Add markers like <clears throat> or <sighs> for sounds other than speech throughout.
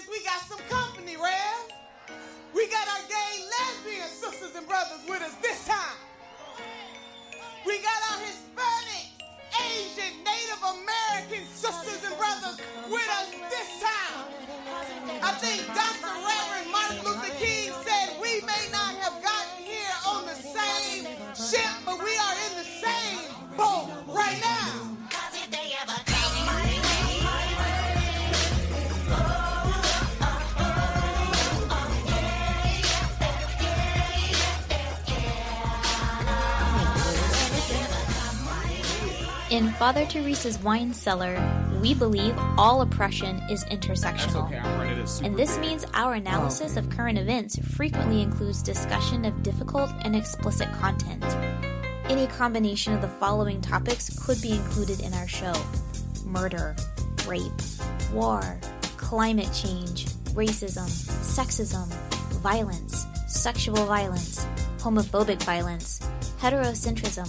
is we got some company, Rev. We got our gay lesbian sisters and brothers with us this time. We got our Hispanic, Asian, Native American sisters and brothers with us this time. I think Dr. In Father Teresa's wine cellar, we believe all oppression is intersectional. okay, I'm running it super and this means our analysis of current events frequently includes discussion of difficult and explicit content. Any combination of the following topics could be included in our show murder, rape, war, climate change, racism, sexism, violence, sexual violence, homophobic violence, heterocentrism,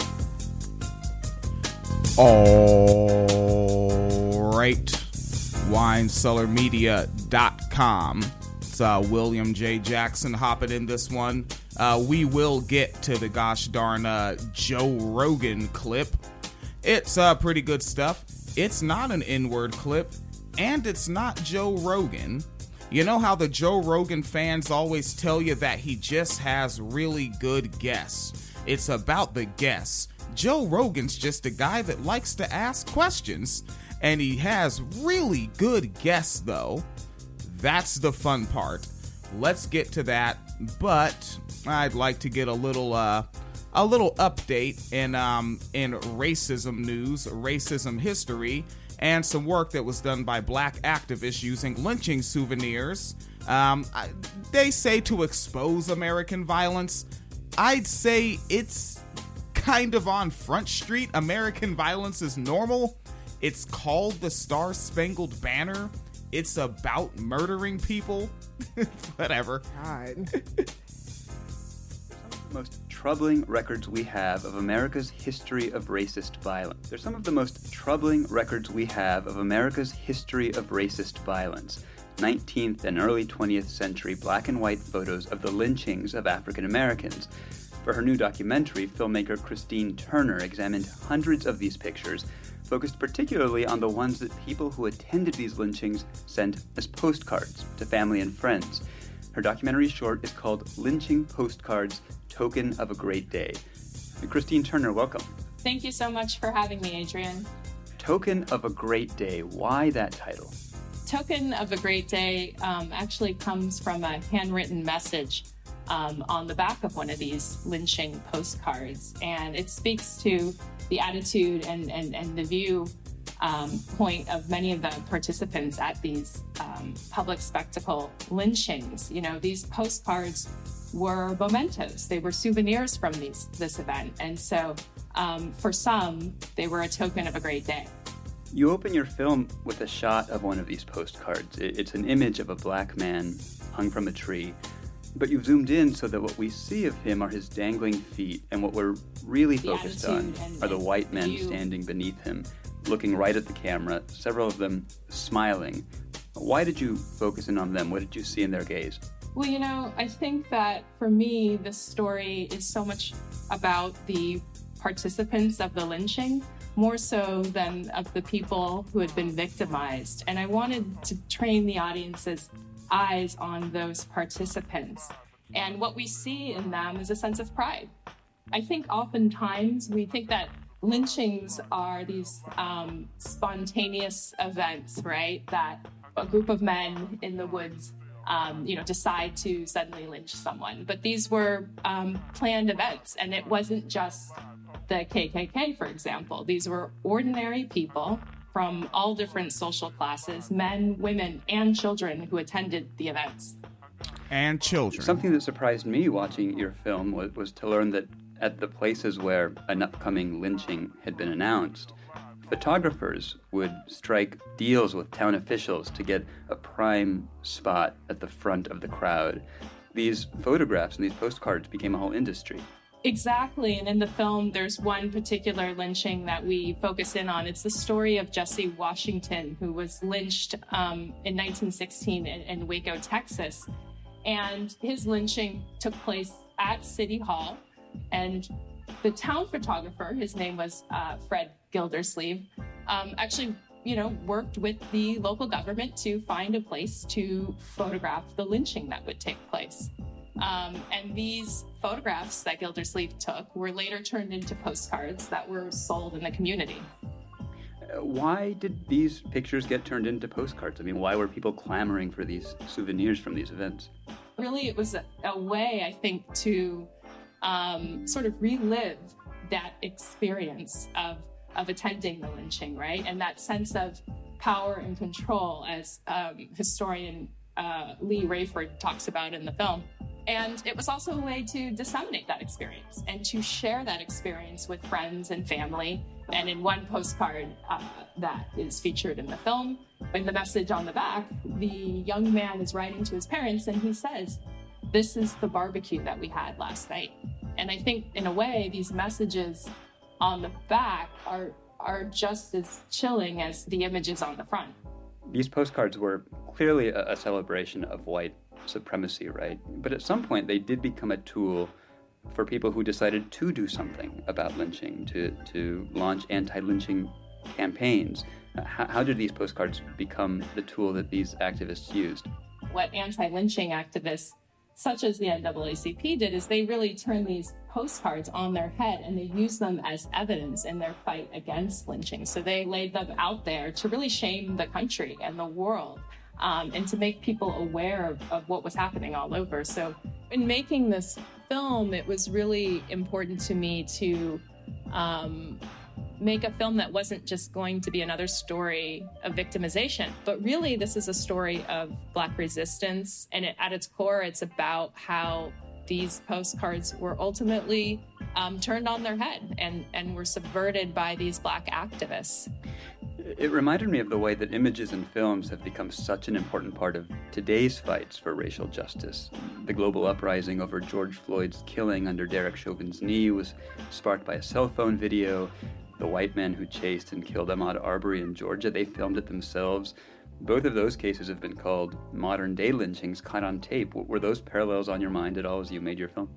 All right. WineCellarMedia.com. It's uh, William J. Jackson hopping in this one. Uh, we will get to the gosh darn uh, Joe Rogan clip. It's uh, pretty good stuff. It's not an N word clip, and it's not Joe Rogan. You know how the Joe Rogan fans always tell you that he just has really good guests? It's about the guests. Joe Rogan's just a guy that likes to ask questions, and he has really good guests, though. That's the fun part. Let's get to that, but I'd like to get a little uh a little update in um in racism news, racism history, and some work that was done by black activists using lynching souvenirs. Um, they say to expose American violence. I'd say it's kind of on Front Street. American violence is normal. It's called the Star Spangled Banner. It's about murdering people. <laughs> Whatever. God. <laughs> the most troubling records we have of America's history of racist violence. They're some of the most troubling records we have of America's history of racist violence. 19th and early 20th century black and white photos of the lynchings of African Americans. For her new documentary, filmmaker Christine Turner examined hundreds of these pictures, focused particularly on the ones that people who attended these lynchings sent as postcards to family and friends. Her documentary short is called Lynching Postcards Token of a Great Day. Christine Turner, welcome. Thank you so much for having me, Adrian. Token of a Great Day. Why that title? Token of a Great Day um, actually comes from a handwritten message um, on the back of one of these lynching postcards. And it speaks to the attitude and, and, and the view um, point of many of the participants at these um, public spectacle lynchings. You know, these postcards were mementos. They were souvenirs from these this event, and so um, for some, they were a token of a great day. You open your film with a shot of one of these postcards. It's an image of a black man hung from a tree, but you've zoomed in so that what we see of him are his dangling feet, and what we're really The focused on are the white men standing beneath him, looking right at the camera, several of them smiling. Why did you focus in on them? What did you see in their gaze? Well, you know, I think that for me, this story is so much about the participants of the lynching, more so than of the people who had been victimized. And I wanted to train the audience's eyes on those participants. And what we see in them is a sense of pride. I think oftentimes we think that lynchings are these um, spontaneous events, right? That a group of men in the woods, um, you know, decide to suddenly lynch someone. But these were um, planned events, and it wasn't just the KKK, for example. These were ordinary people from all different social classes men, women, and children who attended the events. and children. Something that surprised me watching your film was, was to learn that at the places where an upcoming lynching had been announced, photographers would strike deals with town officials to get a prime spot at the front of the crowd. These photographs and these postcards became a whole industry. Exactly. And in the film, there's one particular lynching that we focus in on. It's the story of Jesse Washington, who was lynched um, in 1916 in, in Waco, Texas. And his lynching took place at City Hall. And the town photographer, his name was uh, Fred Gildersleeve, um, actually, you know, worked with the local government to find a place to photograph the lynching that would take place. Um, and these photographs that Gildersleeve took were later turned into postcards that were sold in the community. Uh, why did these pictures get turned into postcards? I mean, why were people clamoring for these souvenirs from these events? Really, it was a, a way, I think, to um, sort of relive that experience of of attending the lynching, right? And that sense of power and control, as um, historian uh, Leigh Raiford talks about in the film. And it was also a way to disseminate that experience and to share that experience with friends and family. And in one postcard uh, that is featured in the film, in the message on the back, the young man is writing to his parents and he says, This is the barbecue that we had last night. And I think, in a way, these messages on the back are, are just as chilling as the images on the front. These postcards were clearly a, a celebration of white supremacy, right? But at some point, they did become a tool for people who decided to do something about lynching, to, to launch anti lynching campaigns. Uh, how, how did these postcards become the tool that these activists used? What anti lynching activists, such as the NAACP, did is they really turned these postcards on their head and they used them as evidence in their fight against lynching. So they laid them out there to really shame the country and the world um, and to make people aware of, of what was happening all over. So, in making this film, it was really important to me to um, make a film that wasn't just going to be another story of victimization, but really, this is a story of Black resistance. And it, at its core, it's about how these postcards were ultimately um, turned on their head and, and were subverted by these Black activists. It reminded me of the way that images and films have become such an important part of today's fights for racial justice. The global uprising over George Floyd's killing under Derek Chauvin's knee was sparked by a cell phone video. The white men who chased and killed Ahmaud Arbery in Georgia, they filmed it themselves. Both of those cases have been called modern day lynchings caught on tape. Were those parallels on your mind at all as you made your film?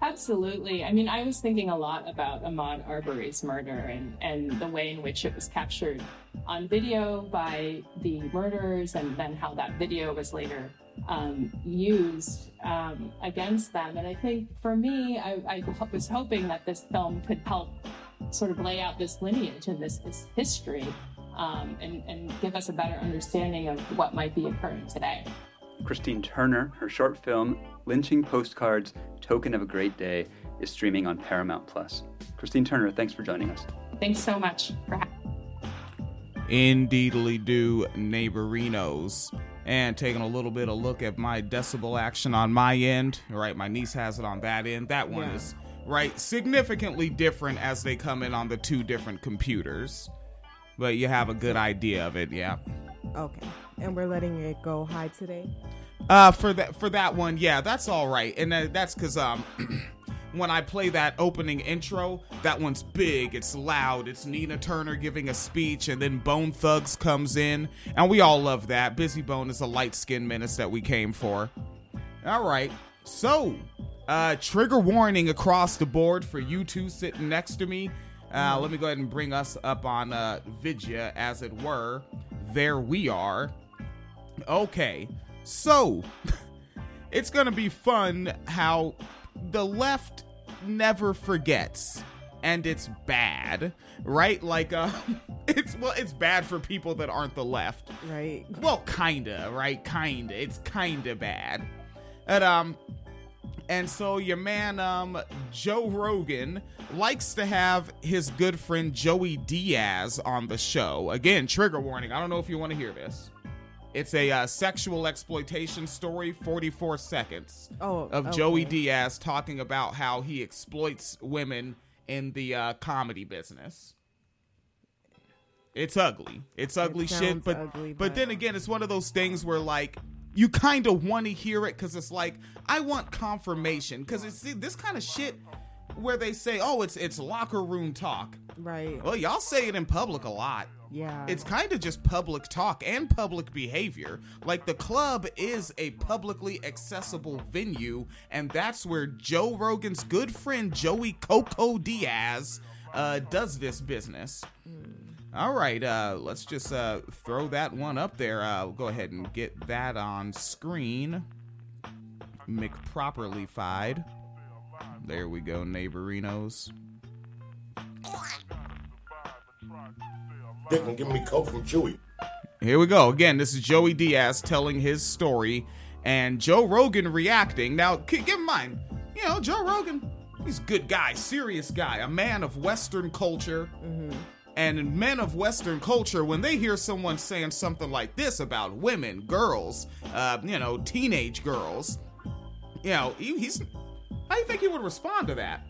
Absolutely. I mean, I was thinking a lot about Ahmaud Arbery's murder and, and the way in which it was captured on video by the murderers, and then how that video was later um, used um, against them. And I think for me, I, I, was hoping that this film could help sort of lay out this lineage and this, this history um, and, and give us a better understanding of what might be occurring today. Christine Turner, her short film, Lynching Postcards Token of a Great Day, is streaming on Paramount Plus. Christine Turner, thanks for joining us. Thanks so much for having Indeedly do, neighborinos. And taking a little bit of look at my decibel action on my end. Right, my niece has it on that end. That one yeah. is right significantly different as they come in on the two different computers. But you have a good idea of it, yeah. Okay. And we're letting it go high today? Uh for that for that one, yeah, that's all right. And uh, that's cuz um <clears throat> when I play that opening intro, that one's big, it's loud, it's Nina Turner giving a speech, and then Bone Thugs comes in, and we all love that. Bizzy Bone is a light skinned menace that we came for. All right, so uh, trigger warning across the board for you two sitting next to me. Uh, let me go ahead and bring us up on uh, Vidya, as it were. There we are. Okay, so <laughs> it's gonna be fun how the left never forgets and it's bad right? Like uh <laughs> it's well it's bad for people that aren't the left. Right. Well kinda right? Kinda. It's kinda bad. And um and so your man um joe rogan likes to have his good friend joey diaz on the show again trigger warning i don't know if you want to hear this It's a uh, sexual exploitation story, 44 seconds Oh, of okay. Joey Diaz talking about how he exploits women in the uh, comedy business. It's ugly. It's ugly shit, but ugly, but but- then again, it's one of those things where like you kind of want to hear it because it's like I want confirmation because it's see, this kind of shit where they say, "Oh, it's it's locker room talk." Right. Well, y'all say it in public a lot. Yeah. It's kind of just public talk and public behavior. Like the club is a publicly accessible venue, and that's where Joe Rogan's good friend Joey Coco Diaz uh, does this business. All right, uh, let's just uh, throw that one up there. Uh, go ahead and get that on screen. McProperly fied. There we go, neighborinos. Dick and give me coke from Chewy. Here we go. Again, this is Joey Diaz telling his story and Joe Rogan reacting. Now, k- keep in mind, you know, Joe Rogan, he's a good guy, serious guy, a man of Western culture. And men of Western culture, when they hear someone saying something like this about women, girls, uh, you know, teenage girls, you know, he, he's. How do you think he would respond to that?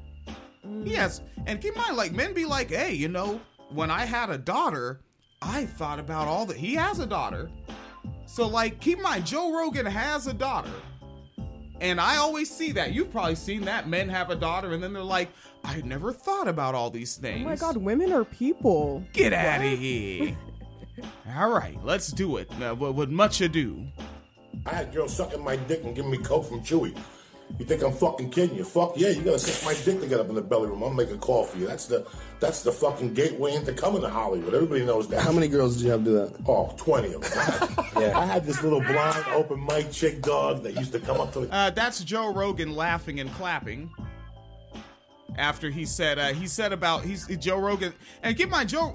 Yes, and keep in mind, like men be like, hey, you know, when I had a daughter, I thought about all that. He has a daughter, so like, keep in mind, Joe Rogan has a daughter, and I always see that. You've probably seen that men have a daughter, and then they're like, I never thought about all these things. Oh my god, women are people. Get out of here! <laughs> all right, let's do it. Uh, with, with much ado. I had girls sucking my dick and giving me coke from Chewy. You think I'm fucking kidding you? Fuck yeah, you gotta suck my dick to get up in the belly room. I'll make a call for you. That's the that's the fucking gateway into coming to Hollywood. Everybody knows that. How many girls did you have do that? Oh, 20 of them. <laughs> Yeah. I had this little blonde open mic chick dog that used to come up to the Uh, that's Joe Rogan laughing and clapping. After he said, uh, he said about he's Joe Rogan, and keep my Joe.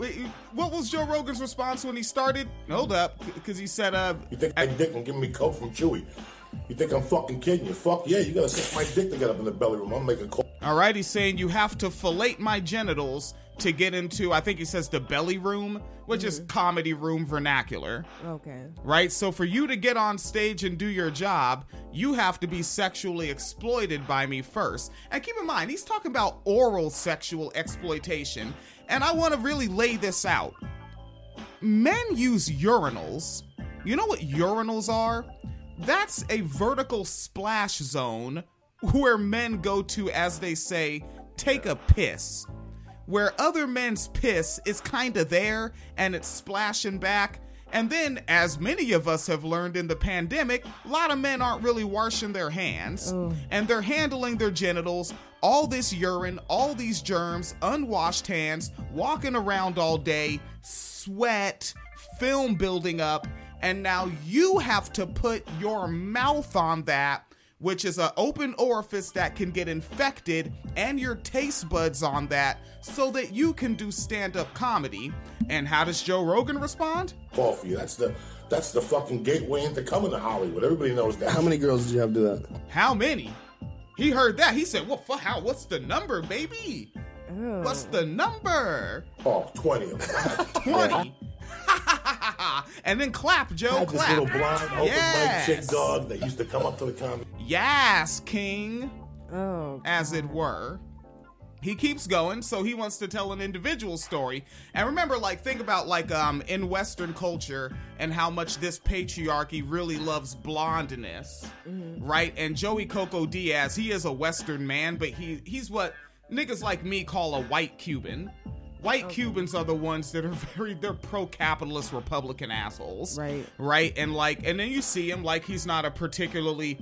What was Joe Rogan's response when he started? Hold up, because he said, uh, You think my dick and give me coke from Chewy? You think I'm fucking kidding you? Fuck yeah, you gotta suck my dick to get up in the belly room. I'm making a call. all right, he's saying you have to fillet my genitals to get into. I think he says the belly room, which is mm-hmm. comedy room vernacular. Okay. right? So for you to get on stage and do your job, you have to be sexually exploited by me first. And keep in mind, he's talking about oral sexual exploitation. And I want to really lay this out. Men use urinals. You know what urinals are? That's a vertical splash zone where men go to, as they say, take a piss where other men's piss is kind of there and it's splashing back. And then, as many of us have learned in the pandemic, a lot of men aren't really washing their hands oh. and they're handling their genitals, all this urine, all these germs, unwashed hands, walking around all day, sweat, film building up, and now you have to put your mouth on that which is an open orifice that can get infected, and your taste buds on that so that you can do stand up comedy. And how does Joe Rogan respond? Call for you. That's the that's the fucking gateway into coming to Hollywood. Everybody knows that. How many girls did you have to do that? How many? He heard that. He said, Well, fuck, how, what's the number, baby? What's the number? Oh, 20 of them. <laughs> 20. <laughs> and then clap, I Joe, had this clap. little blonde open Yes. mic chick dog that used to come up to the comedy. Yes, King. Oh. as it were. He keeps going, so he wants to tell an individual story. And remember, like, think about like um in Western culture and how much this patriarchy really loves blondness, right? And Joey Coco Diaz, he is a Western man, but he he's what niggas like me call a white Cuban. White Cubans are the ones that are <laughs> very they're pro-capitalist Republican assholes. Right. Right? And like and then you see him like he's not a particularly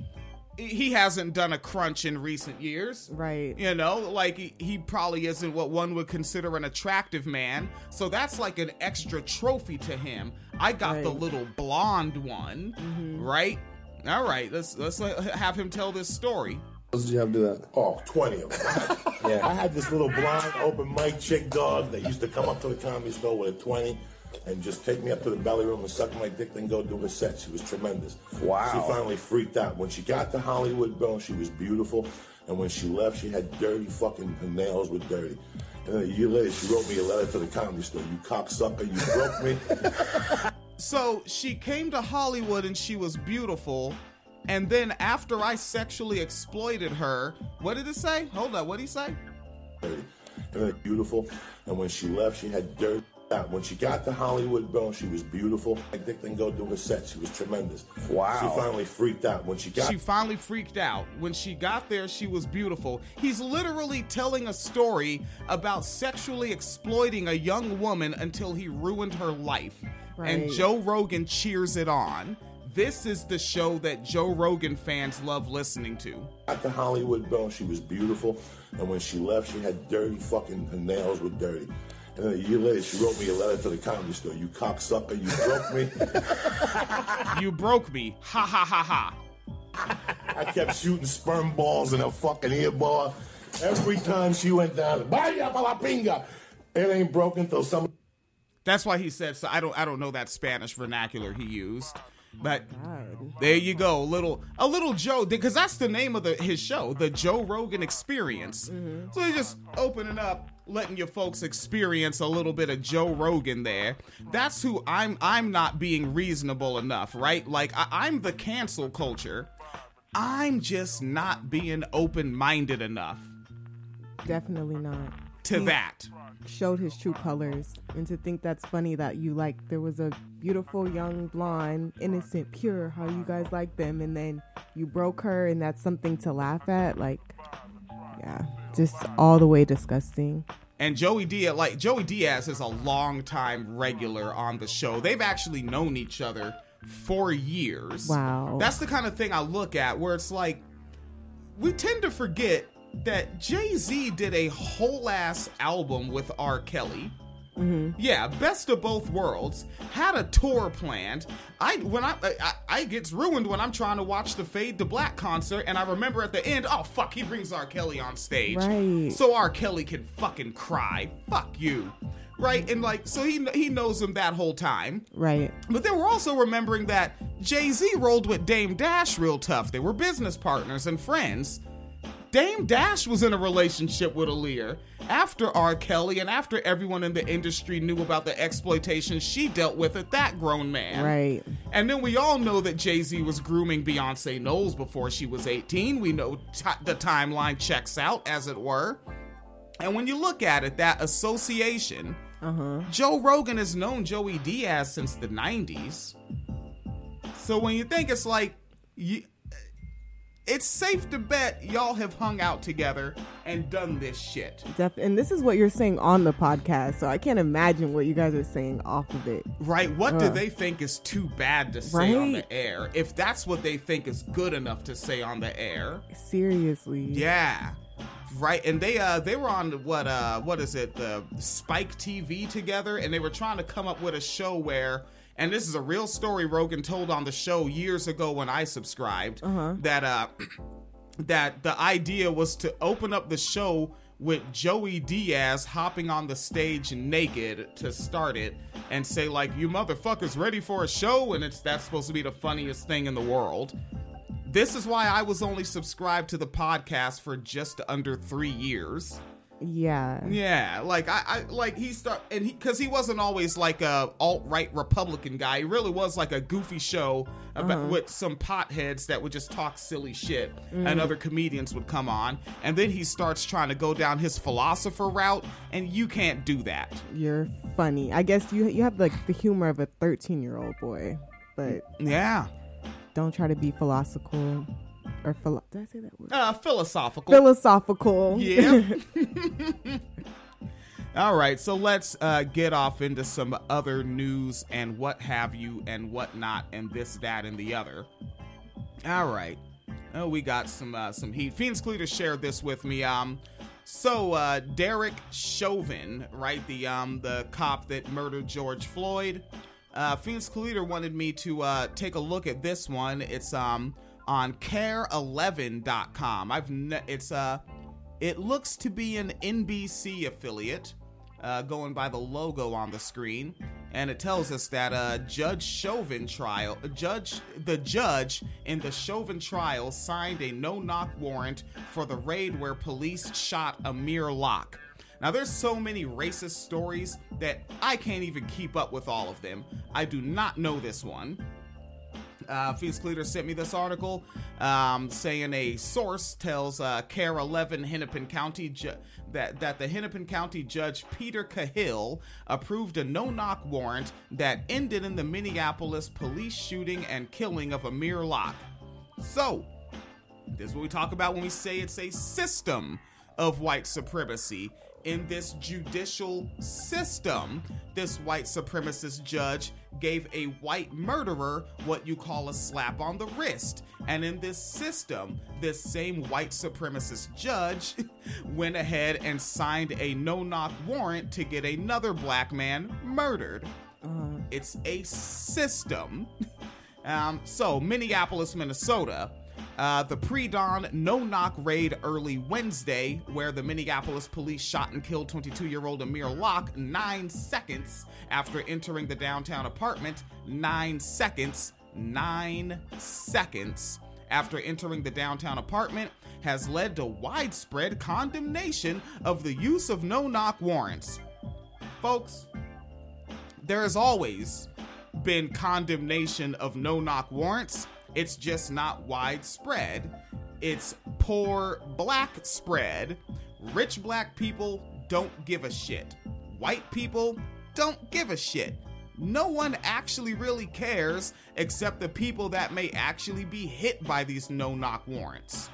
he hasn't done a crunch in recent years. Right. You know, like he, he probably isn't what one would consider an attractive man. So that's like an extra trophy to him. I got the little blonde one, mm-hmm. right? All right, let's let's uh, have him tell this story. Girls did you have do that? Oh, 20 of them. I <laughs> had, Yeah. I had this little blonde open mic chick dog that used to come up to the comedy store with a 20 and just take me up to the belly room and suck my dick, then go do her set. She was tremendous. Wow. She finally freaked out. When she got to Hollywood, bro, she was beautiful. And when she left, she had dirty fucking, her nails were dirty. And then a year later, she wrote me a letter to the comedy store. You cocksucker, you broke me. <laughs> So she came to Hollywood and she was beautiful. And then after I sexually exploited her, what did it say? Hold on, what did he say? And then beautiful. And when she left, she had dirt. out. When she got to Hollywood, bro, she was beautiful. Like Dick didn't go do her set. She was tremendous. Wow. She finally freaked out when she got. She finally freaked out. When she got there, she was beautiful. He's literally telling a story about sexually exploiting a young woman until he ruined her life. And Joe Rogan cheers it on. This is the show that Joe Rogan fans love listening to. got to Hollywood, bro, she was beautiful. And when she left, she had dirty fucking, her nails were dirty. And then a year later, she wrote me a letter to the comedy store. You cocksucker, you broke me. <laughs> You broke me. Ha ha ha ha. I kept shooting sperm balls in her fucking ear ball. Every time she went down, vaya pa la. It ain't broken till some. That's why he said so. I don't I don't know that Spanish vernacular he used. Oh but God. there you go, a little a little Joe because that's the name of the his show, the Joe Rogan Experience. Mm-hmm. So he's just opening up, letting your folks experience a little bit of Joe Rogan there. That's who I'm. I'm not being reasonable enough, right? Like I, I'm the cancel culture. I'm just not being open minded enough Definitely not. To that. Showed his true colors, and to think that's funny that you like there was a beautiful young blonde, innocent, pure, how you guys like them, and then you broke her, and that's something to laugh at. Like, yeah, just all the way disgusting. And Joey Diaz, like Joey Diaz, is a longtime regular on the show. They've actually known each other for years. Wow. That's the kind of thing I look at where it's like we tend to forget that Jay Z did a whole ass album with R. Kelly. Mm-hmm. Yeah, best of both worlds. Had a tour planned. I when I, I I gets ruined when I'm trying to watch the Fade to Black concert, and I remember at the end, oh fuck, he brings R. Kelly on stage, Right. So R. Kelly can fucking cry. Fuck you, right? And like, so he he knows him that whole time. Right. But then we're also remembering that Jay Z rolled with Dame Dash real tough. They were business partners and friends. Dame Dash was in a relationship with Aaliyah after R. Kelly and after everyone in the industry knew about the exploitation she dealt with at that grown man. Right. And then we all know that Jay Z was grooming Beyonce Knowles before she was 18. We know ti the timeline checks out, as it were. And when you look at it, that association, uh-huh. Joe Rogan has known Joey Diaz since the 90s. So when you think it's like, you, it's safe to bet y'all have hung out together and done this shit. Def- and this is what you're saying on the podcast, so I can't imagine what you guys are saying off of it. Right? What do they think is too bad to say on the air? If that's what they think is good enough to say on the air, Seriously. yeah. Right, and they uh they were on what uh what is it the Spike TV together, and they were trying to come up with a show where, and this is a real story Rogan told on the show years ago when I subscribed that uh <clears throat> that the idea was to open up the show with Joey Diaz hopping on the stage naked to start it and say like you motherfuckers ready for a show and it's that's supposed to be the funniest thing in the world. This is why I was only subscribed to the podcast for just under 3 years. Yeah. Yeah, like I, I like he start and he because he wasn't always like a alt right Republican guy. He really was like a goofy show about uh-huh. with some potheads that would just talk silly shit, and mm. other comedians would come on, and then he starts trying to go down his philosopher route, and you can't do that. You're funny. I guess you you have like the humor of a 13 year old boy, but Yeah, don't try to be philosophical or philo- did I say that word? uh, philosophical. Philosophical. Yeah. <laughs> <laughs> All right, so let's uh, get off into some other news and what have you and whatnot and this, that, and the other. All right. Oh, we got some uh, some heat. Phoenix Cleater shared this with me. Um, so uh, Derek Chauvin, right, the um the cop that murdered George Floyd. Uh, Phoenix Cleater wanted me to uh, take a look at this one. It's um on kare11.com. I've ne- it's uh it looks to be an NBC affiliate, uh, going by the logo on the screen, and it tells us that uh, Judge Chauvin trial, Judge the judge in the Chauvin trial signed a no-knock warrant for the raid where police shot Amir Locke. Now, there's so many racist stories that I can't even keep up with all of them. I do not know this one. Uh, Phoenix Cleaner sent me this article um, saying a source tells uh, KARE 11 Hennepin County ju- that, that the Hennepin County Judge Peter Cahill approved a no knock warrant that ended in the Minneapolis police shooting and killing of Amir Locke. So, this is what we talk about when we say it's a system of white supremacy. In this judicial system, this white supremacist judge gave a white murderer what you call a slap on the wrist. And in this system, this same white supremacist judge <laughs> went ahead and signed a no knock warrant to get another black man murdered. It's a system. <laughs> Um, so, Minneapolis, Minnesota. Uh, the pre dawn no knock raid early Wednesday, where the Minneapolis police shot and killed 22 year old Amir Locke nine seconds after entering the downtown apartment. Nine seconds. Nine seconds after entering the downtown apartment has led to widespread condemnation of the use of no knock warrants. Folks, there has always been condemnation of no knock warrants. It's just not widespread. It's poor black spread. Rich black people don't give a shit. White people don't give a shit. No one actually really cares except the people that may actually be hit by these no knock warrants.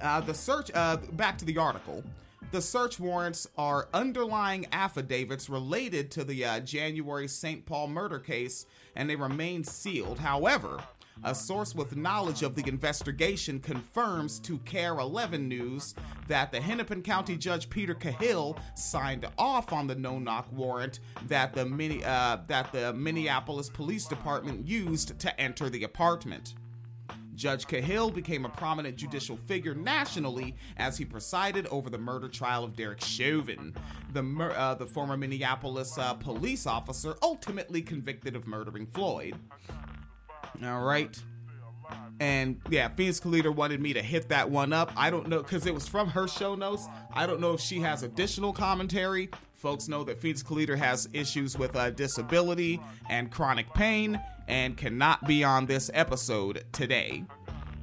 Uh, the search, uh, back to the article. The search warrants are underlying affidavits related to the uh, January St. Paul murder case, and they remain sealed. However, a source with knowledge of the investigation confirms to KARE 11 News that the Hennepin County Judge Peter Cahill signed off on the no-knock warrant that the mini, uh, that the Minneapolis Police Department used to enter the apartment. Judge Cahill became a prominent judicial figure nationally as he presided over the murder trial of Derek Chauvin, the, mur- uh, the former Minneapolis uh, police officer ultimately convicted of murdering Floyd. All right. And yeah, Phoenix Leader wanted me to hit that one up. I don't know because it was from her show notes. I don't know if she has additional commentary. Folks know that Phoenix Leader has issues with uh, disability and chronic pain and cannot be on this episode today.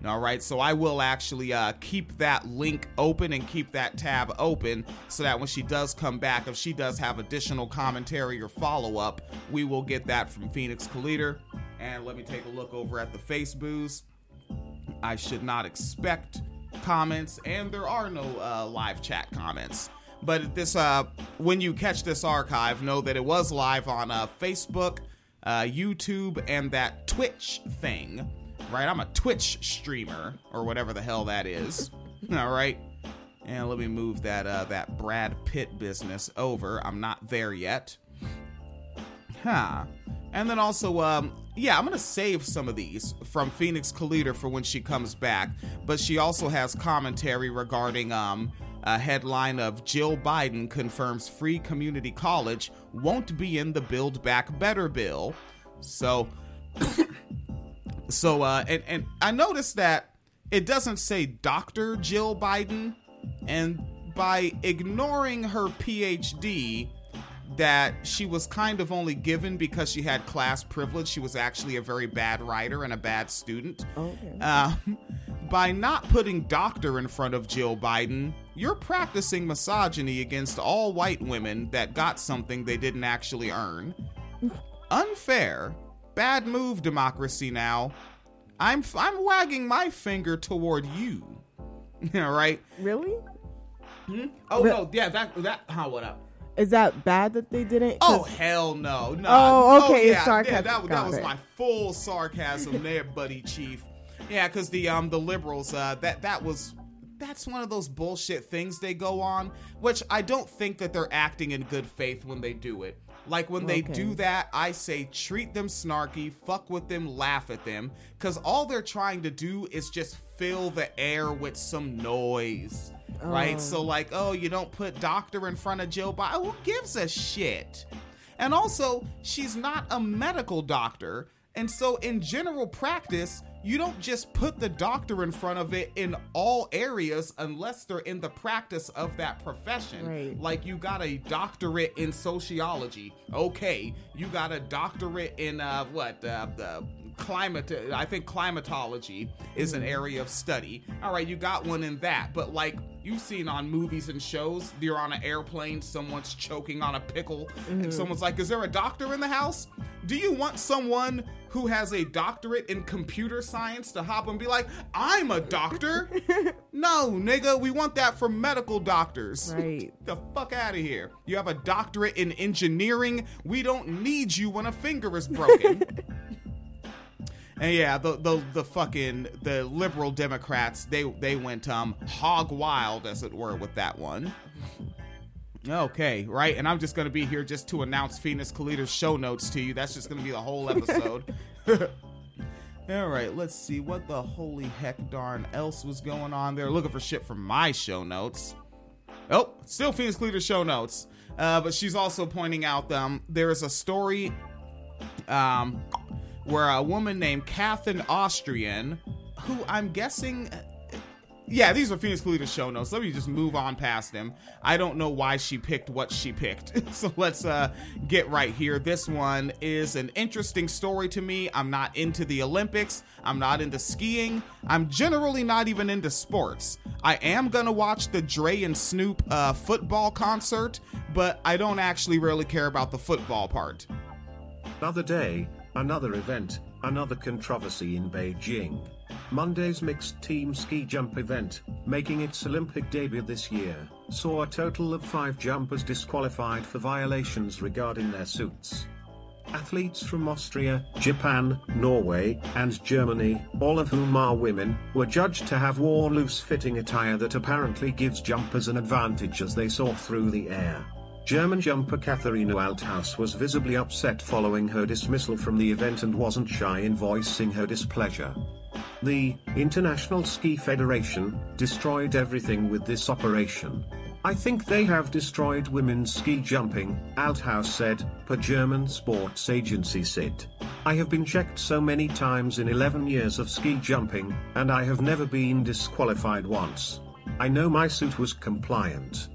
All right, so I will actually uh, keep that link open and keep that tab open so that when she does come back, if she does have additional commentary or follow up, we will get that from Phoenix Collider. And let me take a look over at the Faceboos. I should not expect comments, and there are no uh, live chat comments. But this, uh, when you catch this archive, know that it was live on uh, Facebook, uh, YouTube, and that Twitch thing. Right, I'm a Twitch streamer or whatever the hell that is. <laughs> All right, and let me move that uh, that Brad Pitt business over. I'm not there yet. Huh. And then also, um, yeah, I'm gonna save some of these from Phoenix Collider for when she comes back. But she also has commentary regarding um, a headline of Jill Biden confirms free community college won't be in the Build Back Better bill. So, <coughs> so, uh, and and I noticed that it doesn't say Dr. Jill Biden, and by ignoring her PhD that she was kind of only given because she had class privilege. She was actually a very bad writer and a bad student. Okay. Um, by not putting doctor in front of Jill Biden, you're practicing misogyny against all white women that got something they didn't actually earn. Unfair. Bad move, democracy now. I'm I'm wagging my finger toward you. <laughs> All right. Really? Oh Re- no, yeah, that that how what up? Is that bad that they didn't? Oh hell no! no. Oh, okay, it's yeah, sarcasm. Yeah, that, that was it. my full sarcasm there, buddy chief. Yeah, because the um the liberals uh that that was that's one of those bullshit things they go on, which I don't think that they're acting in good faith when they do it. Like when they Okay. do that, I say treat them snarky, fuck with them, laugh at them, because all they're trying to do is just fill the air with some noise. Right? Oh. So like, oh, you don't put doctor in front of Joe Biden. Who gives a shit? And also, she's not a medical doctor. And so, in general practice, you don't just put the doctor in front of it in all areas unless they're in the practice of that profession. Right. Like you got a doctorate in sociology. Okay, you got a doctorate in uh what uh, the climate I think climatology is an area of study. All right, you got one in that, but like you've seen on movies and shows, you're on an airplane, someone's choking on a pickle, and mm-hmm. someone's like, "Is there a doctor in the house?" Do you want someone who has a doctorate in computer science to hop and be like, "I'm a doctor"? <laughs> no, nigga, we want that for medical doctors. Right. <laughs> the fuck out of here. You have a doctorate in engineering. We don't need you when a finger is broken. <laughs> And yeah, the, the the fucking the liberal Democrats they they went um hog wild as it were with that one. Okay, right, and I'm just gonna be here just to announce Phoenix Kalita's show notes to you. That's just gonna be the whole episode. <laughs> All right, let's see what the holy heck darn else was going on there. Looking for shit from my show notes. Oh, still Phoenix Kalita's show notes. Uh, but she's also pointing out um there is a story um where a woman named Catherine Austrian, who I'm guessing. Yeah, these are Phoenix Kalita's show notes. Let me just move on past them. I don't know why she picked what she picked. <laughs> so let's uh, get right here. This one is an interesting story to me. I'm not into the Olympics. I'm not into skiing. I'm generally not even into sports. I am going to watch the Dre and Snoop uh, football concert, but I don't actually really care about the football part. Another day, another event, another controversy in Beijing. Monday's mixed team ski jump event, making its Olympic debut this year, saw a total of five jumpers disqualified for violations regarding their suits. Athletes from Austria, Japan, Norway, and Germany, all of whom are women, were judged to have worn loose fitting attire that apparently gives jumpers an advantage as they soar through the air. German jumper Katharina Althaus was visibly upset following her dismissal from the event and wasn't shy in voicing her displeasure. The International Ski Federation destroyed everything with this operation. I think they have destroyed women's ski jumping, Althaus said, per German sports agency SID. I have been checked so many times in 11 years of ski jumping, and I have never been disqualified once. I know my suit was compliant.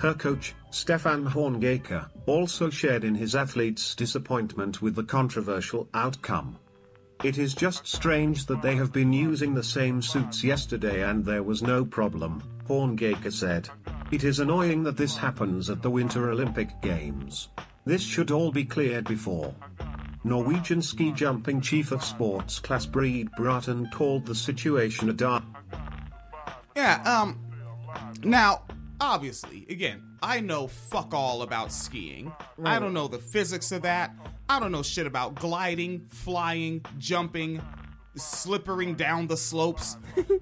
Her coach, Stefan Horngacher, also shared in his athletes' disappointment with the controversial outcome. It is just strange that they have been using the same suits yesterday and there was no problem, Horngacher said. It is annoying that this happens at the Winter Olympic Games. This should all be cleared before. Norwegian ski jumping chief of sports Clas Brede Bråthen called the situation a dark. Yeah, um, now, obviously, again, I know fuck all about skiing. I don't know the physics of that. I don't know shit about gliding, flying, jumping, slippering down the slopes.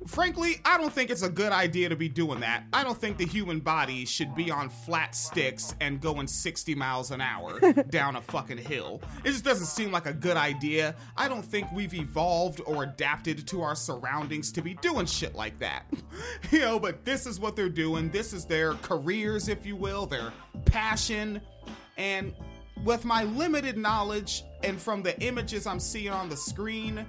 Frankly, I don't think it's a good idea to be doing that. I don't think the human body should be on flat sticks and going 60 miles an hour <laughs> down a fucking hill. It just doesn't seem like a good idea. I don't think we've evolved or adapted to our surroundings to be doing shit like that. <laughs> you know, but this is what they're doing. This is their careers, if you will, their passion. And with my limited knowledge and from the images I'm seeing on the screen,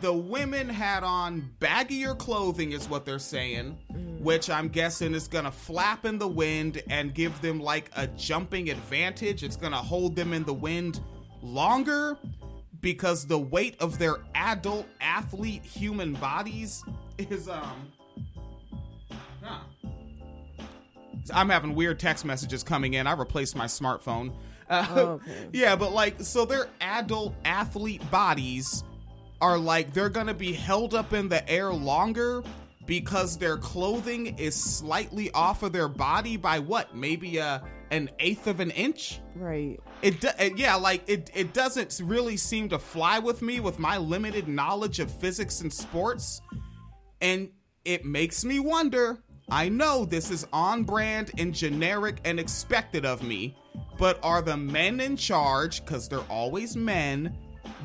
the women had on baggier clothing, is what they're saying, which I'm guessing is gonna flap in the wind and give them like a jumping advantage. It's gonna hold them in the wind longer because the weight of their adult athlete human bodies is, um, huh. I'm having weird text messages coming in. I replaced my smartphone. Uh, <laughs> Oh, okay. Yeah, but like, so their adult athlete bodies are like, they're gonna be held up in the air longer because their clothing is slightly off of their body by what? Maybe a an eighth of an inch? Right. It, do, it yeah, like it it doesn't really seem to fly with me with my limited knowledge of physics and sports. And it makes me wonder. I know this is on brand and generic and expected of me, but are the men in charge cuz they're always men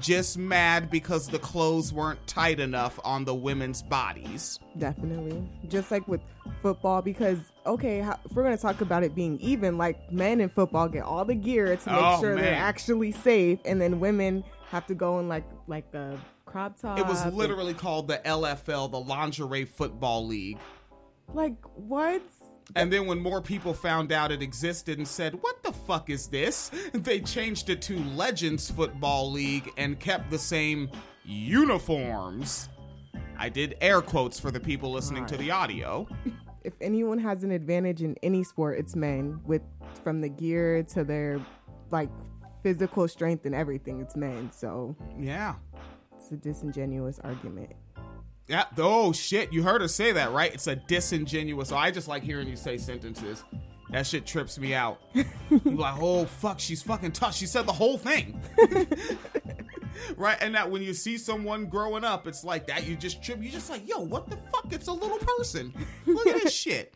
just mad because the clothes weren't tight enough on the women's bodies? Definitely. Just like with football, because okay, how, if we're gonna talk about it being even, like men in football get all the gear to make Oh, sure they're actually safe, and then women have to go in like like a crop top. It was and- literally called the LFL, the Lingerie Football League. like what? And then when more people found out it existed and said, "What the fuck is this?" they changed it to Legends Football League and kept the same uniforms. I did air quotes for the people listening to the audio. If anyone has an advantage in any sport, it's men. With from the gear to their like physical strength and everything, it's men. So Yeah. it's a disingenuous argument. Yeah. Oh shit! You heard her say that, right? It's a disingenuous. I just like hearing you say sentences. That shit trips me out. <laughs> You're like, oh fuck, she's fucking tough. She said the whole thing. <laughs> right? And that when you see someone growing up, it's like that. You just trip. You just like, yo, what the fuck? It's a little person. Look at this shit.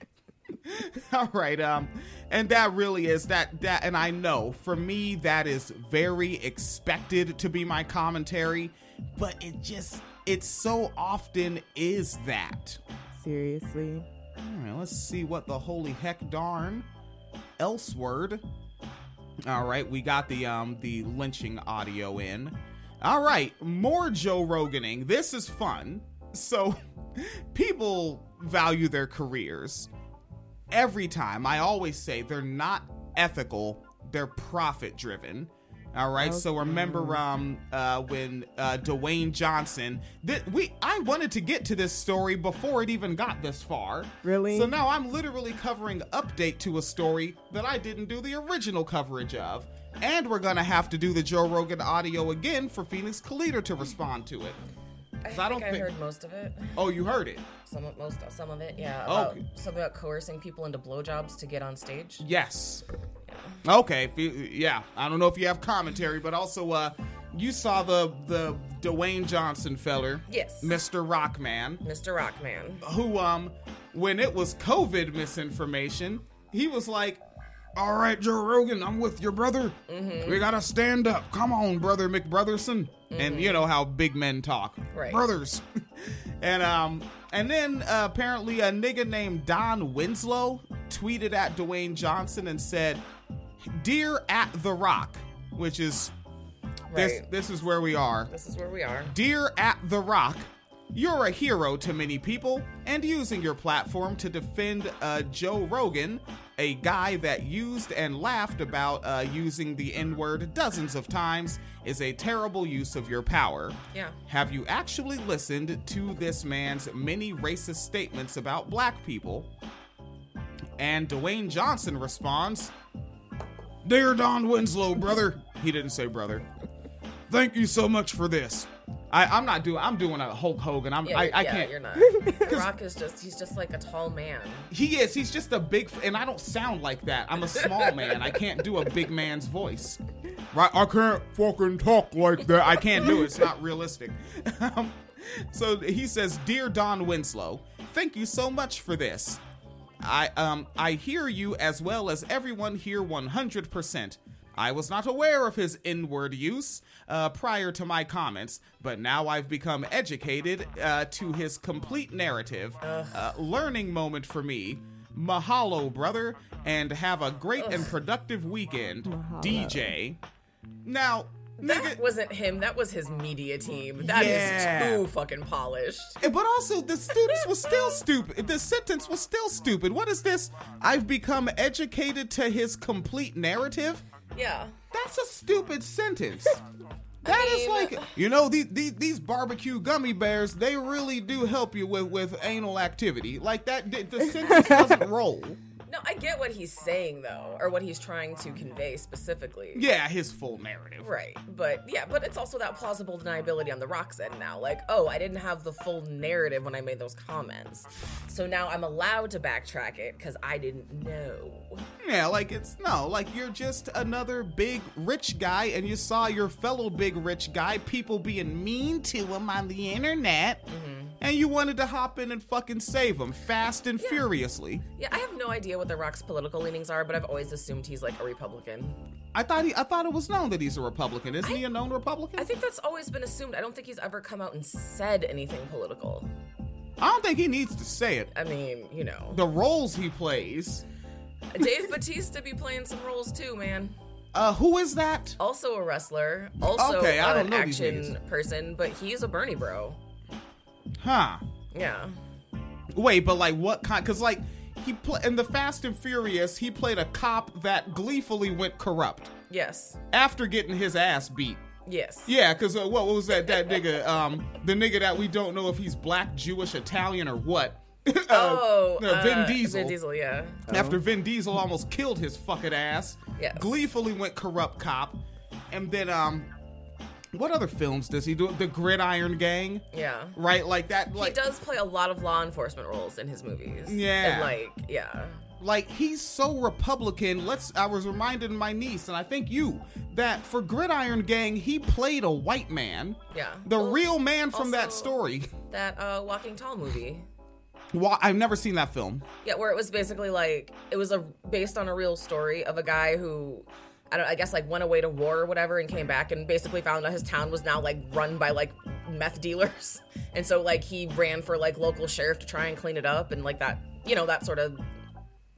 <laughs> All right, um, and that really is that that, and I know for me that is very expected to be my commentary, but it just it so often is that. Seriously. All right, let's see what the holy heck darn else word. All right, we got the um the lynching audio in. All right, more Joe Roganing. This is fun. So, <laughs> people value their careers. Every time, I always say they're not ethical, they're profit driven. All right, so remember um uh when uh Dwayne Johnson that we I wanted to get to this story before it even got this far. Really? So now I'm literally covering update to a story that I didn't do the original coverage of. And we're gonna have to do the Joe Rogan audio again for Phoenix Calida to respond to it. I 'Cause think I I, don't think- heard most of it. Oh, you heard it? Some of most some of it, yeah. Oh, About, okay. Something about coercing people into blowjobs to get on stage. Yes. Okay. you- Yeah. I don't know if you have commentary, but also, uh, you saw the the Dwayne Johnson feller, Yes. Mr. Rockman, Mr. Rockman. who um, when it was COVID misinformation, he was like, "All right, Joe Rogan, I'm with your brother. We gotta stand up. Come on, brother McBrotherson." And you know how big men talk, Right. brothers. <laughs> and um, and then uh, apparently a nigga named Don Winslow tweeted at Dwayne Johnson and said, "Dear at the Rock," which is this this is where we are. This is where we are. Dear at The Rock, you're a hero to many people, and using your platform to defend uh, Joe Rogan, a guy that used and laughed about uh, using the N word dozens of times, is a terrible use of your power. Yeah. Have you actually listened to this man's many racist statements about black people? And Dwayne Johnson responds, Dear Don Winslow, brother. He didn't say brother. Thank you so much for this. I, I'm not doing. I'm doing a Hulk Hogan. I'm. Yeah, I, I yeah, can't. You're not. <laughs> The Rock is just he's just like a tall man. He is. He's just a big. And I don't sound like that. I'm a small <laughs> man. I can't do a big man's voice. Right? I can't fucking talk like that. I can't do it. It's not realistic. Um, <laughs> so he says, "Dear Don Winslow, thank you so much for this. I um I hear you as well as everyone here 100%. I was not aware of his N word use uh, prior to my comments, but now I've become educated uh, to his complete narrative. Uh, learning moment for me. Mahalo, brother, and have a great and productive weekend, DJ. Now, That nigga, wasn't him. That was his media team. That is Yeah. too fucking polished. But also, the students was still stupid. The sentence was still stupid. What is this? I've become educated to his complete narrative. Yeah. That's a stupid sentence. <laughs> That is mean- like, you know, these, these these barbecue gummy bears. They really do help you with with anal activity. Like that, the sentence doesn't <laughs> roll. No, I get what he's saying though, or what he's trying to convey specifically. Yeah, his full narrative. Right, but yeah, but it's also that plausible deniability on the Rock's end now. Like, oh, I didn't have the full narrative when I made those comments, so now I'm allowed to backtrack it because I didn't know. Yeah, like it's no, like you're just another big rich guy, and you saw your fellow big rich guy, people being mean to him on the internet, mm-hmm. And you wanted to hop in and fucking save him fast and furiously. Yeah, I have no idea what the Rock's political leanings are, but I've always assumed he's like a Republican. I thought he, I thought it was known that he's a Republican. Isn't he a known Republican? I think that's always been assumed. I don't think he's ever come out and said anything political. I don't think he needs to say it. I mean, you know, The roles he plays. Dave Batista be playing some roles too, man. Uh, who is that? Also a wrestler, also Okay, I don't an know these action person, but he's a Bernie bro. Huh. Yeah. Wait, but like what kind? Because like he play in the Fast and Furious, he played a cop that gleefully went corrupt Yes. after getting his ass beat. Yes. Yeah, because uh, what, what was that? That nigga, um, the nigga that we don't know if he's black, Jewish, Italian, or what. <laughs> Uh, Oh, uh, Vin Diesel. Vin Diesel, yeah. After Vin Diesel almost killed his fucking ass, Yes. gleefully went corrupt cop, and then um, what other films does he do? The Gridiron Gang, Yeah. right? Like that. Like he does play a lot of law enforcement roles in his movies. Yeah. And like, yeah. like he's so republican let's i was reminding my niece and i think you that for gridiron gang he played a white man Yeah. the Well, real man from that story That uh Walking Tall movie. well, i've never seen that film Yeah, where it was basically like it was a based on a real story of a guy who I don't I guess like went away to war or whatever and came back and basically found out his town was now like run by like meth dealers. <laughs> And so like he ran for like local sheriff to try and clean it up and like that, you know, that sort of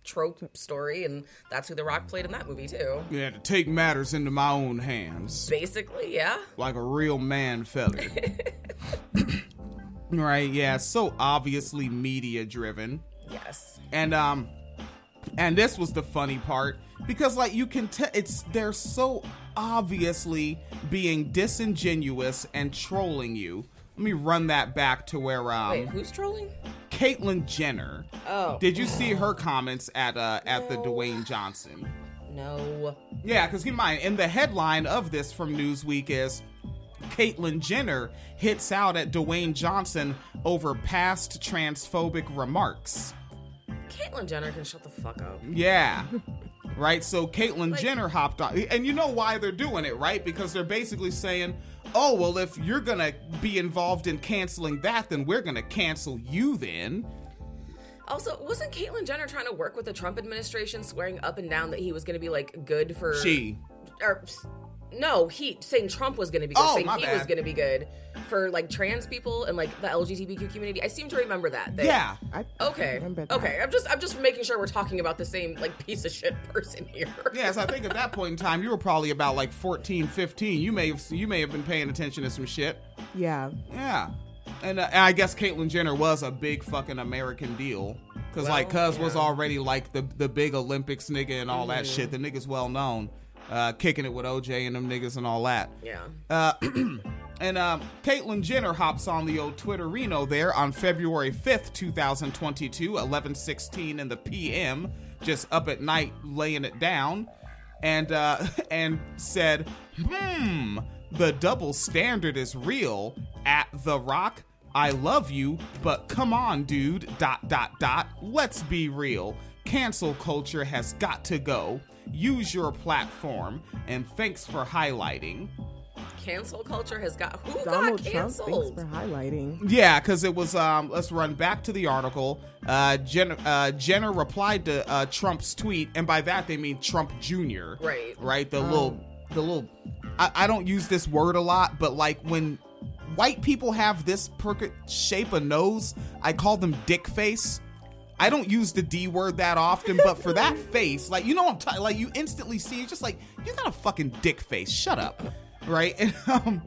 trope story and that's who The Rock played in that movie too. yeah to take matters into my own hands Basically, yeah. like a real man fella <laughs> right yeah so obviously media driven Yes. and um and this was the funny part because like you can tell it's they're so obviously being disingenuous and trolling you let me run that back to where um Wait, who's trolling? caitlyn jenner Oh. did you see her comments at uh at the dwayne johnson No. yeah because keep in mind in the headline of this from newsweek is Caitlyn Jenner hits out at Dwayne Johnson over past transphobic remarks. Caitlyn Jenner can shut the fuck up. Yeah. <laughs> Right? So Caitlyn Like- Jenner hopped on. And you know why they're doing it, right? Because they're basically saying, oh, well, if you're going to be involved in canceling that, then we're going to cancel you then. Also, wasn't Caitlyn Jenner trying to work with the Trump administration, swearing up and down that he was going to be like good for She. Or no, he saying Trump was going to be good, Oh, saying my he bad. was going to be good for like trans people and like the LGBTQ community. I seem to remember that. that- Yeah. I Okay. remember that. Okay. I'm just I'm just making sure we're talking about the same like piece of shit <laughs> person here. Yes, I think at that point in time, you were probably about like 14, 15. You may have you may have been paying attention to some shit. Yeah. Yeah. And, uh, and I guess Caitlyn Jenner was a big fucking American deal. Cause like Well, Cuz was already like the the big Olympics nigga and all that shit. The nigga's well known. Uh, kicking it with OJ and them niggas and all that. Yeah. Uh, <clears throat> and um, Caitlyn Jenner hops on the old Twitterino there on February 5th, 2022, 11:16 in the PM, just up at night laying it down, and uh, <laughs> and said, "Hmm, the double standard is real." At The Rock, I love you, but come on, dude. Dot dot dot. Let's be real. Cancel culture has got to go. Use your platform, and thanks for highlighting. Cancel culture has got who Donald got Trump, thanks for highlighting. Yeah, because it was. Um, let's run back to the article. Uh, Jenner, uh, Jenner replied to uh, Trump's tweet, and by that they mean Trump Jr. Right. Right. The little, the little. I, I don't use this word a lot, but like when white people have this per- shape of nose, I call them dick face. I don't use the D word that often, but for that <laughs> face, like you know, what I'm t- like you instantly see it, just like you got a fucking dick face. Shut up, right? <laughs> And um,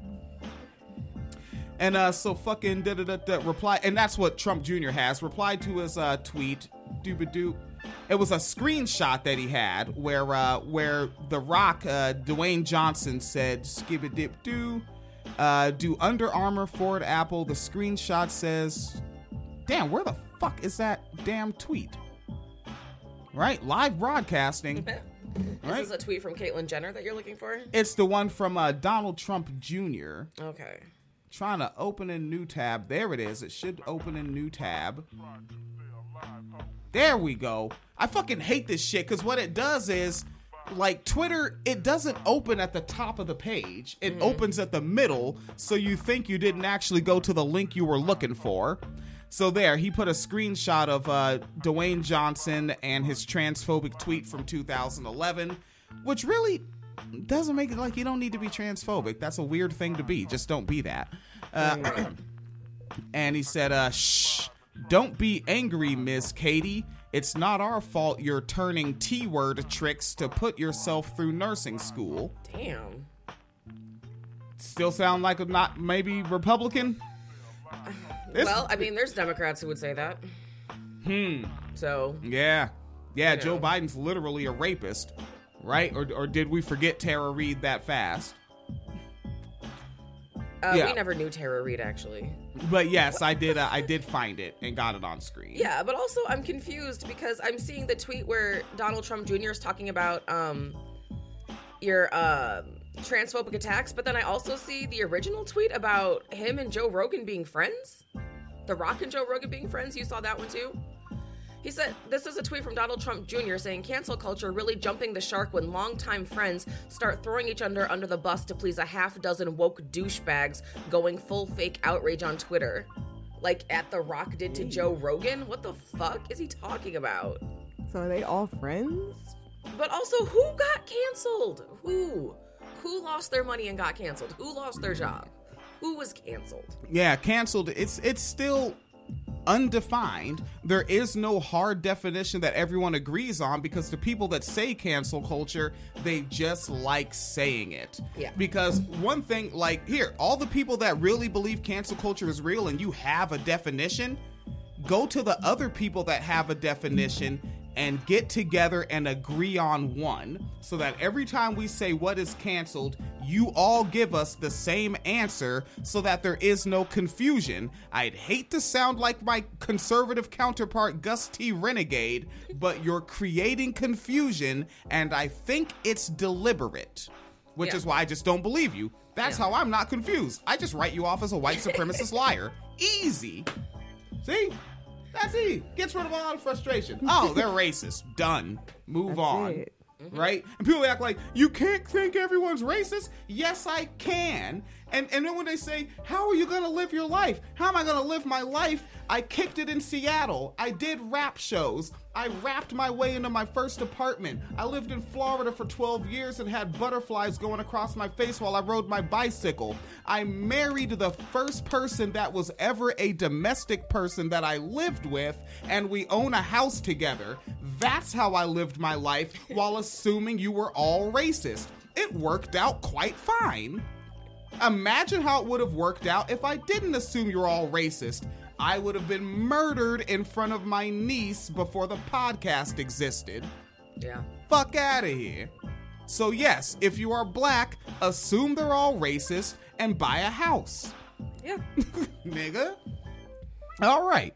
and uh, so fucking da da da da reply, and that's what Trump Jr. has replied to his uh, tweet. Dooba doo. It was a screenshot that he had where uh, where The Rock, uh, Dwayne Johnson said "skibba dip doo." Uh, do Under Armour, Ford, Apple. The screenshot says, "Damn, where the fuck is that damn tweet?" Right, live broadcasting. <laughs> Right. Is this a tweet from Caitlyn Jenner that you're looking for? It's the one from uh, Donald Trump Jr. Okay. trying to open a new tab. There it is. It should open a new tab. There we go. I fucking hate this shit because what it does is, like Twitter, it doesn't open at the top of the page. It opens at the middle, so you think you didn't actually go to the link you were looking for. So there, he put a screenshot of uh, Dwayne Johnson and his transphobic tweet from 2011, which really doesn't make it like you don't need to be transphobic. That's a weird thing to be. Just don't be that. Uh, <clears throat> and he said, uh, shh, Don't be angry, Miss Katie. It's not our fault you're turning T word tricks to put yourself through nursing school. Damn. Still sound like a not maybe Republican? <laughs> This- well, I mean, there's Democrats who would say that. Hmm. So Yeah. Yeah, You Joe know. Biden's literally a rapist, right? Or, or did we forget Tara Reade that fast? uh, Yeah. we never knew Tara Reade actually. But yes, I did. Uh, I did find it and got it on screen. Yeah, but also I'm confused because I'm seeing the tweet where Donald Trump Jr. is talking about um your uh, transphobic attacks, but then I also see the original tweet about him and Joe Rogan being friends. The Rock and Joe Rogan being friends. You saw that one too. He said, This is a tweet from Donald Trump Jr. saying cancel culture really jumping the shark when longtime friends start throwing each other under the bus to please a half dozen woke douchebags going full fake outrage on Twitter. Like at The Rock did to Joe Rogan? What the fuck is he talking about? So are they all friends? But also, who got canceled? Who? Who lost their money and got canceled? Who lost their job? Who was canceled? Yeah, canceled. It's it's still undefined. There is no hard definition that everyone agrees on because the people that say cancel culture, they just like saying it. Yeah. Because one thing, like here, all the people that really believe cancel culture is real and you have a definition, go to the other people that have a definition and get together and agree on one so that every time we say what is canceled, you all give us the same answer so that there is no confusion. I'd hate to sound like my conservative counterpart, Gus T. Renegade, but you're creating confusion, and I think it's deliberate, which Yeah. is why I just don't believe you. That's how I'm not confused. I just write you off as a white supremacist <laughs> liar. Easy. See? That's easy. Gets rid of a lot of frustration. <laughs> Oh, they're racist. Done. Move That's on. it. Right? And people act like you can't think everyone's racist. Yes, I can. And and then when they say, "How are you gonna live your life? How am I gonna live my life?" I kicked it in Seattle. I did rap shows. I rapped my way into my first apartment. I lived in Florida for 12 years and had butterflies going across my face while I rode my bicycle. I married the first person that was ever a domestic person that I lived with, and we own a house together. That's how I lived my life while assuming you were all racist. It worked out quite fine. Imagine how it would have worked out if I didn't assume you're all racist. I would have been murdered in front of my niece before the podcast existed. Yeah. Fuck out of here. So, yes, if you are black, assume they're all racist and buy a house. Yeah. <laughs> Nigga. All right.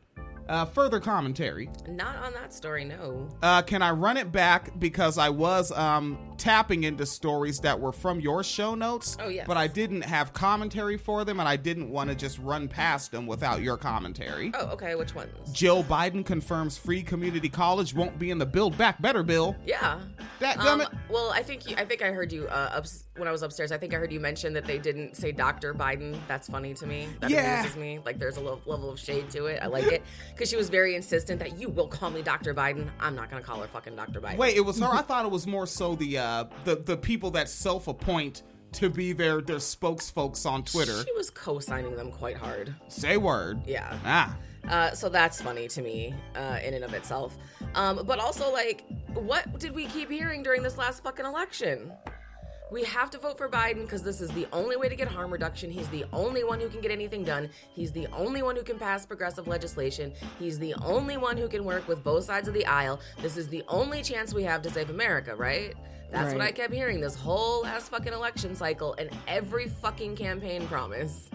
Uh, further commentary. Not on that story, no. Uh, can I run it back because I was um, tapping into stories that were from your show notes? Oh, yes. But I didn't have commentary for them, and I didn't want to just run past them without your commentary. Oh, okay. Which ones? Joe Biden confirms free community college won't be in the Build Back Better bill. Yeah. That Um, well, I think you, I think I heard you uh, ups, when I was upstairs. I think I heard you mention that they didn't say Dr. Biden. That's funny to me. That Yeah. amuses me. Like there's a lo- level of shade to it. I like it because she was very insistent that you will call me Dr. Biden. I'm not gonna call her fucking Dr. Biden. Wait, it was her. I thought it was more so the uh, the the people that self-appoint to be their their spokesfolks on Twitter. She was co-signing them quite hard. Say word. Yeah. Ah. Uh, so that's funny to me uh, in and of itself. Um, but also, like, what did we keep hearing during this last fucking election? We have to vote for Biden because this is the only way to get harm reduction. He's the only one who can get anything done. He's the only one who can pass progressive legislation. He's the only one who can work with both sides of the aisle. This is the only chance we have to save America, right? That's what I kept hearing this whole last fucking election cycle and every fucking campaign promise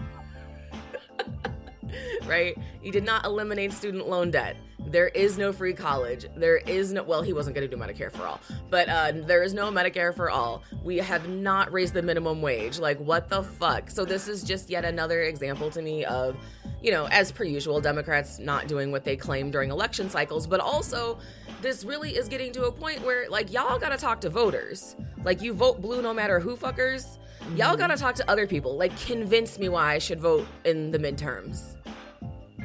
<laughs> right? He did not eliminate student loan debt. There is no free college. There is no, well, he wasn't going to do Medicare for all, but uh, there is no Medicare for all. We have not raised the minimum wage. Like, what the fuck? So, this is just yet another example to me of, you know, as per usual, Democrats not doing what they claim during election cycles, but also this really is getting to a point where, like, y'all got to talk to voters. Like, you vote blue no matter who fuckers. Y'all mm-hmm. got to talk to other people. Like, convince me why I should vote in the midterms.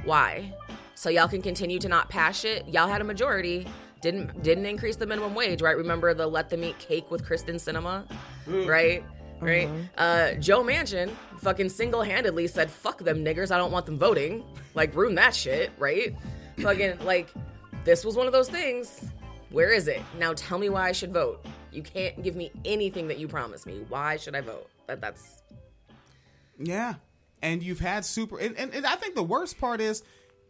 Why? So y'all can continue to not pass shit. Y'all had a majority. Didn't didn't increase the minimum wage, right? Remember the let them eat cake with Kyrsten Sinema, mm. right? right? Uh-huh. Uh, Joe Manchin fucking single handedly said, fuck them niggers, I don't want them voting. Like, ruin that shit, right? fucking, like, this was one of those things. Where is it? Now tell me why I should vote. You can't give me anything that you promised me. Why should I vote? That, that's. Yeah. And you've had super and, and, and I think the worst part is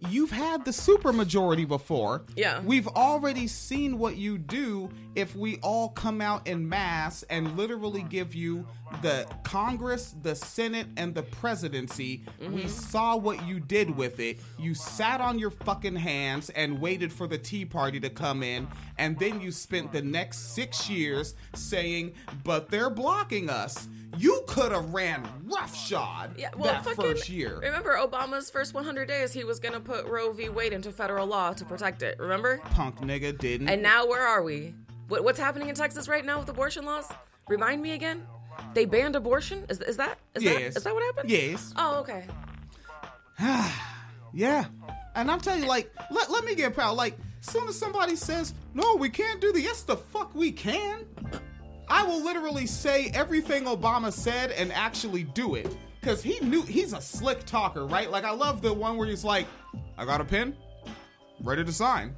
you've had the super majority before. Yeah. We've already seen what you do if we all come out in mass and literally give you the Congress, the Senate, and the presidency. Mm-hmm. We saw what you did with it. You sat on your fucking hands and waited for the Tea Party to come in, and then you spent the next six years saying, but they're blocking us. You could have ran roughshod Yeah, well, that fucking, first year. Remember Obama's first 100 days, he was going to put Roe v. Wade into federal law to protect it. Remember? Punk nigga didn't. And now where are we? What, what's happening in Texas right now with abortion laws? Remind me again. They banned abortion. Is, is that is that Yes. is that what happened? Yes. Oh, okay. <sighs> Yeah. And I'm telling you, like, let, let me get proud. Like, as soon as somebody says, no, we can't do the yes, the fuck we can, I will literally say everything Obama said and actually do it. Because he knew, he's a slick talker, right? Like, I love the one where he's like, I got a pen, ready to sign.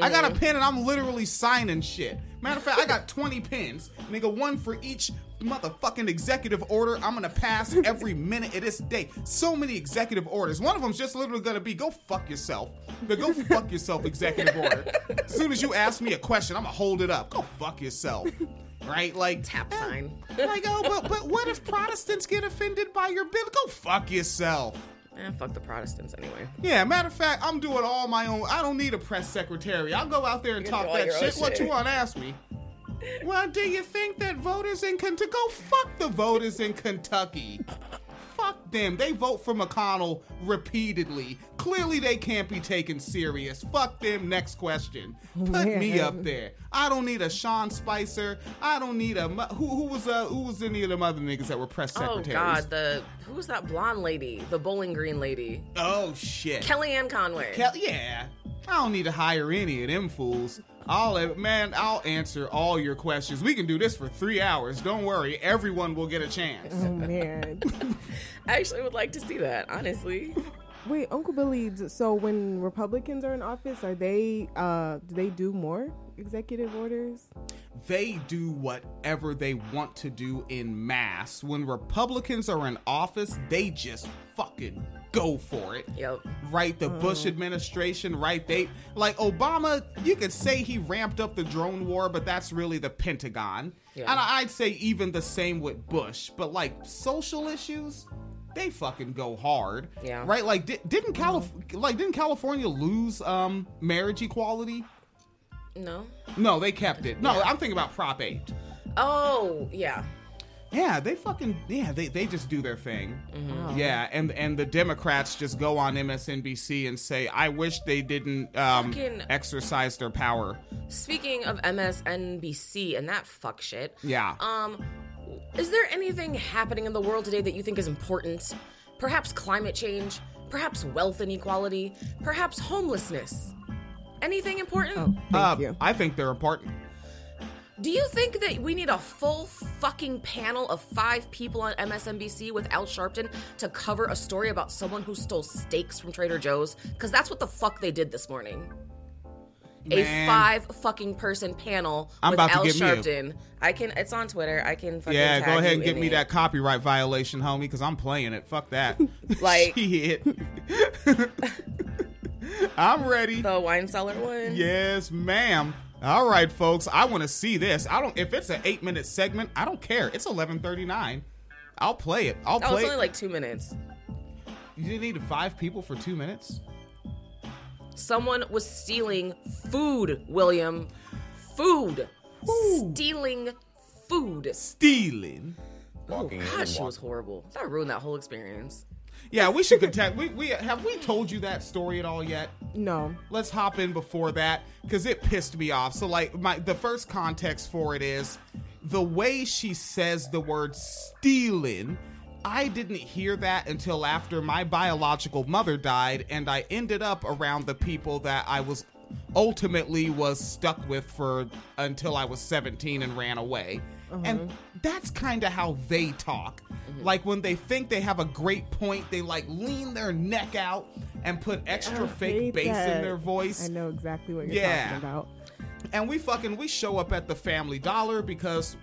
I got a mm. pen and I'm literally signing shit. Matter of fact, I got 20 pens. Nigga, one for each motherfucking executive order I'm gonna pass every <laughs> minute of this day. So many executive orders. One of them's just literally gonna be go fuck yourself. But go fuck yourself, executive order. As soon as you ask me a question, I'm gonna hold it up. Go fuck yourself. Right? Like Tap eh, sign. like, oh, but but what if Protestants get offended by your bill? Go fuck yourself. Eh, fuck the Protestants anyway. Yeah, matter of fact, I'm doing all my own. I don't need a press secretary. I'll go out there and talk that own shit. What you want to ask me? Well, do you think that voters in Kentucky go fuck the voters in Kentucky? Fuck them. They vote for McConnell repeatedly. Clearly, they can't be taken serious. Fuck them. Next question. Put me up there. I don't need a Sean Spicer. I don't need a who. Who was uh who was any of them other niggas that were press secretaries. Oh? God, the who was that blonde lady? The Bowling Green lady, Oh shit. Kellyanne Conway. Kel- yeah, I don't need to hire any of them fools. I'll man, I'll answer all your questions. We can do this for three hours. Don't worry, everyone will get a chance. Oh man. <laughs> I actually would like to see that. Honestly, Wait, Uncle Billy. d- So when Republicans are in office, are they? uh Do they do more executive orders? They do whatever they want to do in mass. When Republicans are in office, they just fucking go for it. yep. right? The Bush administration, right? They like Obama. You could say he ramped up the drone war, but that's really the Pentagon. Yeah. And I'd say even the same with Bush. But like social issues, they fucking go hard. Yeah. Right? Like di- didn't Calif- like didn't California lose um marriage equality? No. No, they kept it. No, I'm thinking about Prop 8. Oh yeah. Yeah, they fucking yeah, they, they just do their thing. Mm-hmm. Yeah, and and the Democrats just go on MSNBC and say, "I wish they didn't um, Fucking- exercise their power." Speaking of MSNBC and that fuck shit. Yeah. Um, is there anything happening in the world today that you think is important? Perhaps climate change, perhaps wealth inequality, perhaps homelessness. Anything important? Oh, thank Uh, you. I think they're important. Do you think that we need a full fucking panel of five people on MSNBC with Al Sharpton to cover a story about someone who stole steaks from Trader Joe's? Because that's what the fuck they did this morning. A five fucking person panel I'm with about to Al get me a- Sharpton. I can. It's on Twitter. I can. Fucking Yeah, go ahead and get me it. that copyright violation, homie, because I'm playing it. Fuck that. <laughs> <laughs> Like- Shit. <laughs> I'm ready. The wine cellar one. Yes, ma'am. All right, folks. I want to see this. I don't. If it's an eight minute segment, I don't care. It's 11:39. I'll play it. I'll Oh, play. it's it. only like two minutes. You didn't need five people for two minutes? Someone was stealing food, William. Food. Stealing food. Stealing. Oh, God, she was horrible. That ruined that whole experience. Yeah, we should <laughs> contact. We, we have we told you that story at all yet? No. Let's hop in before that because it pissed me off. So, like, my the first context for it is the way she says the word stealing. I didn't hear that until after my biological mother died, and I ended up around the people that I was ultimately was stuck with for until I was 17 and ran away. And that's kind of how they talk. Mm-hmm. Like when they think they have a great point, they like lean their neck out and put extra I fake bass in their voice. I know exactly what you're Yeah. talking about. And we fucking we show up at the Family Dollar because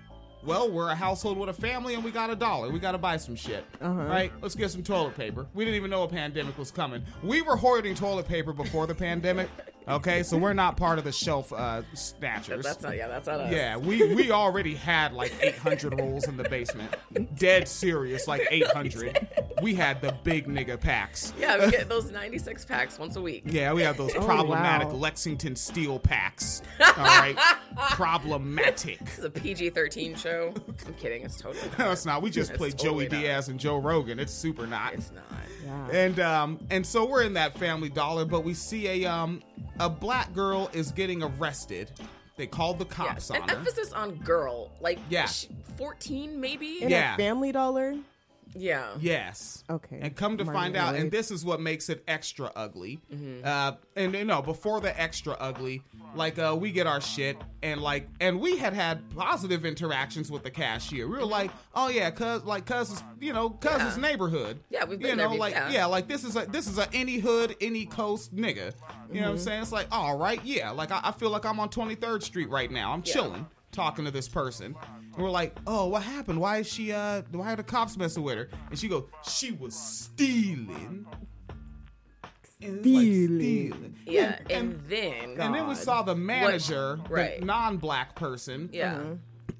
well, we're a household with a family and we got a dollar. We got to buy some shit. Uh-huh. Right? Let's get some toilet paper. We didn't even know a pandemic was coming. We were hoarding toilet paper before the pandemic. Okay? So we're not part of the shelf uh, snatchers. That's not. Yeah, that's not us. Yeah, we we already had like 800 rolls in the basement. Dead serious, like 800. We had the big nigga packs. Yeah, we get those 96 packs once a week. Yeah, we have those Oh, problematic wow. Lexington Steele packs. All right, problematic. This is a PG 13 show. I'm kidding. It's totally. <laughs> No, it's not. We just It's play totally Joey not. Diaz and Joe Rogan. It's super not. It's not. Yeah. And um and so we're in that Family Dollar, but we see a um a black girl is getting arrested. They called the Yeah, cops an on her. emphasis on girl. Like, Yeah. 14 maybe? In Yeah. a Family Dollar. Yeah. Yes. Okay. And come to Martin find out, and this is what makes it extra ugly. Mm-hmm. Uh, and you know, before the extra ugly, like uh, we get our shit, and like, and we had had positive interactions with the cashier. We were like, oh yeah, cause like, cause it's, you know, cause Yeah. it's neighborhood. Yeah, we've you been know, there, like yeah. like this is a this is a any hood, any coast nigga. You know Mm-hmm. what I'm saying? It's like, all right, yeah, like I, I feel like I'm on 23rd Street right now. I'm Yeah. chilling talking to this person. And we're like, oh, what happened? Why is she, uh, why are the cops messing with her? And she goes, she was stealing. And it's like, Stealing. Yeah. And, And, then. and then we saw the manager, right. the non-black person. yeah.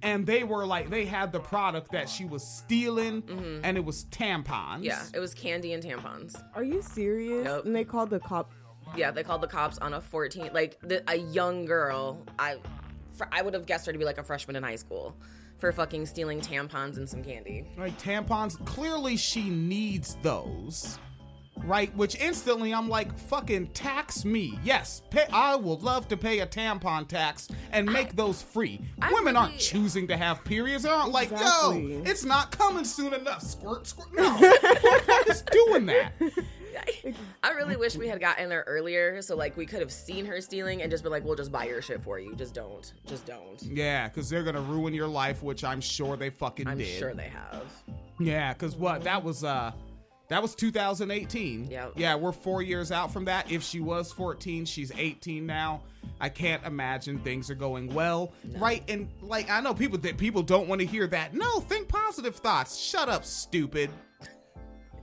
And they were like, they had the product that she was stealing, and it was tampons. Mm-hmm. Yeah. It was candy and tampons. Are you serious? Nope. And they called the cop. Yeah, they called the cops on a 14, like the, a young girl. I, fr- I would have guessed her to be like a freshman in high school for fucking stealing tampons and some candy. Like tampons, clearly she needs those. Right, which instantly I'm like, fucking tax me. Yes, pay, I will love to pay a tampon tax and make those free. I Women aren't choosing to have periods. They aren't like, Exactly. yo, it's not coming soon enough. Squirt, squirt. No, <laughs> who the fuck is doing that? I really wish we had gotten there earlier, so like we could have seen her stealing and just been like, "We'll just buy your shit for you." Just don't, just don't. Yeah, because they're gonna ruin your life, which I'm sure they fucking I'm did. sure they have. Yeah, because what that was uh that was 2018. Yeah. Yeah, we're four years out from that. If she was 14, she's 18 now. I can't imagine things are going well, right? And like I know people that people don't want to hear that. No, think positive thoughts. Shut up, stupid.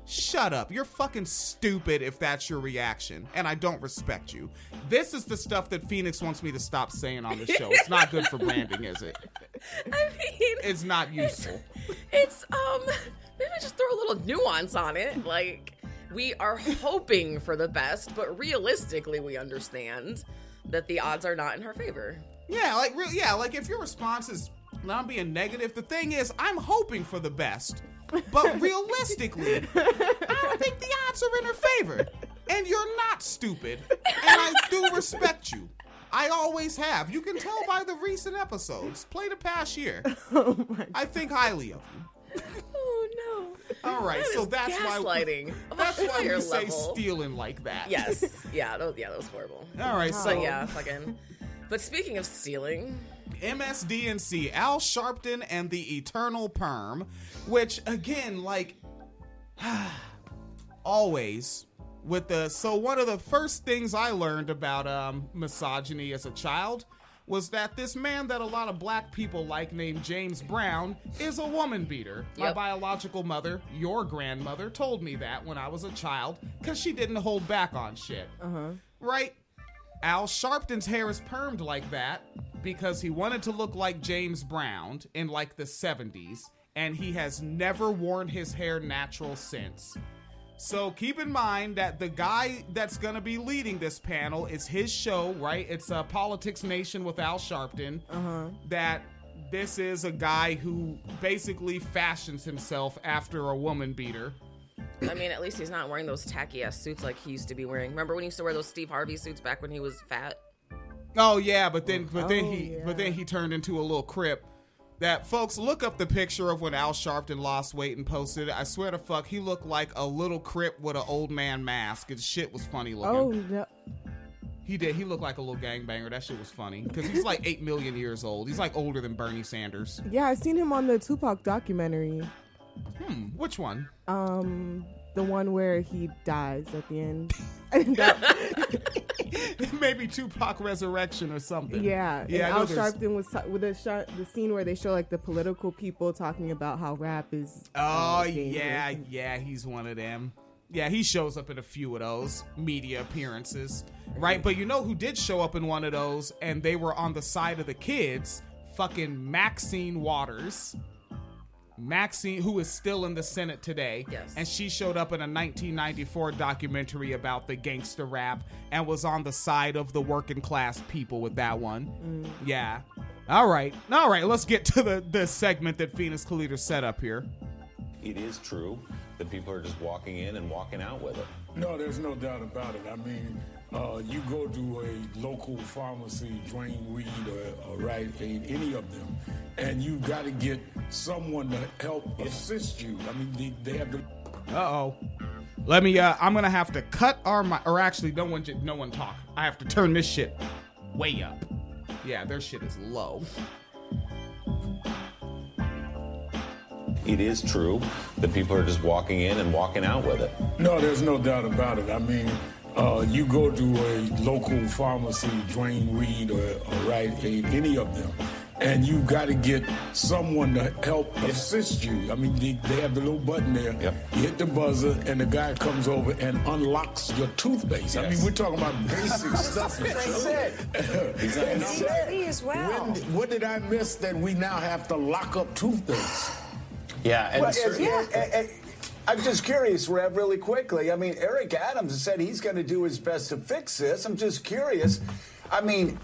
Shut up. You're fucking stupid if that's your reaction, and I don't respect you. This is the stuff that Phoenix wants me to stop saying on the show. It's not good for branding, is it? <laughs> I mean, It's not useful. it's um, maybe just throw a little nuance on it. Like we are hoping for the best, but realistically, we understand that the odds are not in her favor. Yeah, like real. Yeah, like if your response is not being negative, the thing is, I'm hoping for the best, but realistically, I don't think the odds are in her favor. And you're not stupid, and I do respect you. I always have. You can tell by the recent episodes. Play the past year. <laughs> Oh I think highly of you. Oh no! All right, That so that's why gaslighting. a that's why we say stealing like that. Yes, yeah, that was, yeah, that was horrible. All right, so But yeah, fucking. But speaking of stealing, MSDNC, Al Sharpton and the Eternal Perm, which again, like, <sighs> always with the. So one of the first things I learned about um, misogyny as a child was that this man that a lot of black people like named James Brown is a woman beater. My biological mother, your grandmother, told me that when I was a child because she didn't hold back on shit. Uh-huh. Right? Al Sharpton's hair is permed like that because he wanted to look like James Brown in like the 70s, and he has never worn his hair natural since. So keep in mind that the guy that's going to be leading this panel is his show, right? It's uh, Politics Nation with Al Sharpton. That this is a guy who basically fashions himself after a woman beater. I mean, at least he's not wearing those tacky ass suits like he used to be wearing. Remember when he used to wear those Steve Harvey suits back when he was fat? Oh yeah, but then but then Oh, he yeah. but then he turned into a little crip. That folks look up the picture of when Al Sharpton lost weight and posted it. I swear to fuck, he looked like a little crip with an old man mask. His shit was funny oh, looking. Oh no! He did. He looked like a little gangbanger. That shit was funny because he's like eight million years old. He's like older than Bernie Sanders. Yeah, I seen him on the Tupac documentary. Hmm. Which one? Um, the one where he dies at the end. <laughs> Maybe Tupac Resurrection or something. Yeah, Yeah. Al Sharpton was with the shot, the scene where they show like the political people talking about how rap is. Oh uh, yeah, yeah, he's one of them. Yeah, he shows up in a few of those media appearances, right? But you know who did show up in one of those, and they were on the side of the kids? Fucking Maxine Waters. Maxine, who is still in the Senate today, Yes. and she showed up in a 1994 documentary about the gangster rap and was on the side of the working class people with that one. Mm. Yeah. All right. All right. Let's get to the, the segment that Phoenix Calida set up here. It is true that people are just walking in and walking out with it. No, there's no doubt about it. I mean, uh, you go to a local pharmacy, Duane Reade or, or Rite Aid, any of them, and you've got to get someone to help assist you. I mean, they, they have to. Uh oh. Let me. Uh, I'm gonna have to cut our mi- or actually, no one, j- no one talk. I have to turn this shit way up. Yeah, their shit is low. It is true that people are just walking in and walking out with it. No, there's no doubt about it. I mean, uh, you go to a local pharmacy, Duane Reade or, or Rite Aid, any of them, and you got to get someone to help assist you. I mean, they, they have the little button there. Yep. You hit the buzzer, and the guy comes over and unlocks your toothpaste. I mean, we're talking about basic <laughs> stuff. That's what Exactly. And Sherry as well. When, what did I miss that we now have to lock up toothpaste? Yeah, and Well, cer- yeah. and- and- I'm just curious, Rev, really quickly. I mean, Eric Adams said he's going to do his best to fix this. I'm just curious. I mean,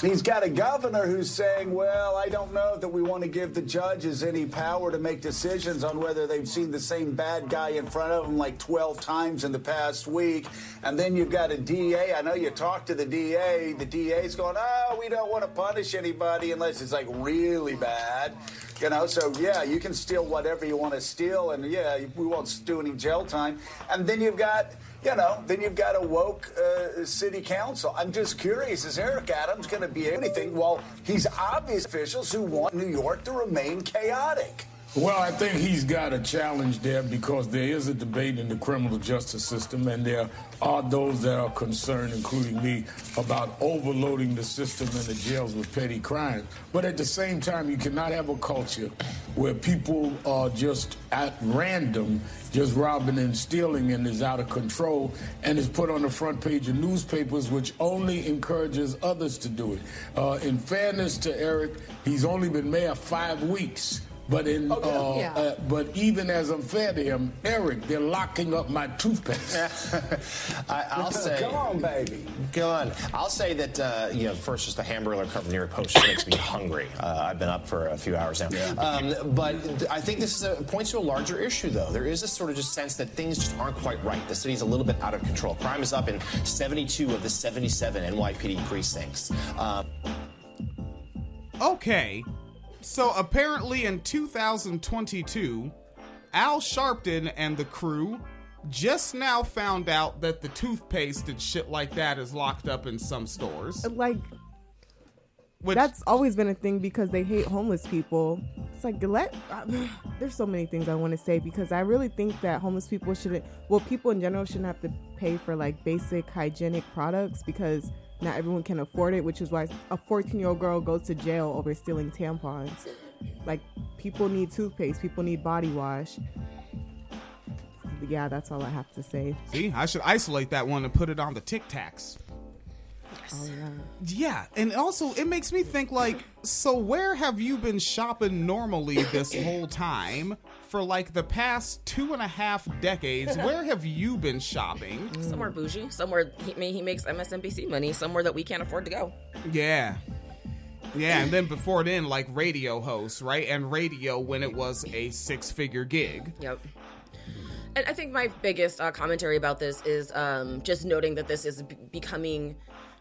he's got a governor who's saying, well, I don't know that we want to give the judges any power to make decisions on whether they've seen the same bad guy in front of them like 12 times in the past week. And then you've got a DA. I know you talked to the DA. The DA's going, oh, we don't want to punish anybody unless it's like really bad. You know, so yeah, you can steal whatever you want to steal, and yeah, we won't do any jail time. And then you've got, you know, then you've got a woke uh, city council. I'm just curious, is Eric Adams going to be anything? Well, he's obvious officials who want New York to remain chaotic. Well, I think he's got a challenge there because there is a debate in the criminal justice system, and there are those that are concerned, including me, about overloading the system and the jails with petty crimes. But at the same time, you cannot have a culture where people are just at random, just robbing and stealing, and is out of control, and is put on the front page of newspapers, which only encourages others to do it. Uh, in fairness to Eric, he's only been mayor five weeks. But in, uh, Yeah. uh, but even as unfair to him, Eric, they're locking up my toothpaste. <laughs> I, I'll <laughs> say. Come on, baby. Go on. I'll say that, uh, you know, first, just the hamburger cover from New York Post just makes me hungry. Uh, I've been up for a few hours now. Um, but th- I think this is a, points to a larger issue, though. There is a sort of just sense that things just aren't quite right. The city's a little bit out of control. Crime is up in 72 of the 77 NYPD precincts. Um, Okay, so apparently in 2022, Al Sharpton and the crew just now found out that the toothpaste and shit like that is locked up in some stores. Like Which- that's always been a thing because they hate homeless people. It's like let. <sighs> there's so many things I want to say because I really think that homeless people shouldn't. Well, people in general shouldn't have to pay for like basic hygienic products because not everyone can afford it. Which is why a 14 year old girl goes to jail over stealing tampons. Like people need toothpaste. People need body wash. Yeah, that's all I have to say. See, I should isolate that one and put it on the Tic Tacs. Oh yeah. Yeah, and also it makes me think like, so where have you been shopping normally this <coughs> whole time for like the past two and a half decades? <laughs> Where have you been shopping? Somewhere bougie, somewhere he, I mean, he makes MSNBC money, somewhere that we can't afford to go. Yeah. Yeah, and then before then, like radio hosts, right? And radio when it was a six figure gig. Yep. And I think my biggest uh, commentary about this is um, just noting that this is b- becoming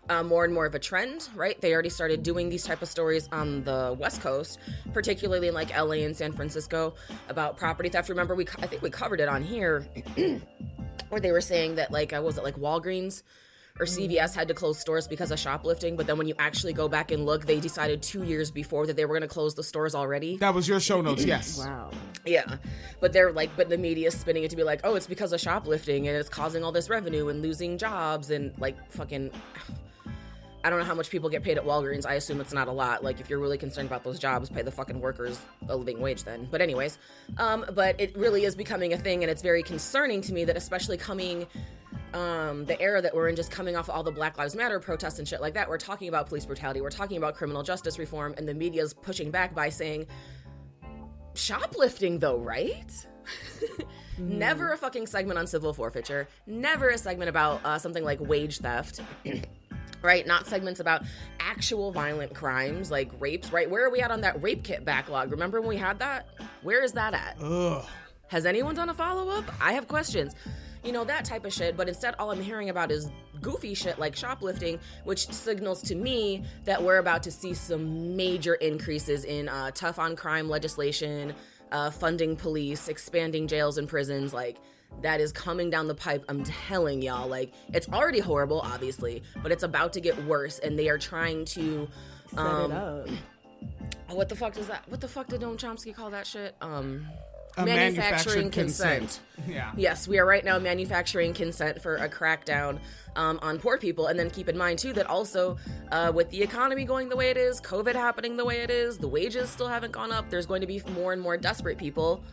uh, more and more of a trend, right? They already started doing these type of stories on the West Coast, particularly in like LA and San Francisco about property theft. Remember, we I think we covered it on here, <clears throat> where they were saying that like uh, was it like Walgreens or CVS had to close stores because of shoplifting. But then when you actually go back and look, they decided two years before that they were going to close the stores already. That was your show notes, yes. <clears throat> Wow. Yeah, but they're like, but the media is spinning it to be like, oh, it's because of shoplifting and it's causing all this revenue and losing jobs and like fucking. I don't know how much people get paid at Walgreens. I assume it's not a lot. Like, if you're really concerned about those jobs, pay the fucking workers a living wage then. But, anyways, um, but it really is becoming a thing, and it's very concerning to me that, especially coming um, the era that we're in, just coming off all the Black Lives Matter protests and shit like that, we're talking about police brutality, we're talking about criminal justice reform, and the media's pushing back by saying, shoplifting though, right? <laughs> Never a fucking segment on civil forfeiture. Never a segment about uh, something like wage theft. Right? Not segments about actual violent crimes like rapes, right? Where are we at on that rape kit backlog? Remember when we had that? Where is that at? Ugh. Has anyone done a follow up? I have questions. You know, that type of shit, but instead, all I'm hearing about is goofy shit like shoplifting, which signals to me that we're about to see some major increases in uh, tough on crime legislation, uh, funding police, expanding jails and prisons. Like, that is coming down the pipe. I'm telling y'all, like, it's already horrible, obviously, but it's about to get worse, and they are trying to. Set Um, it up. what the fuck does that? What the fuck did Noam Chomsky call that shit? Um, A manufactured consent. Yeah. Yes, we are right now manufacturing consent for a crackdown um, on poor people. And then keep in mind, too, that also uh, with the economy going the way it is, COVID happening the way it is, the wages still haven't gone up, there's going to be more and more desperate people,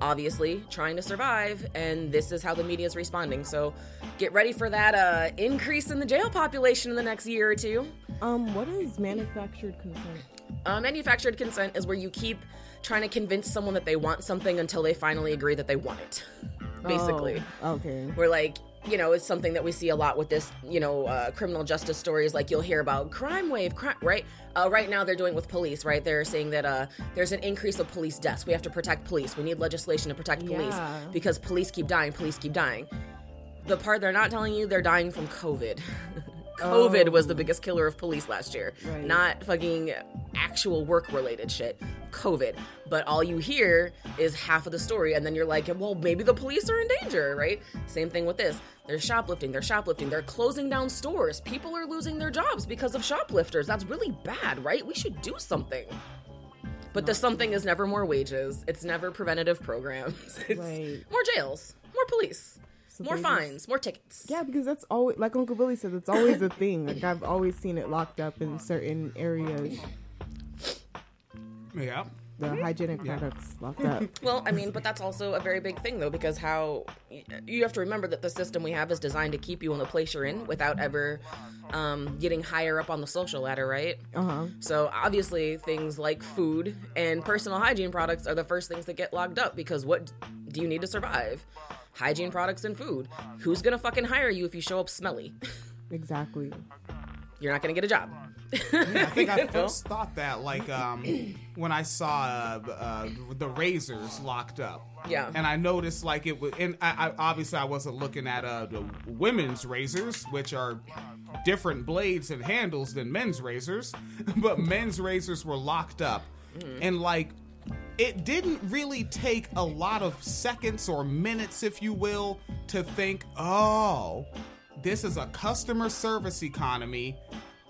obviously, trying to survive. And this is how the media is responding. So get ready for that uh, increase in the jail population in the next year or two. Um, what is manufactured consent? Uh, manufactured consent is where you keep trying to convince someone that they want something until they finally agree that they want it. Basically. Oh, okay. We're like, you know, it's something that we see a lot with this, you know, uh, criminal justice stories. Like you'll hear about crime wave, crime, right? Uh, right now they're doing with police, right? They're saying that uh, there's an increase of police deaths. We have to protect police. We need legislation to protect police Yeah. because police keep dying. Police keep dying. The part they're not telling you, they're dying from COVID. <laughs> COVID was the oh. biggest killer of police last year. Right. Not fucking actual work related shit. COVID. But all you hear is half of the story, and then you're like, well, maybe the police are in danger, right? Same thing with this. They're shoplifting, they're shoplifting, they're closing down stores. People are losing their jobs because of shoplifters. That's really bad, right? We should do something. But the something is never more wages. It's never preventative programs. <laughs> It's Right. more jails, more police, So more they just- fines, more tickets. Yeah, because that's always like Uncle Billy said. It's always a thing. Like I've always seen it locked up in certain areas. Yeah. The hygienic products locked up. <laughs> Well, I mean, but that's also a very big thing, though, because how you have to remember that the system we have is designed to keep you in the place you're in without ever um, getting higher up on the social ladder, right? Uh huh. So obviously, things like food and personal hygiene products are the first things that get locked up because what do you need to survive? Hygiene products and food. Who's gonna fucking hire you if you show up smelly? Exactly. You're not gonna get a job. I think I You <laughs> know? first thought that like um, when I saw uh, uh, the razors locked up. Yeah. And I noticed like it was, and I, I obviously I wasn't looking at uh, the women's razors, which are different blades and handles than men's razors, <laughs> but men's razors were locked up, and like it didn't really take a lot of seconds or minutes, if you will, to think, oh, this is a customer service economy.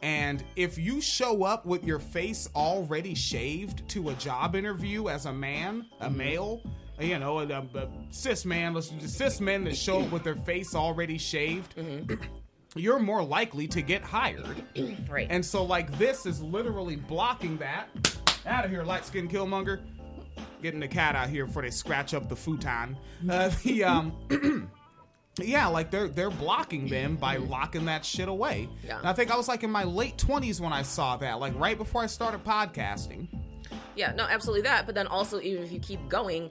And if you show up with your face already shaved to a job interview as a man, a mm-hmm. male, you know, a, a, um, a cis man, let's cis men that show up with their face already shaved, mm-hmm. you're more likely to get hired. Right. And so, like, this is literally blocking that. Out of here, light skinned Killmonger. Getting the cat out here before they scratch up the futon. Uh, <laughs> the um, <clears throat> yeah, like they're they're blocking them by locking that shit away. Yeah. And I think I was like in my late twenties when I saw that, like right before I started podcasting. Yeah, no, absolutely that. But then also, even if you keep going,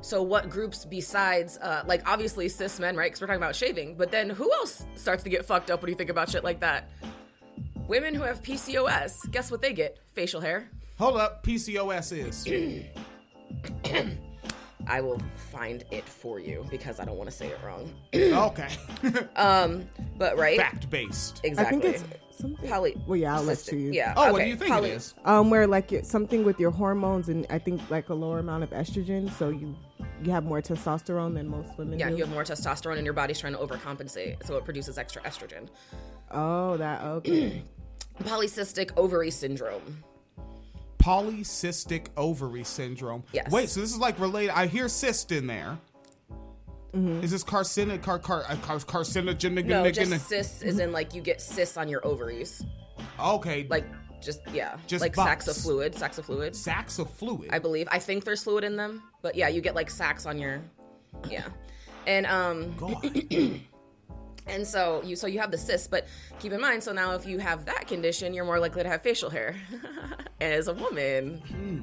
so what groups besides, uh, like obviously cis men, right? Because we're talking about shaving. But then who else starts to get fucked up when you think about shit like that? Women who have PCOS. Guess what they get? Facial hair. Hold up, PCOS is. <clears throat> I will find it for you because I don't want to say it wrong. <clears throat> okay. <laughs> um, but right, Fact based. exactly. I think it's something. Poly. Well, yeah, I'll let cystic- you. Yeah. Oh, what do you think poly- it is? Um, where like it's something with your hormones and I think like a lower amount of estrogen, so you you have more testosterone than most women Yeah, do. you have more testosterone and your body's trying to overcompensate, so it produces extra estrogen. oh, that okay. <clears throat> Polycystic ovary syndrome. Polycystic ovary syndrome. Yes. Wait, so this is like related. I hear cyst in there. Mm-hmm. Is this carcinogen? Car, car, uh, car, carcinogen? No, just cysts is in like you get cysts on your ovaries. Okay. Like just yeah, Just like sacks of fluid, sacks of fluid. Sacks of fluid. I believe. I think there's fluid in them, but yeah, you get like sacks on your yeah, and um. <clears throat> And so you so you have the cyst, but keep in mind. So now, if you have that condition, you're more likely to have facial hair <laughs> as a woman. Hmm.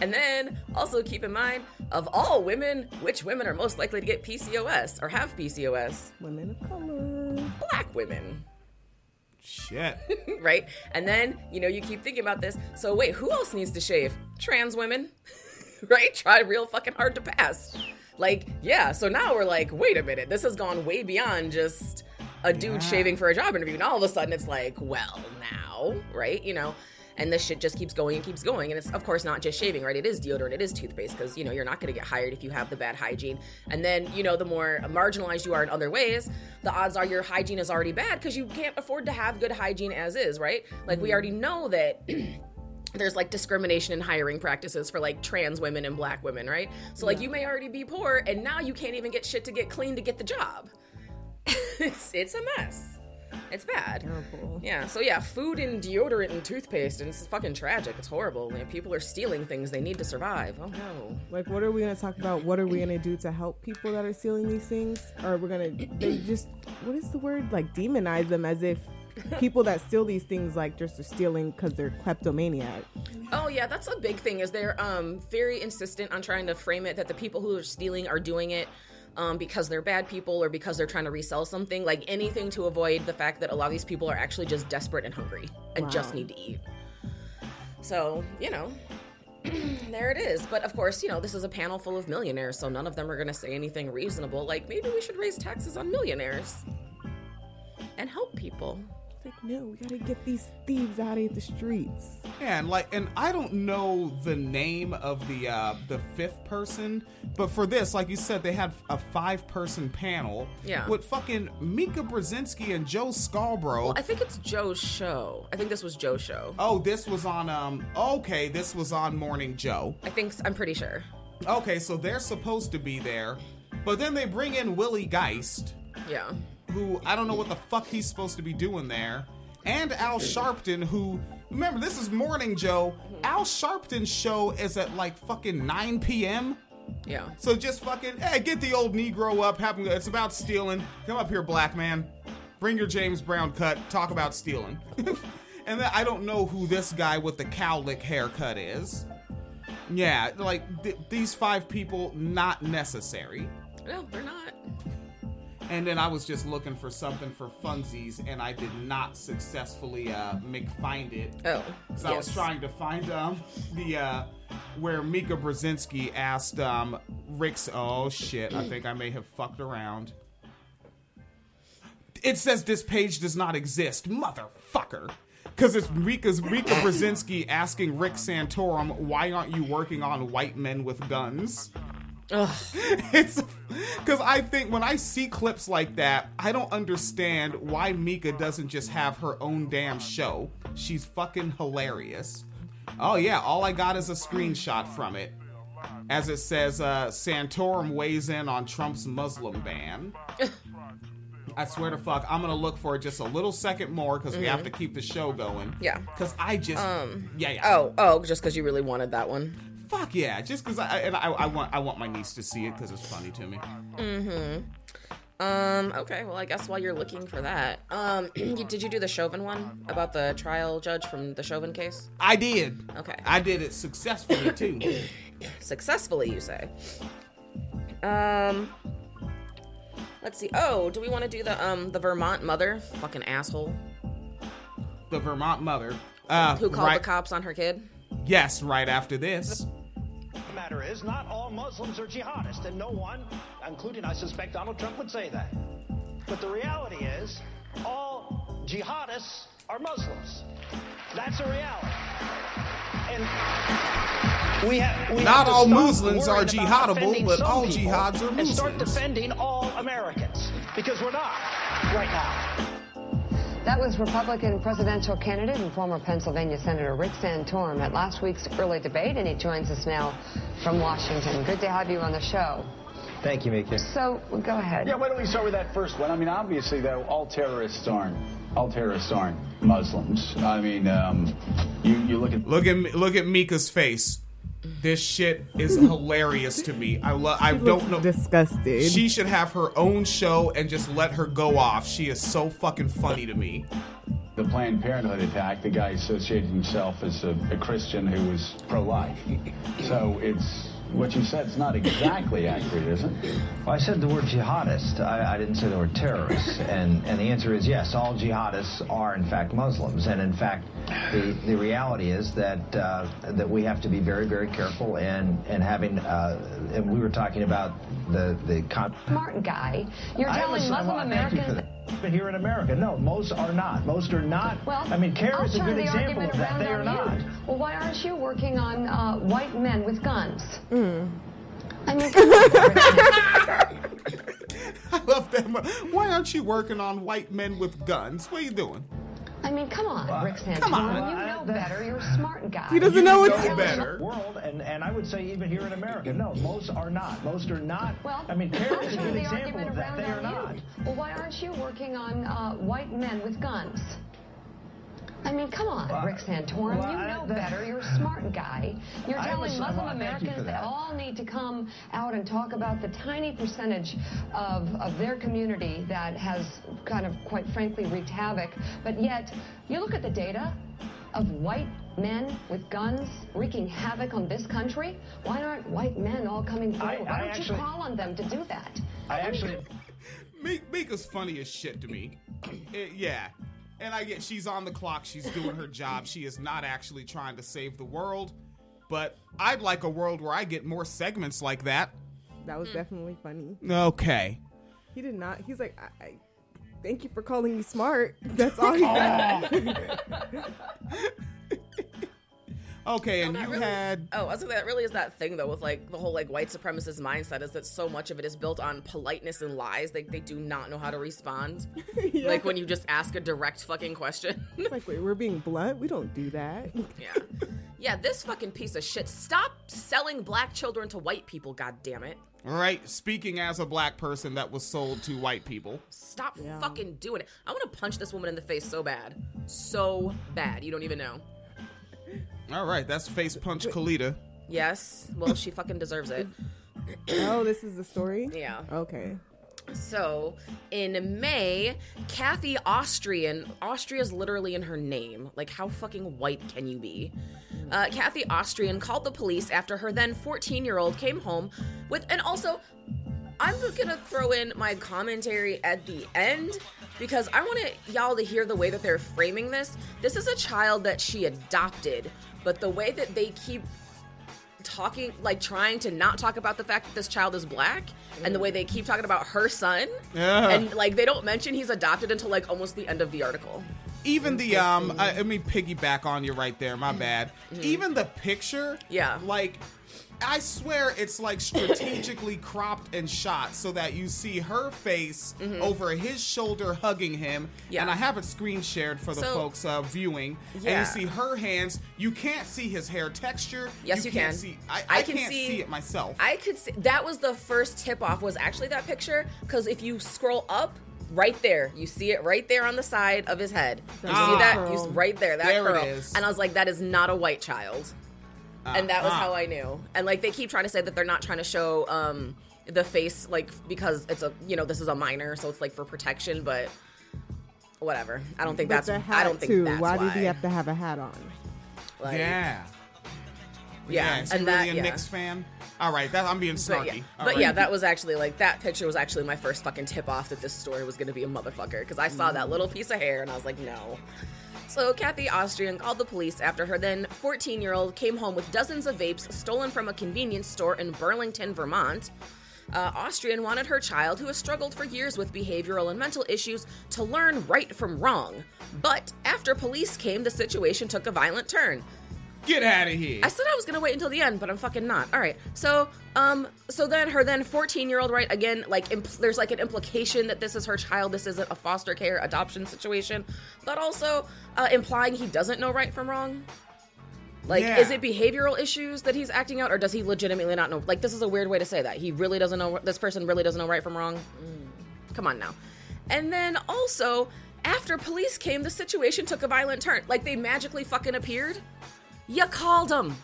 And then also keep in mind, of all women, which women are most likely to get PCOS or have PCOS? Women of color. Black women. Shit. <laughs> right? And then, you know, you keep thinking about this. So wait, who else needs to shave? Trans women. <laughs> right? Try real fucking hard to pass. Like, yeah, so now we're like, wait a minute, this has gone way beyond just a dude Yeah. shaving for a job interview. And all of a sudden it's like, well, now, right? You know, and this shit just keeps going and keeps going. And it's, of course, not just shaving, right? It is deodorant, it is toothpaste, because, you know, you're not going to get hired if you have the bad hygiene. And then, you know, the more marginalized you are in other ways, the odds are your hygiene is already bad because you can't afford to have good hygiene as is, right? Like, we mm-hmm. already know that. <clears throat> there's like discrimination in hiring practices for like trans women and black women, right? So like Yeah. you may already be poor and now you can't even get shit to get clean to get the job. <laughs> it's it's a mess. It's bad. Yeah. So yeah, food and deodorant and toothpaste and it's fucking tragic. It's horrible. You know, people are stealing things they need to survive. Oh no. Like, what are we gonna talk about? What are we gonna do to help people that are stealing these things? Or we're gonna they just what is the word? Like demonize them as if people that steal these things like just are stealing because they're kleptomaniac. Oh yeah, that's a big thing. Is they're um, very insistent on trying to frame it that the people who are stealing are doing it um, because they're bad people or because they're trying to resell something. Like anything to avoid the fact that a lot of these people are actually just desperate and hungry and just need to eat. So you know. <clears throat> there it is. But of course, you know, this is a panel full of millionaires, so none of them are going to say anything reasonable. Like, maybe we should raise taxes on millionaires and help people. Like, no, we gotta get these thieves out of the streets. Yeah, and like, and I don't know the name of the uh the fifth person, but for this, like you said, they had a five person panel. Yeah. With fucking Mika Brzezinski and Joe Scarborough. Well, I think it's Joe's show. I think this was Joe's show. oh, this was on um. Okay, this was on Morning Joe. I think I'm pretty sure. Okay, so they're supposed to be there, but then they bring in Willie Geist, Yeah. Who I don't know what the fuck he's supposed to be doing there, and Al Sharpton, who remember this is Morning Joe. Al Sharpton's show is at like fucking 9 p.m. Yeah. So just fucking, hey, get the old Negro up. Have him, it's about stealing. Come up here, black man. Bring your James Brown cut. Talk about stealing. <laughs> and then I don't know who this guy with the cowlick haircut is. Yeah, like th- these five people, not necessary. No, they're not. And then I was just looking for something for funsies, and I did not successfully uh, make find it. Oh, So I was trying to find um the uh where Mika Brzezinski asked um Rick's. Oh shit! I think I may have fucked around. It says this page does not exist, motherfucker. Because it's Mika's Mika Brzezinski asking Rick Santorum, "Why aren't you working on white men with guns?" <laughs> it's because I think when I see clips like that, I don't understand why Mika doesn't just have her own damn show. She's fucking hilarious. Oh yeah, all I got is a screenshot from it. As it says, uh, Santorum weighs in on Trump's Muslim ban. <laughs> I swear to fuck, I'm gonna look for just a little second more because we have Mhm. to keep the show going. Yeah. Because I just, Um. yeah, yeah. Oh, oh, just because you really wanted that one. Fuck yeah, just because I and I, I want I want my niece to see it because it's funny to me. Mm-hmm. Um. Okay. Well, I guess while you're looking for that, um, <clears throat> you, did you do the Chauvin one about the trial judge from the Chauvin case? I did. Okay. I did it successfully too. <coughs> Successfully, you say? Um. Let's see. Oh, do we want to do the um the Vermont mother? Fucking asshole. the Vermont mother. Uh, Who called right, the cops on her kid? Yes, right after this. Matter is, not all Muslims are jihadists, and no one, including I suspect Donald Trump, would say that. But the reality is, all jihadists are Muslims. That's a reality. And we have, we Not have all Muslims are jihadable, but all jihads are Muslims. And start defending all Americans because we're not right now. That was Republican presidential candidate and former Pennsylvania Senator Rick Santorum at last week's early debate, and he joins us now from Washington. Good to have you on the show. Thank you, Mika. So, go ahead. Yeah, why don't we start with that first one? I mean, obviously, though, all terrorists aren't all terrorists aren't Muslims. I mean, um, you you look at Look at look at Mika's face. This shit is hilarious to me. I love. I don't know. disgusted. She should have her own show and just let her go off. She is so fucking funny to me. the Planned Parenthood attack. The guy associated himself as a, a Christian who was pro-life. So it's what you said. is not exactly accurate, is it? Well, I said the word jihadist. I, I didn't say the word terrorist. And and the answer is yes. All jihadists are in fact Muslims. And in fact, the the reality is that uh, that we have to be very very careful and and having. Uh, and we were talking about the the. Con- Smart guy. You're telling was- Muslim well, thank you for Americans. That. But here in America, no, most are not. Most are not. Well, I mean, CAIR is a good the example argument of that. around They are on not. Well, why aren't you working on uh, white men with guns? Hmm. I mean. <laughs> I love that. Why aren't you working on white men with guns? What are you doing? I mean, come on, Rick Santorum. come on. You know better. You're a smart guy. He doesn't know what's Go better. World, and, and I would say even here in America, no, most are not. Most are not. Well, I mean, CAIR I'll is a good the example of that. They are on not. Well, why aren't you working on uh, white men with guns? I mean, come on, Rick Santorum. well, you know that- better. You're a smart guy. You're telling was- Muslim well, thank you Americans for that. that. all need to come out and talk about the tiny percentage of, of their community that has kind of, quite frankly, wreaked havoc. But yet, you look at the data of white men with guns wreaking havoc on this country. Why aren't white men all coming forward? I Why don't actually- you call on them to do that? I actually. Meek, is funny as shit to me. <clears throat> Eh, yeah. And I get she's on the clock, she's doing her job. She is not actually trying to save the world. But I'd like a world where I get more segments like that. That was hmm. definitely funny. Okay. He did not. He's like, I, I thank you for calling me smart. That's all he <laughs> said. <laughs> Okay, and you really- had Oh, I was gonna that really is that thing though with like the whole like white supremacist mindset is that so much of it is built on politeness and lies. They they do not know how to respond. <laughs> Yeah. Like when you just ask a direct fucking question. <laughs> It's like, wait, we're being blunt. We don't do that. yeah. Yeah, this fucking piece of shit. Stop selling black children to white people, god damn it. All right, speaking as a black person that was sold to white people. Stop fucking doing it. I want to punch this woman in the face so bad. So bad. You don't even know. All right, that's face punch Kalita. Yes. Well, she fucking deserves it. <coughs> oh, this is the story? Yeah. Okay. So, in May, Kathy Austrian, Austria's literally in her name. Like, how fucking white can you be? Uh, Kathy Austrian called the police after her then 14 year old came home with, and also, I'm gonna throw in my commentary at the end because I want y'all to hear the way that they're framing this. This is a child that she adopted, but the way that they keep talking like trying to not talk about the fact that this child is black and the way they keep talking about her son Yeah. and like they don't mention he's adopted until like almost the end of the article Even the um, I, let me piggyback on you right there. My bad. Mhm. Even the picture, Yeah. like. I swear it's like strategically <laughs> cropped and shot so that you see her face over his shoulder hugging him. Mm-hmm. Yeah. And I have it screen shared for the So- folks uh, viewing. And you see her hands. You can't see his hair texture. yes you, can't can See, I, I I can can't see, see it myself. i could see that was the first tip off was actually that picture because if you scroll up right there you see it right there on the side of his head you Ah. see that you right there that There it curl is. and i was like that is not a white child and that was Ah. how I knew. And like they keep trying to say that they're not trying to show um the face like because it's a you know this is a minor so it's like for protection, but whatever. I don't think But that's the hat I don't think too. that's why, why. did he have to have a hat on? Like, yeah. Yeah, Is he and really that- a yeah. Knicks fan? All right, that I'm being snarky. But yeah, All but right. yeah, that was actually like that picture was actually my first fucking tip off that this story was going to be a motherfucker because I saw that little piece of hair and I was like, no. So Kathy Austrian called the police after her then 14-year-old came home with dozens of vapes stolen from a convenience store in Burlington, Vermont. Uh, Austrian wanted her child, who has struggled for years with behavioral and mental issues, to learn right from wrong. But after police came, the situation took a violent turn. Get out of here. I said I was gonna wait until the end, but I'm fucking not. All right. So, um, so then her then 14 year old, right? Again, like impl- there's like an implication that this is her child. This isn't a foster care adoption situation, but also uh, implying he doesn't know right from wrong. Like, Yeah. is it behavioral issues that he's acting out, or does he legitimately not know? Like, this is a weird way to say that. He really doesn't know. This person really doesn't know right from wrong. Mm. Come on now. And then also, after police came, the situation took a violent turn. Like, they magically fucking appeared. You called them.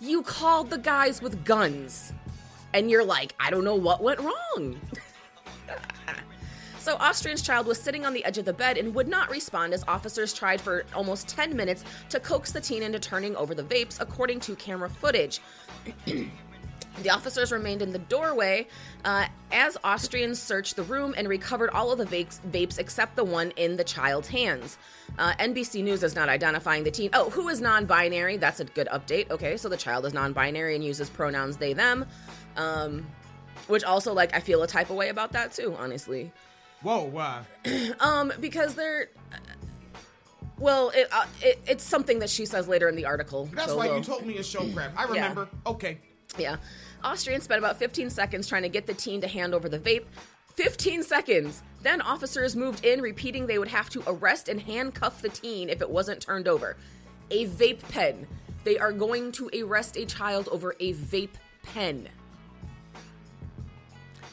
You called the guys with guns. And you're like, I don't know what went wrong. <laughs> so, Austrian's child was sitting on the edge of the bed and would not respond as officers tried for almost 10 minutes to coax the teen into turning over the vapes, according to camera footage. <clears throat> The officers remained in the doorway uh, as Austrians searched the room and recovered all of the vapes, vapes except the one in the child's hands. Uh, NBC News is not identifying the teen. Oh, who is non binary? That's a good update. Okay, so the child is non binary and uses pronouns they, them. Um, which also, like, I feel a type of way about that too, honestly. Whoa, why? <clears throat> um, because they're. Well, it, uh, it, it's something that she says later in the article. That's so why you told me a show crap. I Yeah. remember. Okay. Yeah. Austrians spent about 15 seconds trying to get the teen to hand over the vape. 15 seconds. Then officers moved in, repeating they would have to arrest and handcuff the teen if it wasn't turned over. A vape pen. They are going to arrest a child over a vape pen.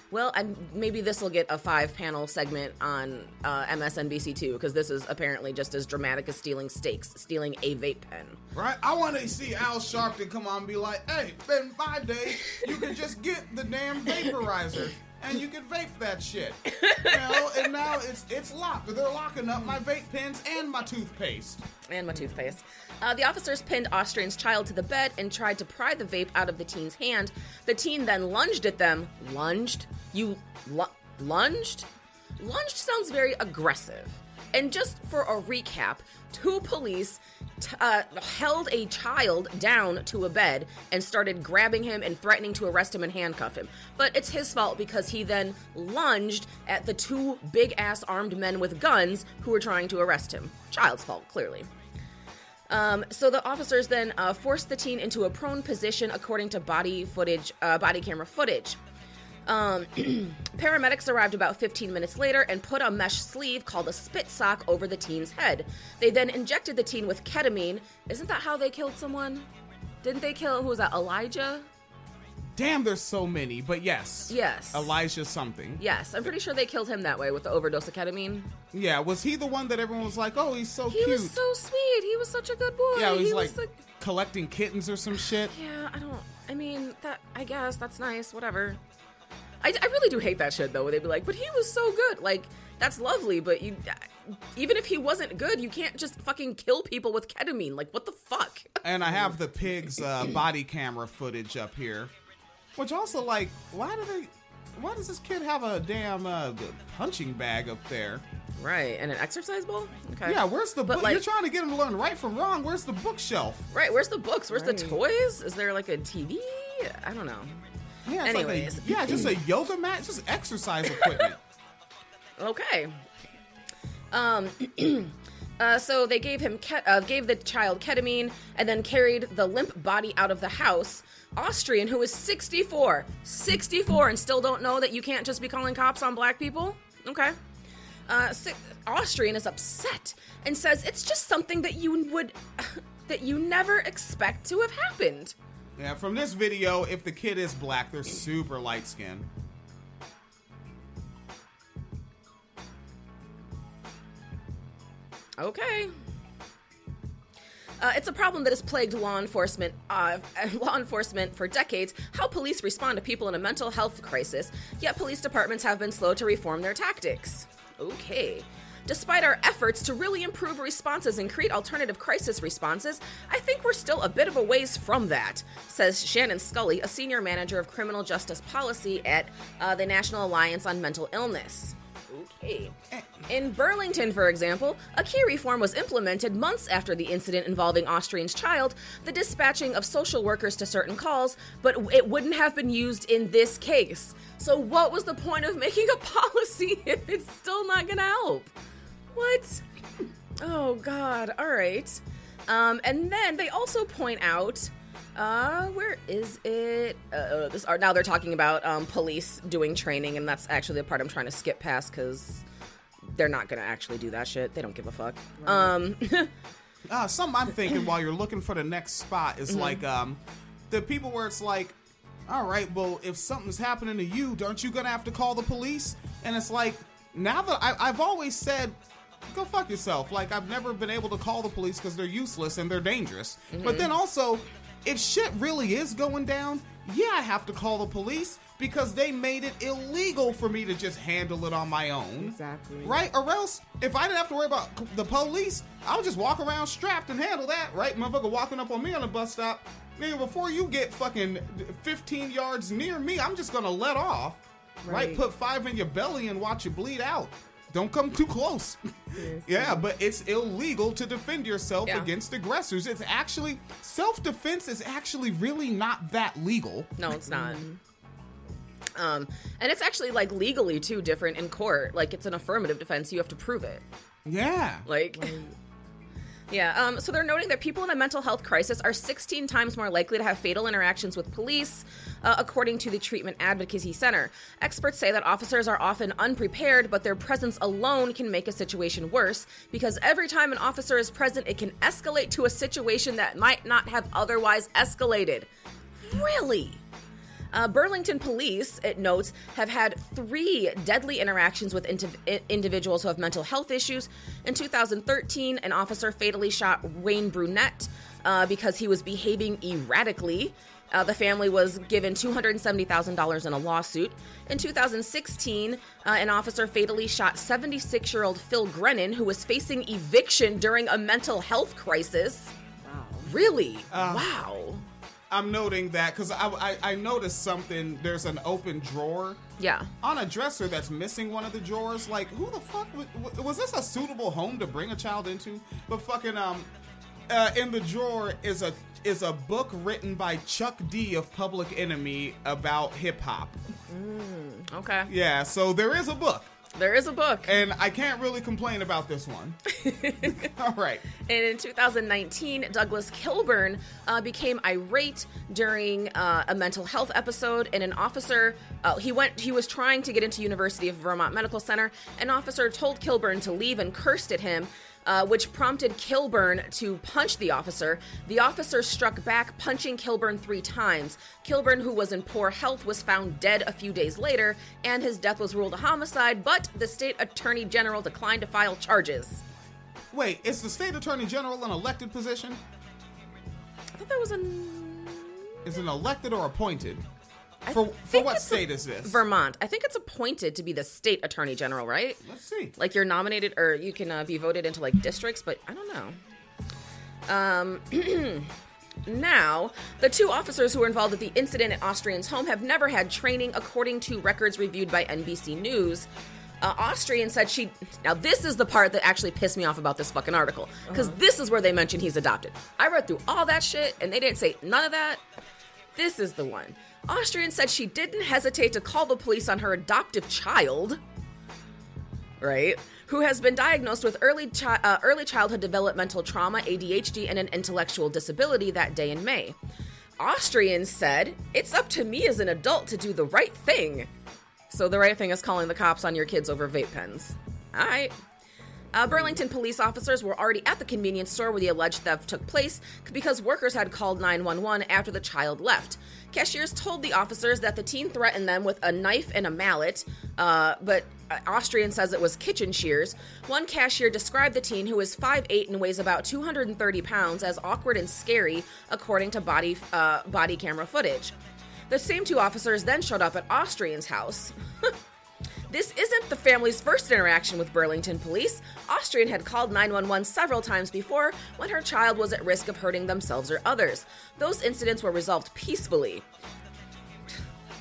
Well, and maybe this will get a five panel segment on uh, MSNBC too, because this is apparently just as dramatic as stealing steaks, stealing a vape pen. Right? I want to see Al Sharpton come on and be like, hey, in five days, you can just get the damn vaporizer and you can vape that shit. <laughs> You know, and now it's it's locked. They're locking up my vape pens and my toothpaste. and my toothpaste. Uh, the officers pinned Austrian's child to the bed and tried to pry the vape out of the teen's hand. The teen then lunged at them. Lunged? You lu- lunged? Lunged sounds very aggressive. And just for a recap, two police t- uh, held a child down to a bed and started grabbing him and threatening to arrest him and handcuff him. But it's his fault because he then lunged at the two big ass armed men with guns who were trying to arrest him. Child's fault, clearly. Um, so the officers then uh, forced the teen into a prone position, according to body footage, uh, body camera footage. Um, <clears throat> paramedics arrived about 15 minutes later and put a mesh sleeve called a spit sock over the teen's head. They then injected the teen with ketamine. Isn't that how they killed someone? Didn't they kill who was that? Elijah? Damn, there's so many, but yes. Yes. Elijah something. Yes, I'm pretty sure they killed him that way with the overdose of ketamine. Yeah, was he the one that everyone was like, oh, he's so He cute? He was so sweet. He was such a good boy. yeah, he was he like was like, collecting kittens or some shit. yeah, I don't. I mean, that. I guess that's nice. Whatever. I, I really do hate that shit though. Where they'd be like, "But he was so good." Like that's lovely, but you, even if he wasn't good, you can't just fucking kill people with ketamine. Like what the fuck? And I have the pig's uh, body camera footage up here, which also like, why do they? Why does this kid have a damn uh, punching bag up there? Right, and an exercise ball. Okay. Yeah, where's the book? like- You're trying to get him to learn right from wrong. Where's the bookshelf? Right. Where's the books? Where's Right. the toys? Is there like a TV? I don't know. Yeah, it's like a- Anyways. yeah, just a yoga mat, just exercise equipment. <laughs> Okay. Um. <clears throat> Uh, so they gave him ke- uh, gave the child ketamine and then carried the limp body out of the house. Austrian, who is 64, 64, and still don't know that you can't just be calling cops on black people. Okay. Uh, si- Austrian is upset and says it's just something that you would <laughs> that you never expect to have happened. Yeah, from this video, if the kid is black, they're super light skinned. Okay. Uh, it's a problem that has plagued law enforcement, uh, <laughs> law enforcement for decades. How police respond to people in a mental health crisis, yet police departments have been slow to reform their tactics. Okay. Despite our efforts to really improve responses and create alternative crisis responses, I think we're still a bit of a ways from that, says Shannon Scully, a senior manager of criminal justice policy at uh, the National Alliance on Mental Illness. Okay. In Burlington, for example, a key reform was implemented months after the incident involving Austrian's child, the dispatching of social workers to certain calls, but it wouldn't have been used in this case. So, what was the point of making a <laughs> policy if it's still not gonna help? What? Oh, God. All right. Um, and then they also point out, uh, where is it? Uh, this are now they're talking about um, police doing training, and that's actually the part I'm trying to skip past because they're not gonna actually do that shit. They don't give a fuck. Um, <laughs> Uh, something I'm thinking while you're looking for the next spot is Mhm. like um, the people where it's like, all right, well, if something's happening to you, don't you gonna have to call the police? And it's like, now that I, I've always said, go fuck yourself. Like I've never been able to call the police because they're useless and they're dangerous. But Mhm. then also, if shit really is going down, yeah, I have to call the police because they made it illegal for me to just handle it on my own. Exactly. Right? Or else, if I didn't have to worry about the police, I would just walk around strapped and handle that, right? Motherfucker walking up on me on a bus stop. Nigga, before you get fucking 15 yards near me, I'm just gonna let off, right? Right. Put five in your belly and watch you bleed out. Don't come too close. yeah, but it's illegal to defend yourself Yeah. against aggressors. It's actually, self defense is actually really not that legal. No, it's not. Um, and it's actually like legally too different in court. Like it's an affirmative defense; you have to prove it. Yeah. Like, yeah. Um, so they're noting that people in a mental health crisis are 16 times more likely to have fatal interactions with police, uh, according to the Treatment Advocacy Center. Experts say that officers are often unprepared, but their presence alone can make a situation worse because every time an officer is present, it can escalate to a situation that might not have otherwise escalated. Really? Uh, Burlington police, it notes, have had three deadly interactions with indiv- individuals who have mental health issues. In 2013, an officer fatally shot Wayne Brunette uh, because he was behaving erratically. Uh, the family was given $270,000 in a lawsuit. In 2016, uh, an officer fatally shot 76 year old Phil Grenon, who was facing eviction during a mental health crisis. Wow. Really? Uh, wow. I'm noting that because I, I, I noticed something. There's an open drawer. Yeah. On a dresser that's missing one of the drawers. Like, who the fuck was, was this a suitable home to bring a child into? But fucking um, uh, in the drawer is a is a book written by Chuck D of Public Enemy about hip hop. Mm, okay. Yeah, so there is a book. There is a book. And I can't really complain about this one. <laughs> All right. And in 2019, Douglas Kilburn uh, became irate during uh, a mental health episode, and an officer uh, he went he was trying to get into University of Vermont Medical Center. An officer told Kilburn to leave and cursed at him. Uh, which prompted Kilburn to punch the officer. The officer struck back, punching Kilburn three times. Kilburn, who was in poor health, was found dead a few days later, and his death was ruled a homicide, but the state attorney general declined to file charges. Wait, is the state attorney general an elected position? I thought that was an. Is it elected or appointed? For for what it's a- state is this? Vermont. I think it's appointed to be the state attorney general, right? Let's see. Like you're nominated, or you can uh, be voted into like districts, but I don't know. Um. <clears throat> Now, the two officers who were involved at the incident at Austrian's home have never had training, according to records reviewed by NBC News. Uh, Austrian said she. Now, this is the part that actually pissed me off about this fucking article. Because this is where they mentioned he's adopted. I read through all that shit, and they didn't say none of that. This is the one. Austrian said she didn't hesitate to call the police on her adoptive child, right? Who has been diagnosed with early chi- uh, early childhood developmental trauma, ADHD, and an intellectual disability that day in May. Austrian said, "It's up to me as an adult to do the right thing." So the right thing is calling the cops on your kids over vape pens. All right. Uh, Burlington police officers were already at the convenience store where the alleged theft took place because workers had called 911 after the child left. Cashiers told the officers that the teen threatened them with a knife and a mallet, uh, but uh, Austrian says it was kitchen shears. One cashier described the teen, who is 5'8 and weighs about 230 pounds, as awkward and scary, according to body, uh, body camera footage. The same two officers then showed up at Austrian's house. <laughs> This isn't the family's first interaction with Burlington police. Austrian had called 911 several times before when her child was at risk of hurting themselves or others. Those incidents were resolved peacefully.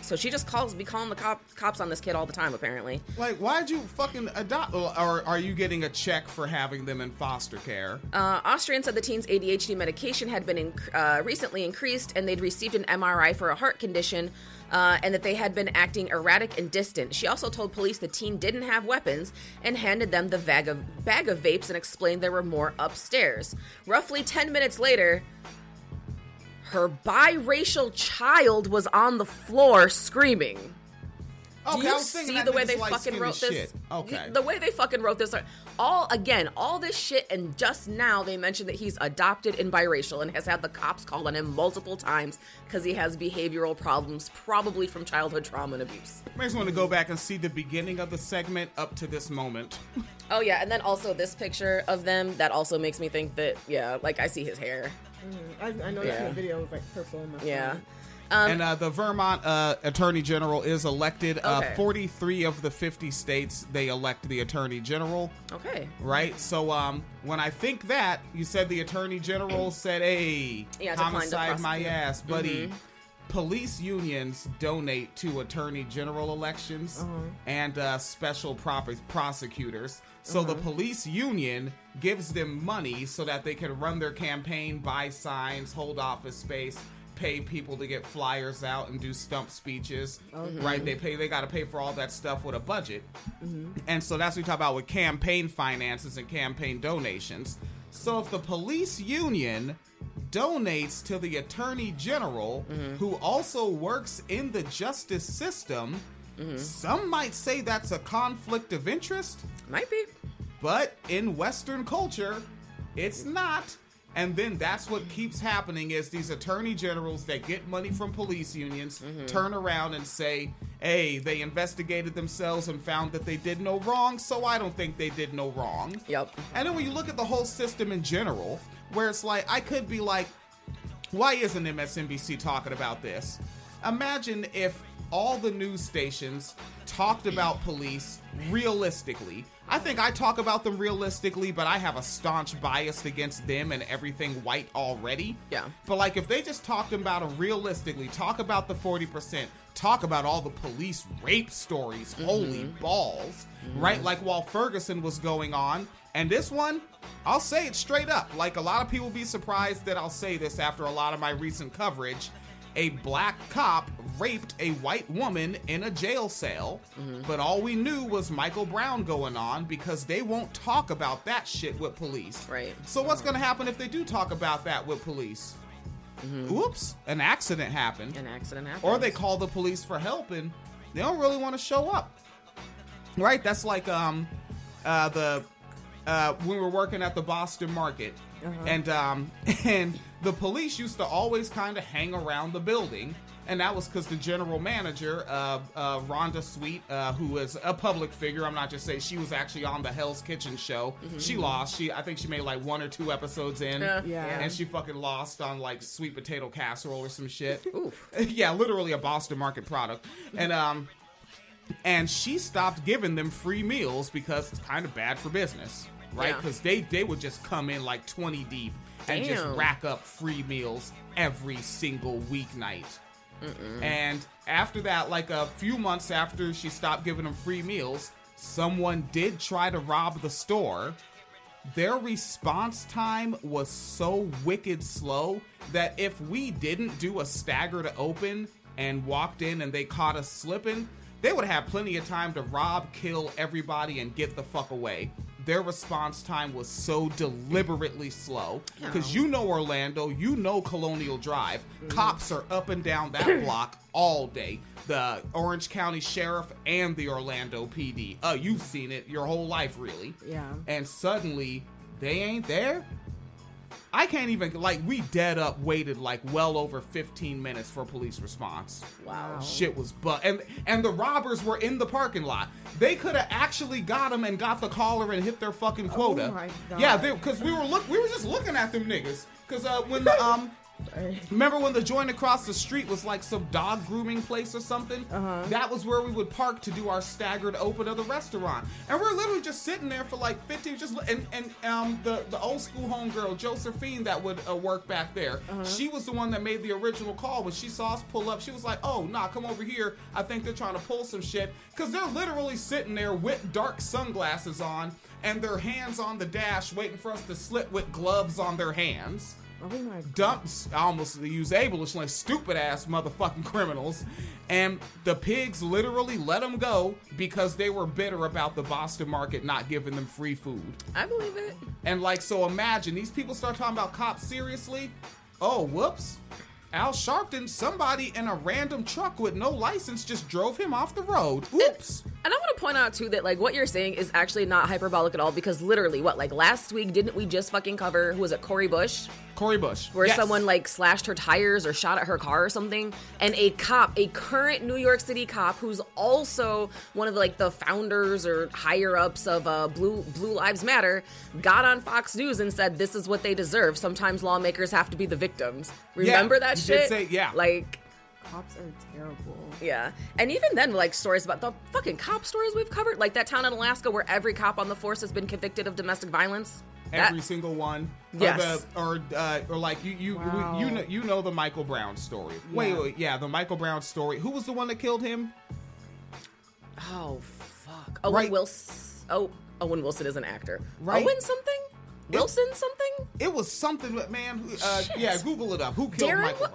So she just calls, be calling the cop, cops on this kid all the time, apparently. Like, why'd you fucking adopt? Or are you getting a check for having them in foster care? Uh, Austrian said the teen's ADHD medication had been inc- uh, recently increased, and they'd received an MRI for a heart condition. Uh, and that they had been acting erratic and distant. She also told police the teen didn't have weapons and handed them the bag of, bag of vapes and explained there were more upstairs. Roughly 10 minutes later, her biracial child was on the floor screaming. Okay, Do you see the way they fucking wrote this? shit. Okay. The way they fucking wrote this. All again, all this shit, and just now they mentioned that he's adopted and biracial and has had the cops call on him multiple times because he has behavioral problems, probably from childhood trauma and abuse. Makes me want to go back and see the beginning of the segment up to this moment. <laughs> Oh yeah, and then also this picture of them that also makes me think that yeah, like I see his hair. Mm, I, I noticed Yeah. in the video it was like purple in my Yeah. phone. Um, and uh, the Vermont uh, Attorney General is elected. Uh, Okay. 43 of the 50 states, they elect the Attorney General. Okay. Right? So um, when I think that, you said the Attorney General said, hey, Yeah, homicide my ass, buddy. Mhm. Police unions donate to Attorney General elections Uh-huh. and uh, special prop- prosecutors. So the Uh-huh. police union gives them money so that they can run their campaign, buy signs, hold office space, pay people to get flyers out and do stump speeches. Okay. Right? They pay. They got to pay for all that stuff with a budget. Mm-hmm. And so that's what we talk about with campaign finances and campaign donations. So if the police union donates to the attorney general, who also works in the justice system, some might say that's a conflict of interest. Might be. But in Western culture, it's not. And then that's what keeps happening is these attorney generals that get money from police unions mm-hmm. turn around and say, hey, they investigated themselves and found that they did no wrong, so I don't think they did no wrong. Yep. And then when you look at the whole system in general, where it's like, I could be like, why isn't MSNBC talking about this? Imagine if all the news stations talked about police realistically. I think I talk about them realistically, but I have a staunch bias against them and everything white already. Yeah. But like if they just talked about them realistically, talk about the 40%, talk about all the police rape stories, mm-hmm. holy balls, mm-hmm. right? Like while Ferguson was going on, and this one, I'll say it straight up. Like a lot of people be surprised that I'll say this after a lot of my recent coverage. A black cop raped a white woman in a jail cell, but all we knew was Michael Brown going on because they won't talk about that shit with police. Right. So what's going to happen if they do talk about that with police? Oops, an accident happened. An accident happened. Or they call the police for help and they don't really want to show up. Right? That's like um uh the uh when we were working at the Boston market and um <laughs> and the police used to always kind of hang around the building and that was because the general manager, uh, uh, Rhonda Sweet, uh, who is a public figure, I'm not just saying she was actually on the Hell's Kitchen show. She lost. She, I think she made like one or two episodes in, Uh, yeah. and she fucking lost on like sweet potato casserole or some shit. <laughs> <laughs> yeah, literally a Boston market product, and um, and she stopped giving them free meals because it's kind of bad for business, right? Yeah. Because they they would just come in like 20 deep and just rack up free meals every single weeknight. And after that, like a few months after she stopped giving them free meals, someone did try to rob the store. Their response time was so wicked slow that if we didn't do a stagger to open and walked in and they caught us slipping, they would have plenty of time to rob, kill everybody, and get the fuck away. Their response time was so deliberately slow because you know Orlando, you know Colonial Drive. Cops are up and down that <clears throat> block all day. The Orange County Sheriff and the Orlando PD. Uh, you've seen it your whole life, really Yeah. and suddenly they ain't there. I can't even like we dead up waited like well over 15 minutes for police response. Wow. Shit was but and and the robbers were in the parking lot. They could have actually got them and got the caller and hit their fucking quota. my God. Yeah, because we were look we were just looking at them niggas. Cause uh when the um Remember when the joint across the street was like some dog grooming place or something? Uh-huh. That was where we would park to do our staggered open of the restaurant, and we're literally just sitting there for like 15. Just and and um the the old school homegirl Josephine that would uh, work back there. Uh-huh. She was the one that made the original call. When she saw us pull up, she was like, "Oh, nah, come over here. I think they're trying to pull some shit." Because they're literally sitting there with dark sunglasses on and their hands on the dash, waiting for us to slip with gloves on their hands. Oh Dumps, I almost use ableish like stupid ass motherfucking criminals. And the pigs literally let them go because they were bitter about the Boston market not giving them free food. I believe it. And like, so imagine these people start talking about cops seriously. Oh, whoops. Al Sharpton, somebody in a random truck with no license just drove him off the road. Oops. And I want to point out too that like what you're saying is actually not hyperbolic at all because literally, what like last week didn't we just fucking cover who was it Cori Bush? Cori Bush. Where Yes. someone like slashed her tires or shot at her car or something, and a cop, a current New York City cop, who's also one of the, like the founders or higher ups of uh, Blue Blue Lives Matter, got on Fox News and said this is what they deserve. Sometimes lawmakers have to be the victims. Remember that he shit? did say- yeah. Like Cops are terrible. yeah. And even then, like stories about the fucking cop stories we've covered, like that town in Alaska where every cop on the force has been convicted of domestic violence. That- Every single one. Yes. Or, the, or, uh, or like you you Wow. you know you know the Michael Brown story. Wait, Yeah. wait, yeah, the Michael Brown story. Who was the one that killed him? Oh fuck. Owen Right. Wilson. Oh, Owen Wilson is an actor. Right. Owen something? Wilson something? It was something, but man, uh, yeah, Google it up. Who killed Darren Michael?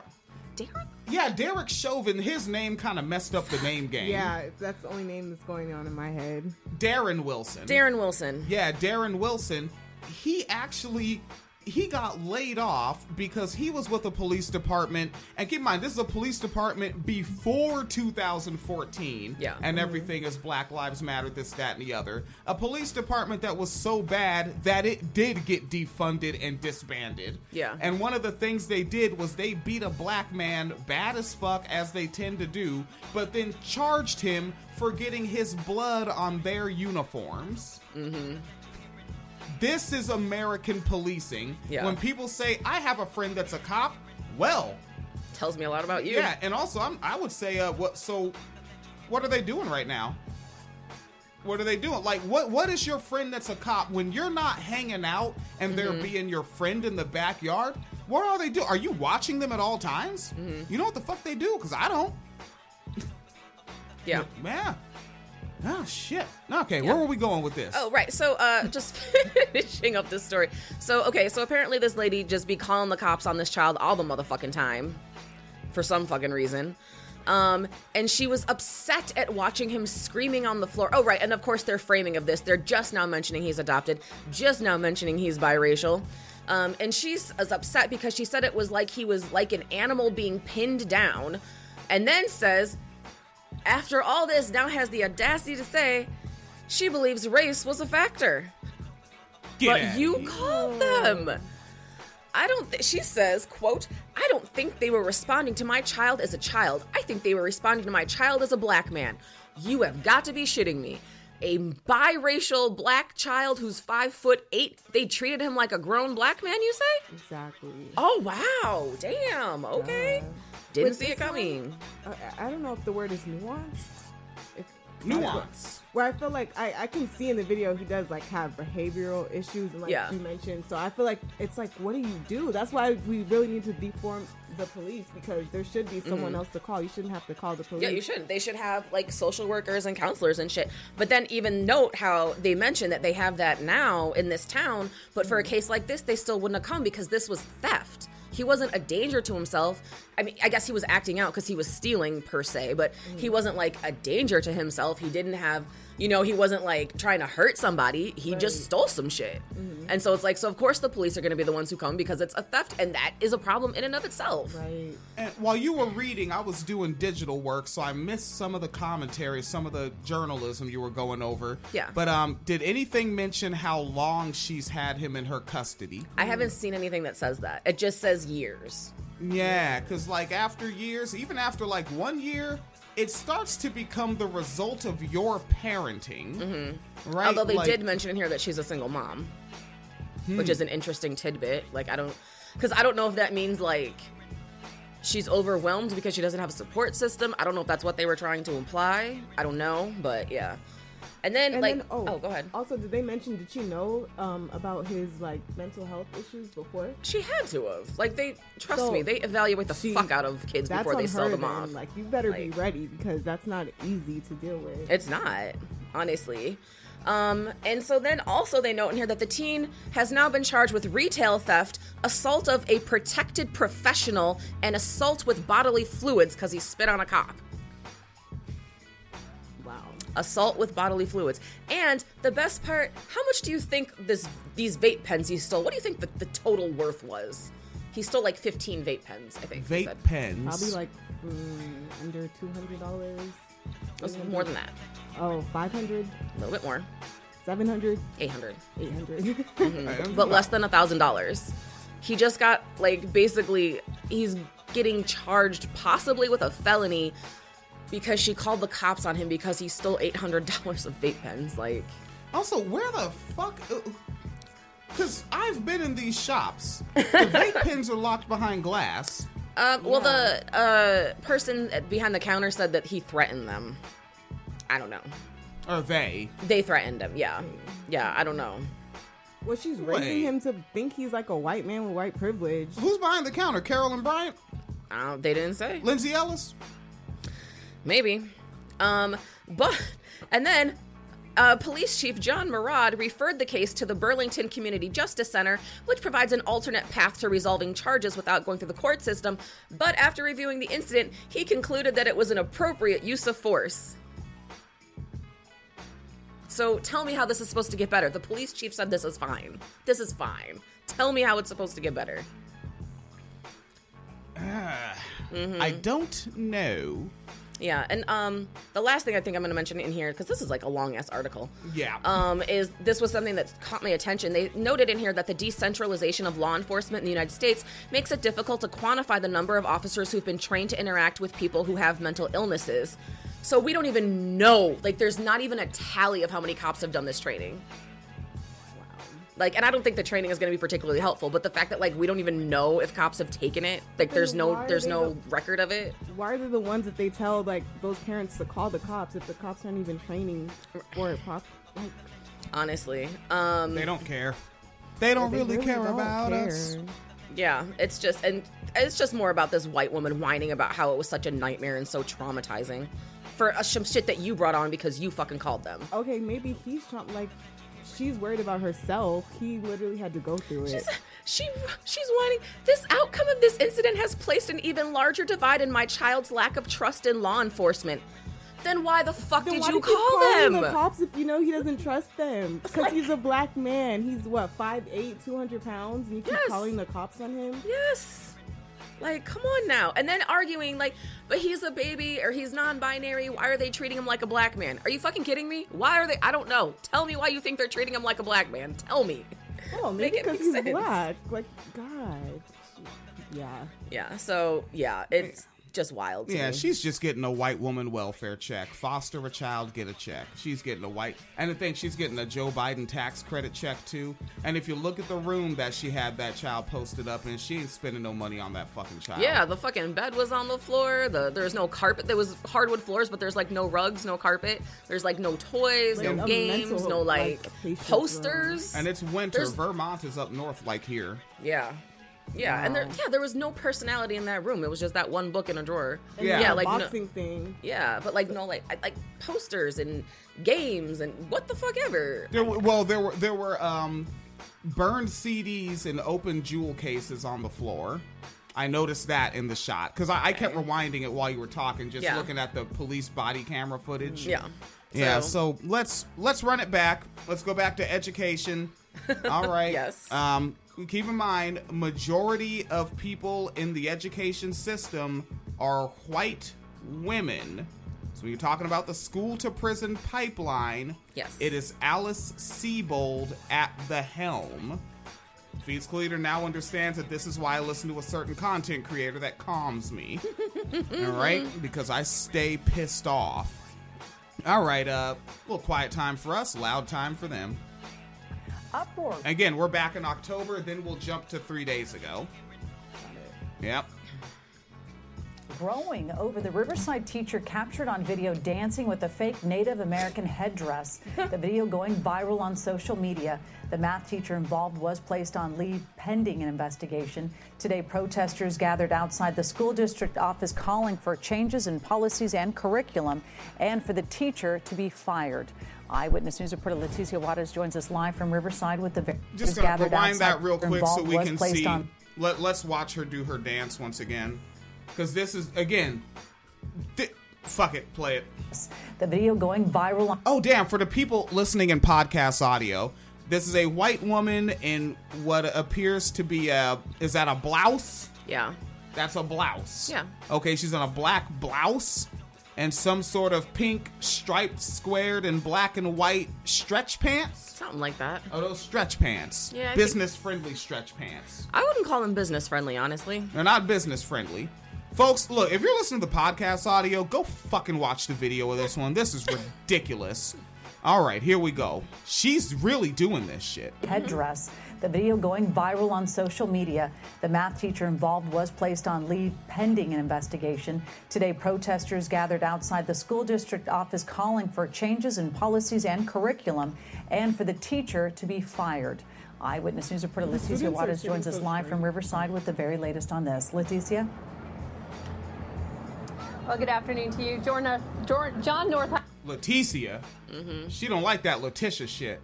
Derek? Yeah, Derek Chauvin. His name kind of messed up the name <gasps> game. Yeah, that's the only name that's going on in my head. Darren Wilson. Darren Wilson. Yeah, Darren Wilson. He actually he got laid off because he was with the police department. And keep in mind, this is a police department before 2014. Yeah. And everything is Black Lives Matter, this, that, and the other. A police department that was so bad that it did get defunded and disbanded. Yeah. And one of the things they did was they beat a black man bad as fuck, as they tend to do, but then charged him for getting his blood on their uniforms. Mm-hmm. This is American policing. Yeah. When people say, I have a friend that's a cop, well, Tells me a lot about you. yeah, and also I'm, I would say, uh, what? So, what are they doing right now? What are they doing? Like, what? What is your friend that's a cop when you're not hanging out and they're Mhm. being your friend in the backyard? What are they doing? Are you watching them at all times? Mm-hmm. You know what the fuck they do? Because I don't. Yeah. <laughs> Yeah. Oh shit. Okay, where were we going with this? Oh, right. So, uh, <laughs> just finishing up this story. So, okay, so apparently this lady just be calling the cops on this child all the motherfucking time for some fucking reason. Um, and she was upset at watching him screaming on the floor. Oh, right. And of course, their framing of this, they're just now mentioning he's adopted, just now mentioning he's biracial. Um, and she's as upset because she said it was like he was like an animal being pinned down, and then says, after all this, now has the audacity to say she believes race was a factor. Get but outta you here. called them. I don't. Th- she says, "quote I don't think they were responding to my child as a child. I think they were responding to my child as a black man. You have got to be shitting me." A biracial black child who's five foot eight. They treated him like a grown black man. You say? Exactly. Oh wow! Damn. Okay. Didn't see it coming. one, I, don't know if the word is nuanced. If, Nuance. Where I feel like I, I can see in the video he does like have behavioral issues and like Yeah. you mentioned. So I feel like it's like what do you do? That's why we really need to deform the police because there should be someone Mhm. else to call. You shouldn't have to call the police. Yeah, you shouldn't. They should have like social workers and counselors and shit. But then even note how they mentioned that they have that now in this town, but for a case like this, they still wouldn't have come because this was theft. He wasn't a danger to himself. I mean, I guess he was acting out because he was stealing per se, but he wasn't like a danger to himself. He didn't have, you know, he wasn't like trying to hurt somebody. He just stole some shit. And so it's like, so of course the police are going to be the ones who come because it's a theft, and that is a problem in and of itself. Right. And while you were reading, I was doing digital work, so I missed some of the commentary, some of the journalism you were going over. Yeah. But um, did anything mention how long she's had him in her custody? I haven't seen anything that says that. It just says years. Yeah, because like after years, even after like one year, it starts to become the result of your parenting. Mm-hmm. Right? Although they Like- did mention in here that she's a single mom, Hmm. which is an interesting tidbit. Like I don't, because I don't know if that means like she's overwhelmed because she doesn't have a support system. I don't know if that's what they were trying to imply. I don't know, but yeah. And then And like then, oh, go ahead. Also, did they mention? Did she know um, about his like mental health issues before? She had to have. Like they trust So, me, they evaluate the she- fuck out of kids before they sell them then. off. Like you better be ready because that's not easy to deal with. It's not, honestly. Um, and so then also they note in here that the teen has now been charged with retail theft, assault of a protected professional, and assault with bodily fluids because he spit on a cop. Wow. Assault with bodily fluids. And the best part, how much do you think this these vape pens he stole? What do you think the, the total worth was? He stole like 15 vape pens, I think. he Vape said. pens. Probably like mm, under two hundred dollars. It was more than that. Oh, 500, A little bit more. 700, 800. 800. Mhm. <laughs> but less than a thousand dollars. He just got like basically he's getting charged possibly with a felony because she called the cops on him because he stole eight hundred dollars of vape pens. Like Also, where the fuck? Because I've been in these shops. <laughs> The vape pens are locked behind glass. Um, well, the uh, person behind the counter said that he threatened them. I don't know. Or they. They threatened him. Yeah, yeah. I don't know. well, she's Wait. raising him to think he's like a white man with white privilege. Who's behind the counter? Carolyn Bryant? Uh, they didn't say. Lindsay Ellis? Maybe. Um, but and then uh, Police Chief Jon Murad referred the case to the Burlington Community Justice Center, which provides an alternate path to resolving charges without going through the court system. But after reviewing the incident, he concluded that it was an appropriate use of force. So tell me how this is supposed to get better. The police chief said this is fine. This is fine. Tell me how it's supposed to get better. Mm-hmm. I don't know. Yeah, and um, the last thing I think I'm going to mention in here because this is like a long ass article. Yeah. Um, is this was something that caught my attention. They noted in here that the decentralization of law enforcement in the United States makes it difficult to quantify the number of officers who've been trained to interact with people who have mental illnesses. So we don't even know. Like, there's not even a tally of how many cops have done this training. Like, and I don't think the training is going to be particularly helpful. But the fact that like we don't even know if cops have taken it, like, there's no there's no the- record of it. Why are they the ones that they tell like those parents to call the cops if the cops aren't even training for it? Prop- like, Honestly, um, They don't care. They don't They really, really care don't about care. us. Yeah, it's just and it's just more about this white woman whining about how it was such a nightmare and so traumatizing for uh, some shit that you brought on because you fucking called them. okay, maybe he's trying like she's worried about herself. He literally had to go through it. She's she she's whining. This outcome of this incident has placed an even larger divide in my child's lack of trust in law enforcement. Then why the fuck Then did you call them? the cops if you know he doesn't trust them? Because he's a black man. He's what 5'8", 200 pounds, and you keep Yes. calling the cops on him. Yes. Like, come on now. And then arguing, like, but he's a baby or he's non binary. Why are they treating him like a black man? Are you fucking kidding me? Why are they? I don't know. Tell me why you think they're treating him like a black man. Tell me. <laughs> Oh, Make maybe it because he's sense. black. Like God. Yeah. Yeah, so, yeah, it's just wild. To Yeah, me. she's just getting a white woman welfare check. Foster a child, get a check. She's getting a white, and the thing, she's getting a Joe Biden tax credit check too. And if you look at the room that she had that child posted up in, she ain't spending no money on that fucking child. Yeah, the fucking bed was on the floor. The there's no carpet. There was hardwood floors, but there's like no rugs, no carpet. There's like no toys, Like no games, mental, no like, like, patient's posters. And it's winter. There's- Vermont is up north, like here. Yeah. Yeah, and there yeah, there was no personality in that room. It was just that one book in a drawer. And Yeah. yeah, like no, boxing thing. yeah, but like no like like posters and games and what the fuck ever. There were, well, there were there were um, burned CDs and open jewel cases on the floor. I noticed that in the shot because I, I kept rewinding it while you were talking, just Yeah. looking at the police body camera footage. Yeah. Yeah, So- so let's let's run it back. Let's go back to education. <laughs> All right. Yes. Um, keep in mind, majority of people in the education system are white women. So when you're talking about the school to prison pipeline, Yes. it is Alice Sebold at the helm. Feeds Leader now understands that this is why I listen to a certain content creator that calms me. <laughs> All right? Because I stay pissed off. All right, uh, a little quiet time for us, loud time for them. Up for Again, we're back in October, then we'll jump to three days ago. Yep. Growing over the Riverside teacher captured on video dancing with a fake Native American headdress. the video going viral on social media. The math teacher involved was placed on leave pending an investigation. Today, protesters gathered outside the school district office calling for changes in policies and curriculum and for the teacher to be fired. Eyewitness News reporter Leticia Juarez joins us live from Riverside with the Just gonna gathered rewind outside that real quick so we can see. on Let, let's watch her do her dance once again. Because this is, again, th- fuck it, play it. The video going viral on. Oh, damn. For the people listening in podcast audio, this is a white woman in what appears to be a. Is that a blouse? Yeah. That's a blouse. Yeah. Okay, she's in a black blouse and some sort of pink striped, squared, and black and white stretch pants. Something like that. Oh, those stretch pants. Yeah, I think- Business friendly stretch pants. I wouldn't call them business friendly, honestly. They're not business friendly. Folks, look, if you're listening to the podcast audio, go fucking watch the video of this one. This is ridiculous. All right, here we go. She's really doing this shit. headdress. The video going viral on social media. The math teacher involved was placed on leave pending an investigation. Today, protesters gathered outside the school district office calling for changes in policies and curriculum and for the teacher to be fired. Eyewitness News reporter Leticia Juarez joins us live from Riverside with the very latest on this. Leticia? Well, good afternoon to you, Jorna, Jor, John North. Leticia. Mm-hmm. She don't like that Letitia shit.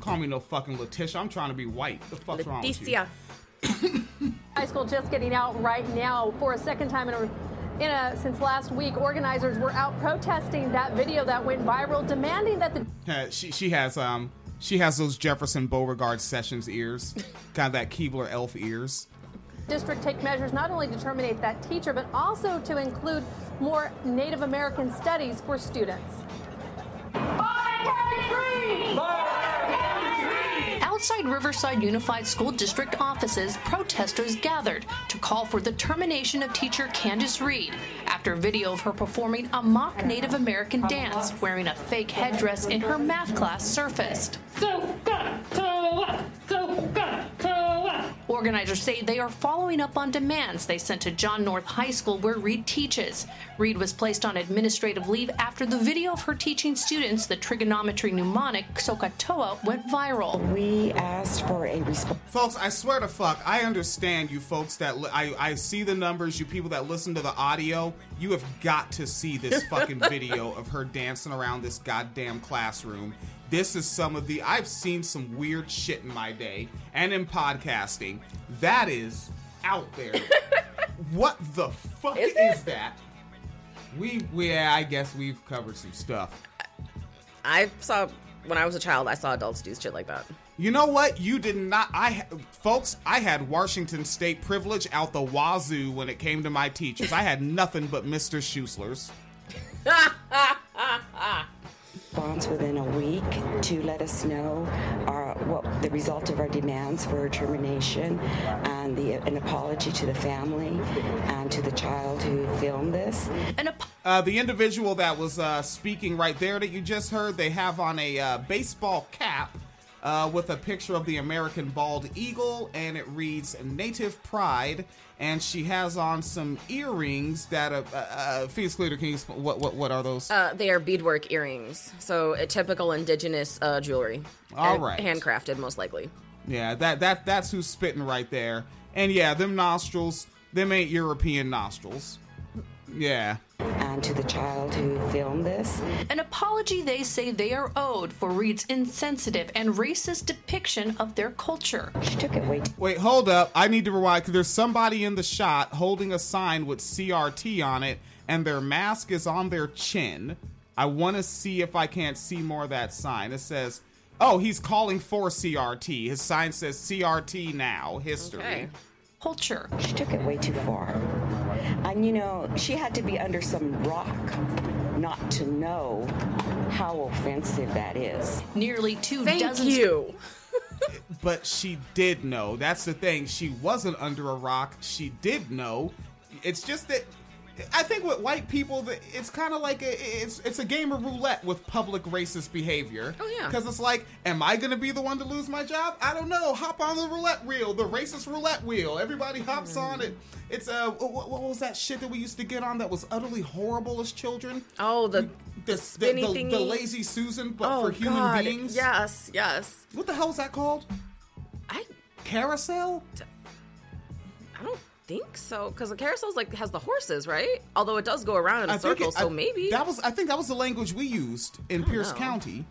Call me no fucking Letitia. I'm trying to be white. The fuck's wrong with you? Leticia. <coughs> High school just getting out right now for a second time in a, in a since last week. Organizers were out protesting that video that went viral, demanding that the Uh, she she has um she has those Jefferson Beauregard Sessions ears, <laughs> kind of that Keebler elf ears. District take measures not only to terminate that teacher, but also to include more Native American studies for students. Outside Riverside Unified School District offices, protesters gathered to call for the termination of teacher Candace Reed after a video of her performing a mock Native American dance wearing a fake headdress in her math class surfaced. Organizers say they are following up on demands they sent to John North High School where Reed teaches. Reed was placed on administrative leave after the video of her teaching students the trigonometry mnemonic SOHCAHTOA went viral. We asked for a response. Folks, I swear to fuck, I understand you folks that li- I I see the numbers. You people that listen to the audio, you have got to see this <laughs> fucking video of her dancing around this goddamn classroom. This is some of the I've seen some weird shit in my day and in podcasting. That is out there. <laughs> what the fuck is, that? We, we yeah, I guess we've covered some stuff. I saw when I was a child. I saw adults do shit like that. You know what? You did not. I, folks, I had Washington State privilege out the wazoo when it came to my teachers. I had nothing but Mr. Schuslers. response within a week to let us know our, what the result of our demands for termination and the, an apology to the family and to the child who filmed this. Uh, the individual that was uh, speaking right there that you just heard, they have on a uh, baseball cap uh, with a picture of the American bald eagle, and it reads "Native Pride." And she has on some earrings that uh, uh, uh, Phoenix you what what what are those? Uh, they are beadwork earrings, so a typical indigenous uh, jewelry. All right. handcrafted, most likely. Yeah, that that that's who's spitting right there. And yeah, them nostrils, them ain't European nostrils. Yeah. And to the child who filmed this. An apology they say they are owed for Reed's insensitive and racist depiction of their culture. She took it way too Wait, hold up. I need to rewind because there's somebody in the shot holding a sign with CRT on it, and their mask is on their chin. I want to see if I can't see more of that sign. It says, "Oh, he's calling for CRT." His sign says "CRT now history." Okay. Culture. She took it way too far. And you know, she had to be under some rock not to know how offensive that is. Nearly two Thank dozen. you. <laughs> But she did know. That's the thing. She wasn't under a rock. She did know. It's just that I think with white people, it's kind of like a, it's it's a game of roulette with public racist behavior. Oh, yeah. because it's like, am I going to be the one to lose my job? I don't know. Hop on the roulette wheel, the racist roulette wheel. Everybody hops on it. It's uh, what, what was that shit that we used to get on that was utterly horrible as children? Oh, the the, the, the, the thingy. lazy Susan, but oh for human God. beings. Yes, yes. What the hell is that called? I carousel. Don't think so because the carousel's like has the horses, right? Although it does go around in a I circle, it- so I- maybe that was. I think that was the language we used in Pierce know. County.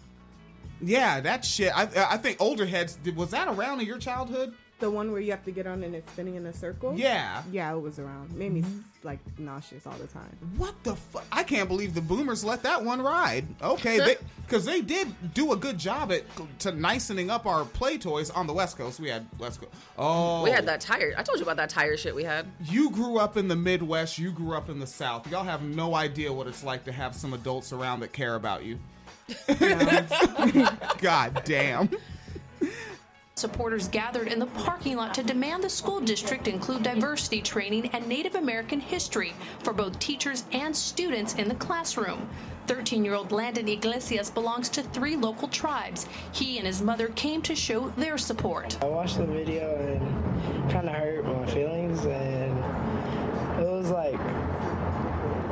Yeah, that shit. I, I think older heads. Was that around in your childhood? The one where you have to get on and it's spinning in a circle. Yeah. yeah, it was around. Made me mm-hmm. like nauseous all the time. What the fuck? I can't believe the boomers let that one ride. Okay, because <laughs> they, did do a good job at to nicening up our play toys on the West Coast. We had West Coast. Oh, we had that tire. I told you about that tire shit we had. You grew up in the Midwest. You grew up in the South. Y'all have no idea what it's like to have some adults around that care about you. <laughs> <laughs> God damn. Supporters gathered in the parking lot to demand the school district include diversity training and Native American history for both teachers and students in the classroom. 13 year old Landon Iglesias belongs to three local tribes. He and his mother came to show their support. I watched the video and kind of hurt my feelings, and it was like,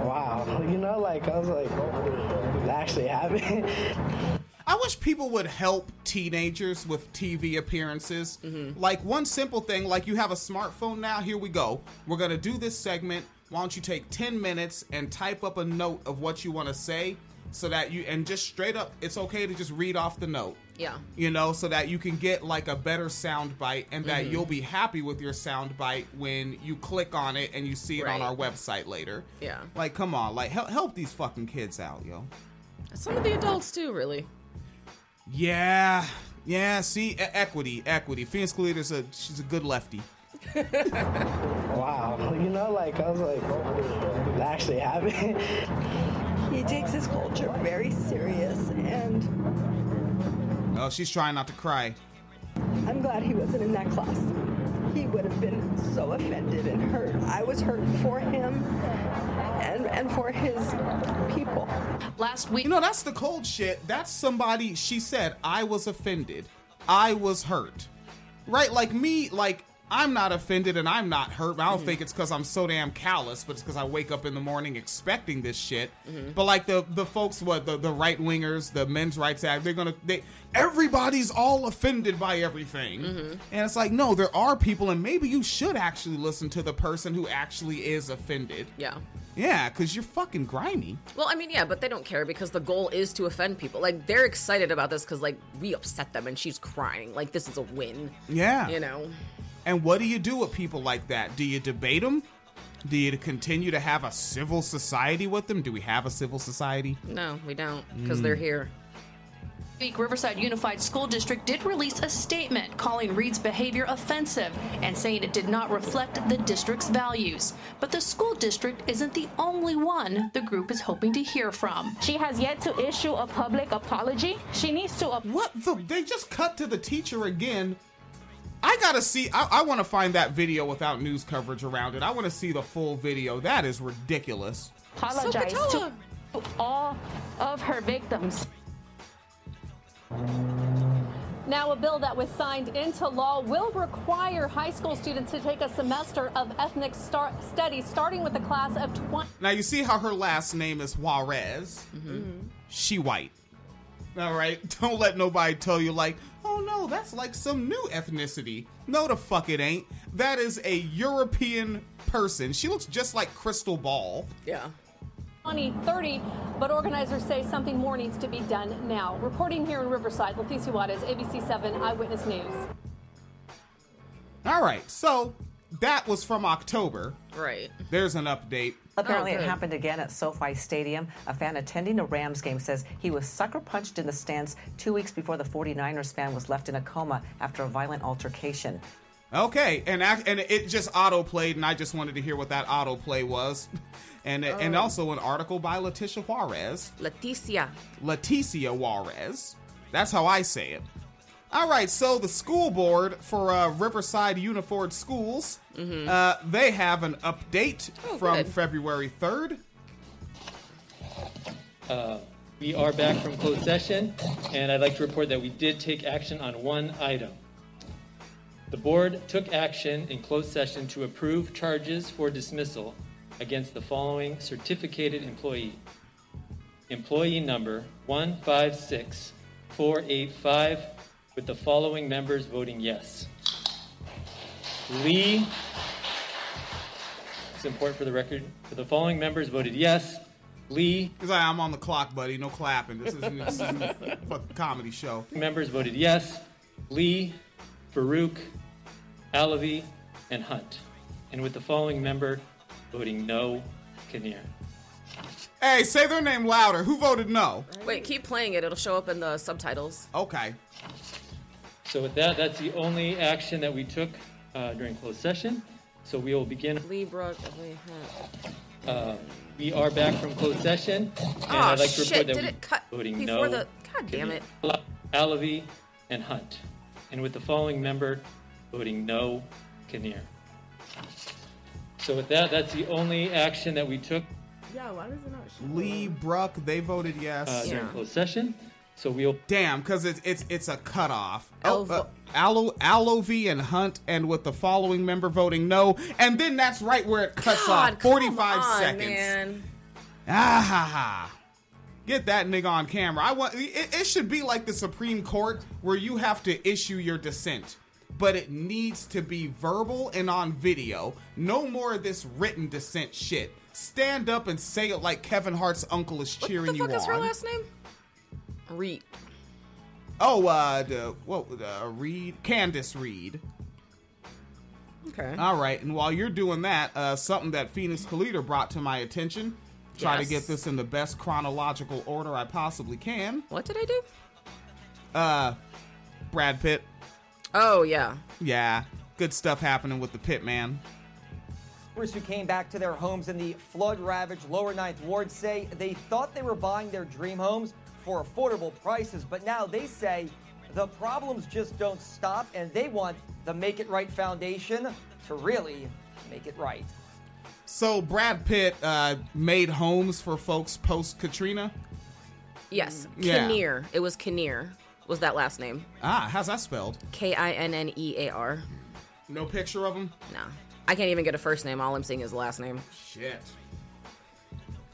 wow, <laughs> you know, like I was like, it actually happened. <laughs> I wish people would help teenagers with TV appearances. Like one simple thing, like you have a smartphone now. Here we go. We're gonna do this segment. Why don't you take ten minutes and type up a note of what you want to say, so that you and just straight up, it's okay to just read off the note. Yeah. You know, so that you can get like a better sound bite, and that Mhm. you'll be happy with your sound bite when you click on it and you see it on our website later. Yeah. Like, come on, like help help these fucking kids out, yo. Some of the adults too, really. Yeah, yeah. See, e- equity, equity. Phoenix Calida's a she's a good lefty. <laughs> wow, you know, like I was like, oh, it actually happened. <laughs> He takes his culture very serious, and Oh, she's trying not to cry. I'm glad he wasn't in that class. He would have been so offended and hurt. I was hurt for him and, and for his people. Last week, you know that's the cold shit. That's somebody. She said I was offended. I was hurt. Right, like me, like. I'm not offended and I'm not hurt. I don't think it's because I'm so damn callous, but it's because I wake up in the morning expecting this shit. Mhm. But like the the folks, what the, the right wingers, the men's rights act, they're gonna they everybody's all offended by everything, Mhm. and it's like no, there are people, and maybe you should actually listen to the person who actually is offended. Yeah. Yeah, because you're fucking grimy. Well, I mean, yeah, but they don't care because the goal is to offend people. Like they're excited about this because like we upset them and she's crying. Like this is a win. Yeah. You know. And what do you do with people like that? Do you debate them? Do you continue to have a civil society with them? Do we have a civil society? No, we don't because Mm. they're here. Week, Riverside Unified School District did release a statement calling Reed's behavior offensive and saying it did not reflect the district's values. But the school district isn't the only one the group is hoping to hear from. She has yet to issue a public apology. She needs to. What the? They just cut to the teacher again. I gotta see. I, I want to find that video without news coverage around it. I want to see the full video. That is ridiculous. apologize to all of her victims. Now, a bill that was signed into law will require high school students to take a semester of ethnic star- studies, starting with a class of 20. Now you see how her last name is Juarez. Mm-hmm. She white. All right. <laughs> Don't let nobody tell you like, oh no, that's like some new ethnicity. No, the fuck it ain't. That is a European person. She looks just like Krystal Ball. Yeah. 2030, but organizers say something more needs to be done now. Reporting here in Riverside, Leticia Juarez, ABC 7 Eyewitness News. All right. So that was from October. Right. There's an update. Apparently, oh, it happened again at SoFi Stadium. A fan attending a Rams game says he was sucker punched in the stands two weeks before the 49ers fan was left in a coma after a violent altercation. Okay, and ac- and it just auto played, and I just wanted to hear what that auto play was, <laughs> and and Oh. also an article by Letitia Juarez. Leticia. Leticia Juarez. That's how I say it. All right, so the school board for uh, Riverside Unified Schools, Mhm. uh, they have an update Oh, from good. February 3rd. Uh, We are back from closed session, and I'd like to report that we did take action on one item. The board took action in closed session to approve charges for dismissal against the following certificated employee. Employee number 156485, with the following members voting yes. Lee, it's important for the record, for the following members voted yes. Lee. He's like, I'm on the clock, buddy. No clapping. This is, this is a fucking comedy show. Members voted yes. Lee, Farooq, Alavi, and Hunt. And with the following member voting no, Kinnear. Hey, say their name louder. Who voted no? Wait, keep playing it. It'll show up in the subtitles. Okay. So with that, that's the only action that we took uh, during closed session. So we will begin. Libra. Uh, we are back from closed session, and Oh, I'd like to shit. report that Did we it cut voting before no. the- God damn it. Kinnear, Alavi, and Hunt. And with the following member voting no, Kinnear. So with that, that's the only action that we took Yeah, why does it not show? Lee, Bruck, they voted yes. uh, during closed session. So we'll Damn, because it's it's it's a cutoff. Elvo- Oh, uh, Alo, Alovy and Hunt, and with the following member voting no, and then that's right where it cuts God, off. Forty-five come on, seconds. Man. Ah ha ha. Get that nigga on camera. I want it, it should be like the Supreme Court where you have to issue your dissent. But it needs to be verbal and on video. No more of this written dissent shit. Stand up and say it like Kevin Hart's uncle is cheering you on. What the fuck on. is her last name? Reed. Oh, uh, the what? Uh, Reed, Candace Reed. Okay. All right, and while you're doing that, uh, something that Phoenix Calida brought to my attention. Try to get this in the best chronological order I possibly can. What did I do? Uh, Brad Pitt. Oh yeah. Yeah, good stuff happening with the Pit Man. Neighbors who came back to their homes in the flood ravaged lower ninth ward say they thought they were buying their dream homes for affordable prices, but now they say the problems just don't stop and they want the Make It Right Foundation to really make it right. So Brad Pitt uh, made homes for folks post Katrina. Yes. Yeah. Kinnear. It was Kinnear. Was that last name? Ah, how's that spelled? K I N N E A R. No picture of him. Nah. I can't even get a first name. All I'm seeing is the last name. Shit.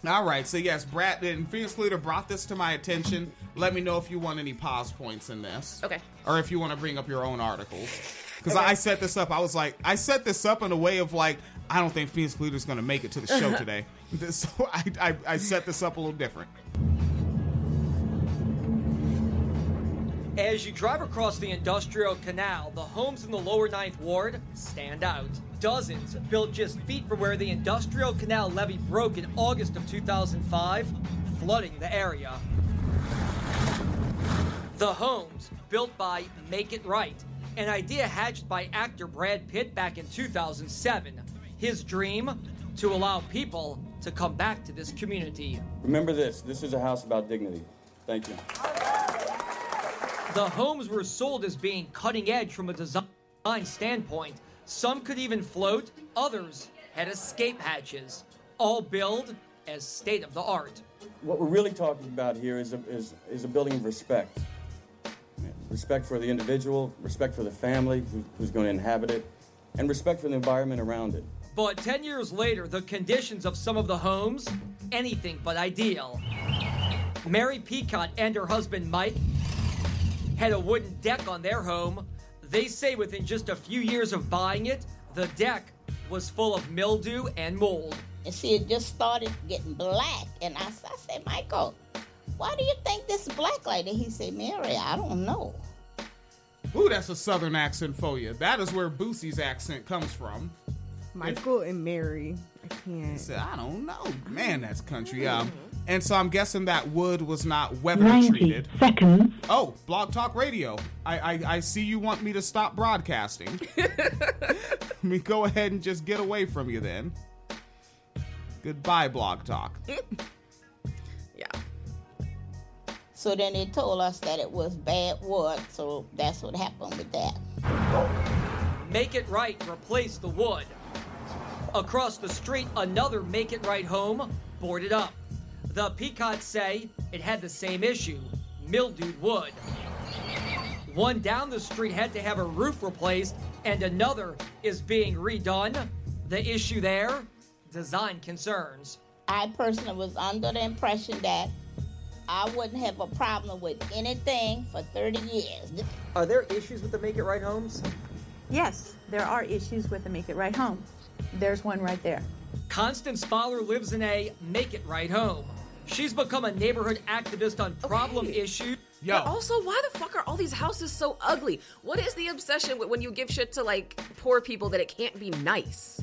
All right, so yes, Brad and Phoenix Leader brought this to my attention. Let me know if you want any pause points in this. Okay. Or if you want to bring up your own articles. Because I set this up, I was like, I set this up in a way of like, I don't think Phoenix Leader's going to make it to the show <laughs> today. <laughs> so I, I, I set this up a little different. As you drive across the Industrial Canal, the homes in the lower ninth ward stand out. Dozens built just feet from where the Industrial Canal levee broke in August of 2005, flooding the area. The homes, built by Make It Right, an idea hatched by actor Brad Pitt back in 2007. His dream? To allow people to come back to this community. Remember this this is a house about dignity. Thank you. The homes were sold as being cutting edge from a design standpoint. Some could even float, others had escape hatches, all billed as state of the art. What we're really talking about here is a, is, is a building of respect. Respect for the individual, respect for the family who, who's going to inhabit it, and respect for the environment around it. But 10 years later, the conditions of some of the homes, anything but ideal. Mary Peacock and her husband Mike had a wooden deck on their home. They say within just a few years of buying it, the deck was full of mildew and mold. And see, it just started getting black. And I, I said, Michael, why do you think this black like that? He said, Mary, I don't know. Ooh, that's a southern accent for you. That is where Boosie's accent comes from. Michael and Mary. I can't. He said, I don't know. Man, that's country. Um, and so I'm guessing that wood was not weather 90 treated. seconds. Oh, Blog Talk Radio. I, I I see you want me to stop broadcasting. Let <laughs> me go ahead and just get away from you then. Goodbye, Blog Talk. <laughs> Yeah. So then they told us that it was bad wood, so that's what happened with that. Make It Right replace the wood. Across the street, another Make It Right home boarded up. The Peacocks say it had the same issue mildewed wood. One down the street had to have a roof replaced, and another is being redone. The issue there design concerns. I personally was under the impression that I wouldn't have a problem with anything for 30 years. Are there issues with the Make It Right homes? Yes, there are issues with the Make It Right home. There's one right there. Constance Fowler lives in a Make It Right home. She's become a neighborhood activist on problem issues. But also, why the fuck are all these houses so ugly? What is the obsession with when you give shit to like poor people that it can't be nice?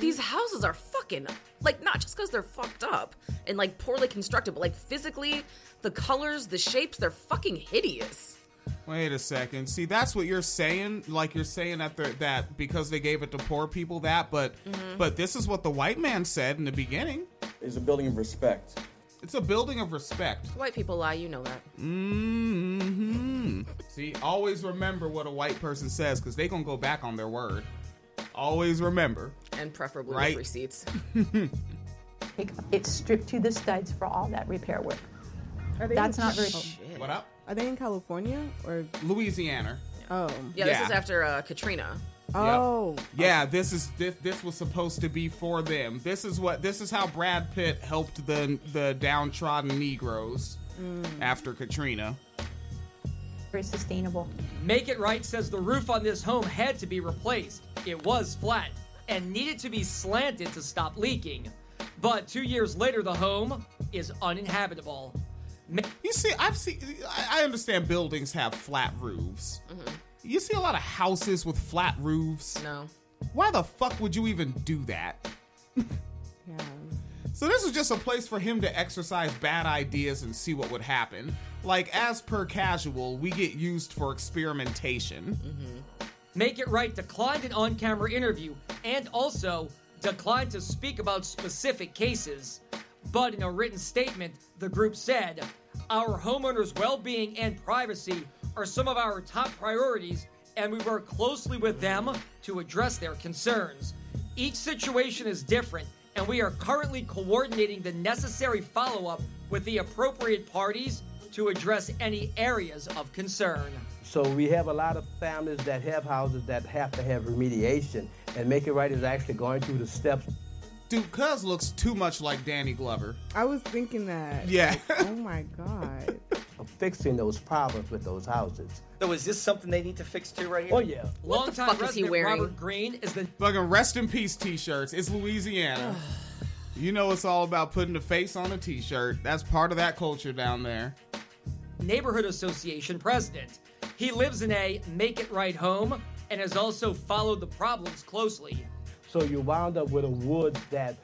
These houses are fucking like not just because they're fucked up and like poorly constructed, but like physically, the colors, the shapes, they're fucking hideous. Wait a second. See, that's what you're saying. Like you're saying that they're, that because they gave it to poor people that, but Mhm. but this is what the white man said in the beginning. Is a building of respect. It's a building of respect. White people lie, you know that. Mm-hmm. See, always remember what a white person says because they gonna go back on their word. Always remember. And preferably Right. with receipts. <laughs> It's stripped to the studs for all that repair work. Are they That's in- not very. Oh. What up? Are they in California or Louisiana? Oh, Yeah, this is after uh, Katrina. Oh, Yeah, this is this this was supposed to be for them. This is what this is how Brad Pitt helped the the downtrodden Negroes Mm. after Katrina. Very sustainable. Make It Right says the roof on this home had to be replaced. It was flat and needed to be slanted to stop leaking. But two years later, the home is uninhabitable. You see, I've seen. I I understand buildings have flat roofs. You see a lot of houses with flat roofs. No. Why the fuck would you even do that? yeah. So this was just a place for him to exercise bad ideas and see what would happen. Like as per casual, we get used for experimentation. Mm-hmm. Make It Right declined an on camera interview and also declined to speak about specific cases. But in a written statement, the group said, Our homeowners' well being and privacy are some of our top priorities, and we work closely with them to address their concerns. Each situation is different, and we are currently coordinating the necessary follow up with the appropriate parties to address any areas of concern. So we have a lot of families that have houses that have to have remediation, and Make It Right is actually going through the steps. Dude, Cuz looks too much like Danny Glover. I was thinking that. Yeah. Like, oh my god. <laughs> of fixing those problems with those houses. So is this something they need to fix too right here? Oh yeah. Longtime resident Robert Green is the Fucking rest in peace t-shirts. It's Louisiana. <sighs> you know it's all about putting a face on a t-shirt. That's part of that culture down there. neighborhood association president. He lives in a make it right home and has also followed the problems closely. So you wound up with a wood that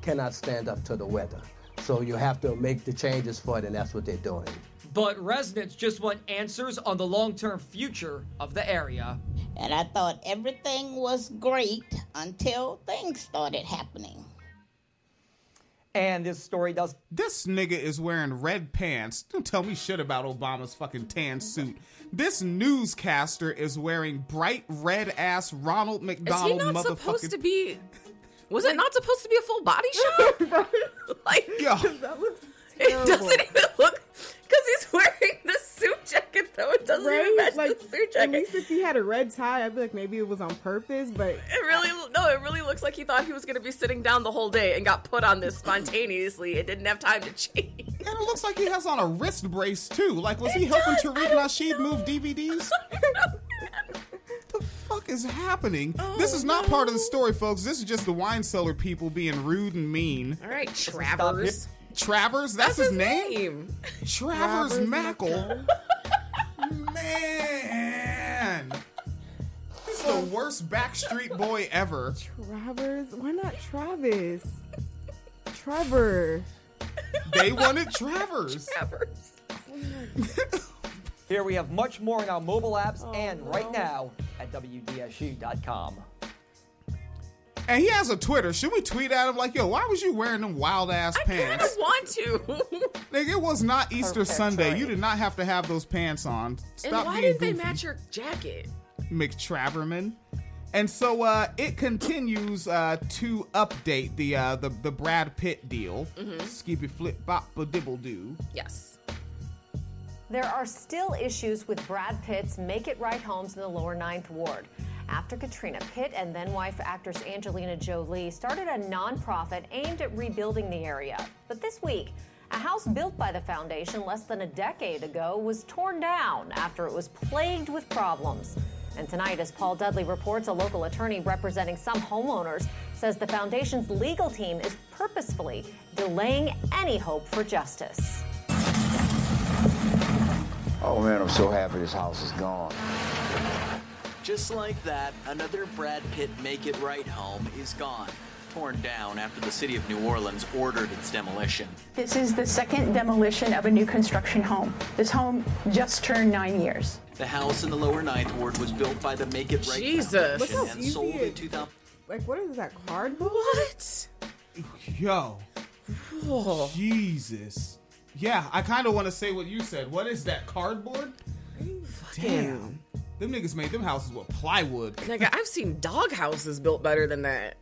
cannot stand up to the weather. So you have to make the changes for it, and that's what they're doing. But residents just want answers on the long term future of the area. And I thought everything was great until things started happening. And this story does. This nigga is wearing red pants. Don't tell me shit about Obama's fucking tan suit. This newscaster is wearing bright red ass Ronald McDonald. Is he not motherfucking. supposed to be? Was it not supposed to be a full body <laughs> shot? like, Yo. that looks it doesn't even look because he's wearing the suit jacket though. It doesn't even match Like, the suit at jacket. least if he had a red tie, I'd be like, maybe it was on purpose, but It really no, it really looks like he thought he was gonna be sitting down the whole day and got put on this spontaneously It didn't have time to change. And it looks like he has on a wrist brace too. Like, was he helping Tariq Nasheed move DVDs? <laughs> the fuck is happening? Oh, this is not part of the story, folks. This is just the wine cellar people being rude and mean. All right, Travers. Travers, that's, his, name? name. Travers, Travers Mackel. Man. This is the worst Backstreet Boy ever. Travers? Why not Travis? Trevor. They wanted Travers. <laughs> Travers. Here we have much more in our mobile apps oh, and right now at WDSU.com. And he has a Twitter. Should we tweet at him like, yo, why was you wearing them wild ass pants? I kind of want to. <laughs> Nigga, it was not Easter Perfect Sunday. choice. You did not have to have those pants on. Stop and why didn't they match your jacket? McTraverman. And so uh, it continues uh, to update the uh, the the Brad Pitt deal. Mhm. Skippy flip bop a dibble do. Yes. There are still issues with Brad Pitt's Make It Right homes in the lower Ninth Ward. After Katrina, Pitt and then wife actress Angelina Jolie started a nonprofit aimed at rebuilding the area. But this week, a house built by the foundation less than a decade ago was torn down after it was plagued with problems. And tonight, as Paul Dudley reports, a local attorney representing some homeowners says the foundation's legal team is purposefully delaying any hope for justice. Oh man, I'm so happy this house is gone. Just like that, another Brad Pitt Make It Right home is gone, torn down after the city of New Orleans ordered its demolition. This is the second demolition of a new construction home. This home just turned nine years. The house in the lower ninth ward was built by the Make It Right Jesus. Foundation Look how and easy sold in it- 2000. Like, what is that cardboard? What? Yo. Jesus. Yeah, I kind of want to say what you said. What is that cardboard? Damn. Them niggas made them houses with plywood. Nigga, I've seen dog houses built better than that.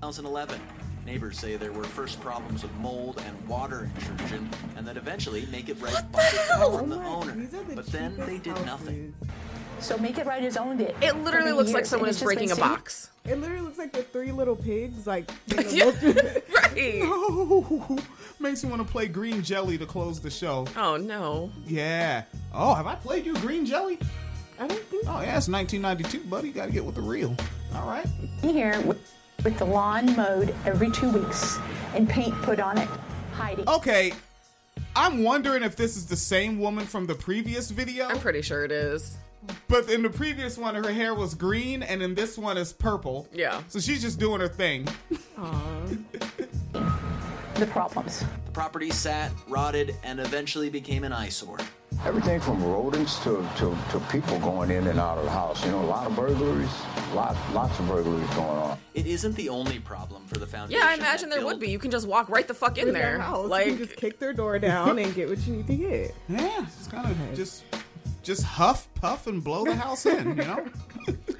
2011. Neighbors say there were first problems with mold and water intrusion, and that eventually Make It Right bought it hell? from oh the Oh my- owner. the But then they did nothing. So Make It Right has owned it. It literally many looks like someone is breaking a sitting- box. It literally looks like the three little pigs, like <laughs> <laughs> right. No. <laughs> Makes me want to play Green Jelly to close the show. Oh no. Yeah. Oh, have I played you Green Jelly? I don't think. Oh yeah, it's 1992, buddy. Got to get with the real. All right. Here with, with the lawn mowed every two weeks and paint put on it, hiding. Okay. I'm wondering if this is the same woman from the previous video. I'm pretty sure it is. But in the previous one, her hair was green, and in this one, is purple. Yeah. So she's just doing her thing. <laughs> The problems. The property sat, rotted, and eventually became an eyesore. Everything from rodents to, to, to people going in and out of the house. You know, a lot of burglaries, lot, lots of burglaries going on. It isn't the only problem for the foundation. Yeah, I imagine there built- would be. You can just walk right the fuck in in their there. house. Like you can just kick their door down and get what you need to get. <laughs> Yeah, it's kind of just, just huff, puff, and blow the house in. You know. <laughs>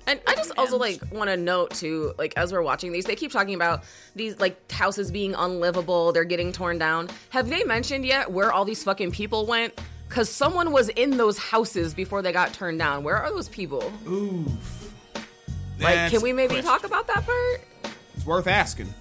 And I just also like want to note too, like as we're watching these, they keep talking about these like houses being unlivable, they're getting torn down. Have they mentioned yet where all these fucking people went? Because someone was in those houses before they got turned down. Where are those people? Oof. Like, That's can we maybe crisp. talk about that part? It's worth asking.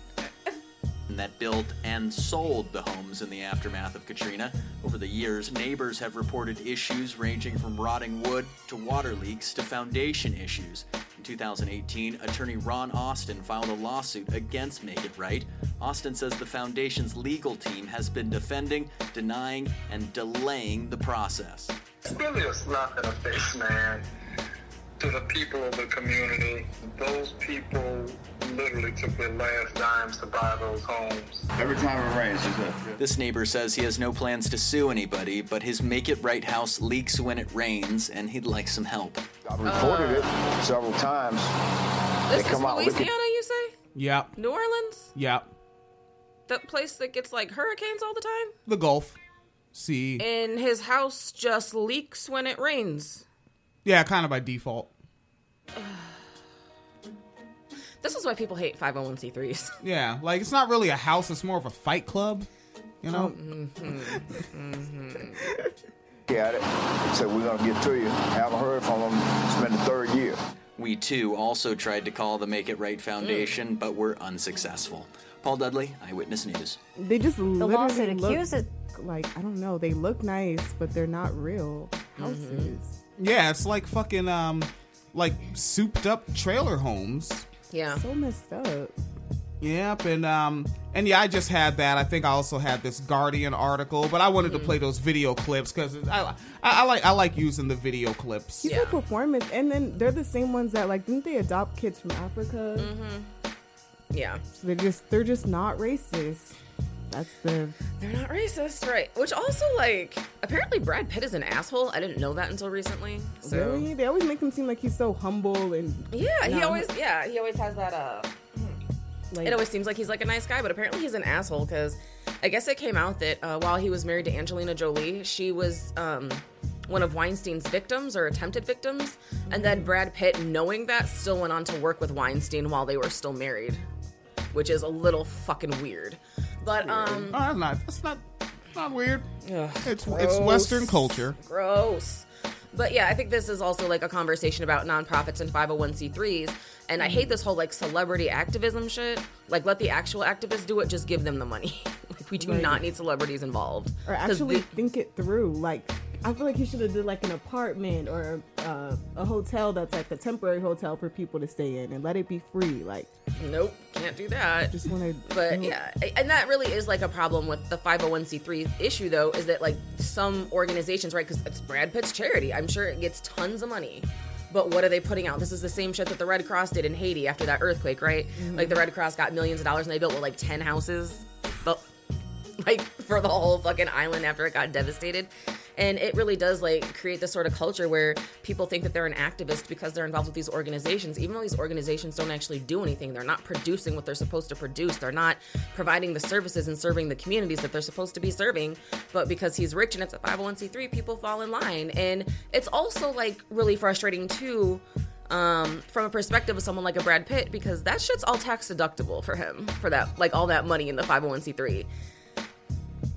That built and sold the homes in the aftermath of Katrina. Over the years, neighbors have reported issues ranging from rotting wood to water leaks to foundation issues. In 2018, attorney Ron Austin filed a lawsuit against Make It Right. Austin says the foundation's legal team has been defending, denying, and delaying the process. It's really slap in the face, man, to the people of the community. Those people literally took their last dimes to buy those homes. Every time it rains, it's a This neighbor says he has no plans to sue anybody, but his Make It Right house leaks when it rains, and he'd like some help. I've reported it several times. This they is out Louisiana, looking. you say? Yep. New Orleans? Yep. The place that gets like hurricanes all the time? The Gulf. See. And his house just leaks when it rains. Yeah, kind of by default. <sighs> This is why people hate 501c3s. <laughs> Yeah, like it's not really a house; it's more of a fight club. You know. Oh, mm-hmm, mm-hmm. at it. Said we're gonna get to you. Haven't heard from them. It's been the third year. We too also tried to call the Make It Right Foundation, mm. but were unsuccessful. Paul Dudley, Eyewitness News. They just literally lawsuit look accuses- like I don't know. They look nice, but they're not real houses. Mm-hmm. Yeah, it's like fucking um, like souped up trailer homes. Yeah. So messed up. Yep, and um, and yeah, I just had that. I think I also had this Guardian article, but I wanted to play those video clips because I, I, I like I like using the video clips. He's a performance, and then they're the same ones that like didn't they adopt kids from Africa? Mm-hmm. Yeah. So they're just they're just not racist. That's the They're not racist, right? Which also, like, apparently Brad Pitt is an asshole. I didn't know that until recently. So really they always make him seem like he's so humble and yeah, he always yeah he always has that uh. hmm. Like, it always seems like he's like a nice guy, but apparently he's an asshole because I guess it came out that uh, while he was married to Angelina Jolie, she was um, one of Weinstein's victims or attempted victims. And then Brad Pitt, knowing that, still went on to work with Weinstein while they were still married, which is a little fucking weird. But um, Oh, that's not. That's not. Not weird. Ugh, It's it's. Western culture. Gross. But yeah, I think this is also like a conversation about nonprofits and 501c3s. And I hate this whole like celebrity activism shit. Like, let the actual activists do it, just give them the money. <laughs> like, we do Right. not need celebrities involved. Or actually the- think it through. Like, I feel like he should have did like an apartment or uh, a hotel that's like a temporary hotel for people to stay in and let it be free. Like, Nope, can't do that. Just want to. But yeah, and that really is like a problem with the 501c3 issue, though, is that like some organizations, right? Because it's Brad Pitt's charity. I'm sure it gets tons of money. But what are they putting out? This is the same shit that the Red Cross did in Haiti after that earthquake, right? Like the Red Cross got millions of dollars and they built what, like 10 houses, but <laughs> like for the whole fucking island after it got devastated. And it really does like create this sort of culture where people think that they're an activist because they're involved with these organizations, even though these organizations don't actually do anything. They're not producing what they're supposed to produce. They're not providing the services and serving the communities that they're supposed to be serving. But because he's rich and it's a 501c3, people fall in line. And it's also like really frustrating too um, from a perspective of someone like a Brad Pitt because that shit's all tax deductible for him for that like all that money in the 501c3.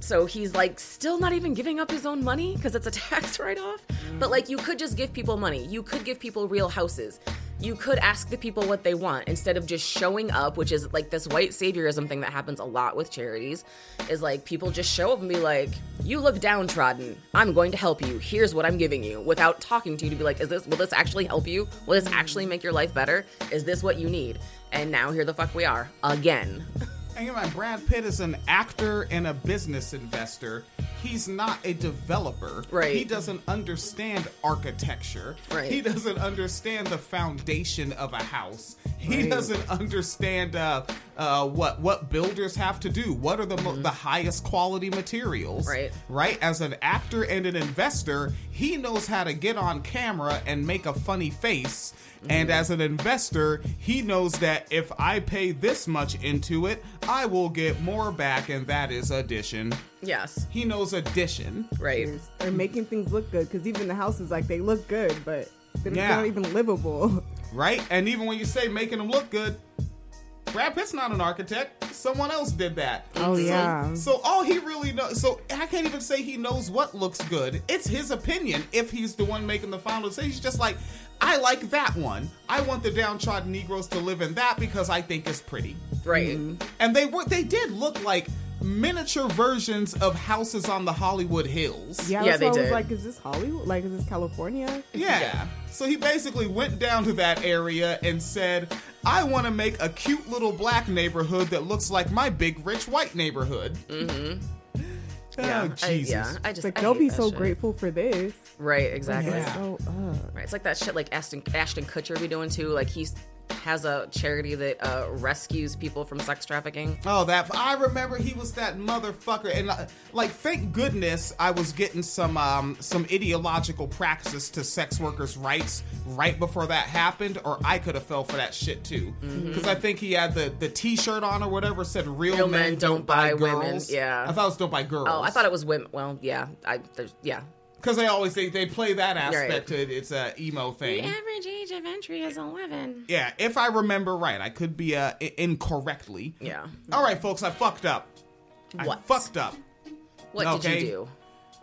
So he's like still not even giving up his own money because it's a <laughs> tax write off. But like you could just give people money. You could give people real houses. You could ask the people what they want instead of just showing up, which is like this white saviorism thing that happens a lot with charities. Is like people just show up and be like, "You look downtrodden. I'm going to help you. Here's what I'm giving you," without talking to you to be like, "Is this will this actually help you? Will this actually make your life better? Is this what you need?" And now here the fuck we are again. <laughs> And you know, Brad Pitt is an actor and a business investor. He's not a developer. Right. He doesn't understand architecture. Right. He doesn't understand the foundation of a house. He Right. doesn't understand uh, uh, what what builders have to do. What are the mo- the highest quality materials? Mm-hmm. Right. Right. As an actor and an investor, he knows how to get on camera and make a funny face. And Mm-hmm. as an investor, he knows that if I pay this much into it, I will get more back, and that is addition. Yes. He knows addition. Right. Or making things look good because even the houses, like, they look good, but they're Yeah. not even livable. <laughs> Right? And even when you say making them look good, Brad Pitt's not an architect. Someone else did that. Oh, So- yeah. So all he really knows, so I can't even say he knows what looks good. It's his opinion if he's the one making the final decision. He's just like, I like that one. I want the downtrodden Negroes to live in that because I think it's pretty. Right. And they were they did look like miniature versions of houses on the Hollywood Hills. Yeah, that's why I was like, is this Hollywood? Like, is this California? Yeah. So he basically went down to that area and said, I want to make a cute little black neighborhood that looks like my big rich white neighborhood. Mm-hmm. Oh, Yeah, I- Jesus. yeah, I just like, I they'll be so shit. grateful for this. Right, exactly. It's so, uh, Right, it's like that shit like Ashton Ashton Kutcher be doing too. Like he's has a charity that uh, rescues people from sex trafficking. Oh, that I remember he was that motherfucker, and uh, like, thank goodness I was getting some um some ideological practice to sex workers' rights right before that happened, or I could have fell for that shit too. Because I think he had the the T-shirt on or whatever said "Real, Real men, don't, buy, women. girls." Yeah, I thought it was "Don't buy girls." Oh, I thought it was women. Well, yeah, I yeah. Because they always they, they play that Right. aspect to it. It's a emo thing. The average age of entry is eleven. Yeah, if I remember right, I could be uh, incorrectly. Yeah. All right, folks, I fucked up. I What? fucked up. What did you do?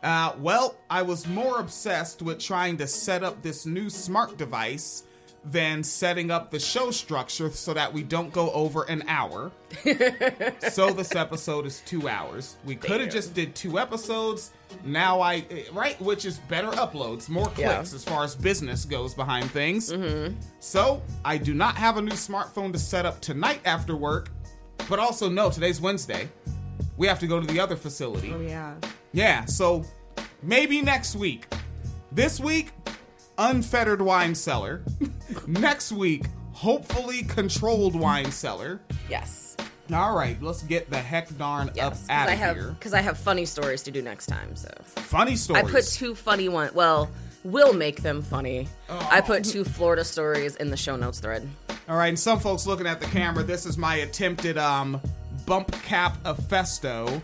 Uh, well, I was more obsessed with trying to set up this new smart device than setting up the show structure so that we don't go over an hour. <laughs> so this episode is two hours. We could have just did two episodes. Now I right, which is better uploads, more clicks Yeah. as far as business goes behind things. Mm-hmm. So I do not have a new smartphone to set up tonight after work, but also no, today's Wednesday. We have to go to the other facility. Oh, yeah. Yeah, so maybe next week. This week, unfettered wine cellar. next week, hopefully controlled wine cellar. Yes. All right, let's get the heck darn Yes, up out of here. because I have funny stories to do next time. So Funny stories. I put two funny ones. Well, we'll make them funny. Oh. I put two Florida stories in the show notes thread. All right, and some folks looking at the camera, this is my attempted um bump cap Festo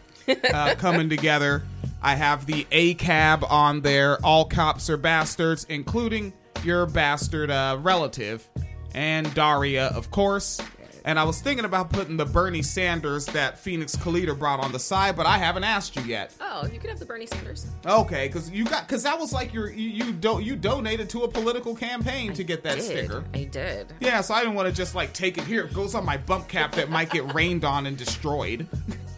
uh, <laughs> coming together. I have the ACAB on there. All cops are bastards, including your bastard uh, relative and Daria, of course. And I was thinking about putting the Bernie Sanders that Phoenix Calida brought on the side, but I haven't asked you yet. Oh, you could have the Bernie Sanders. Okay, because you got because that was like your you you, do, you donated to a political campaign to get that did. sticker. I did. Yeah, so I didn't want to just like take it here. It goes on my bump cap that might get rained on and destroyed. <laughs>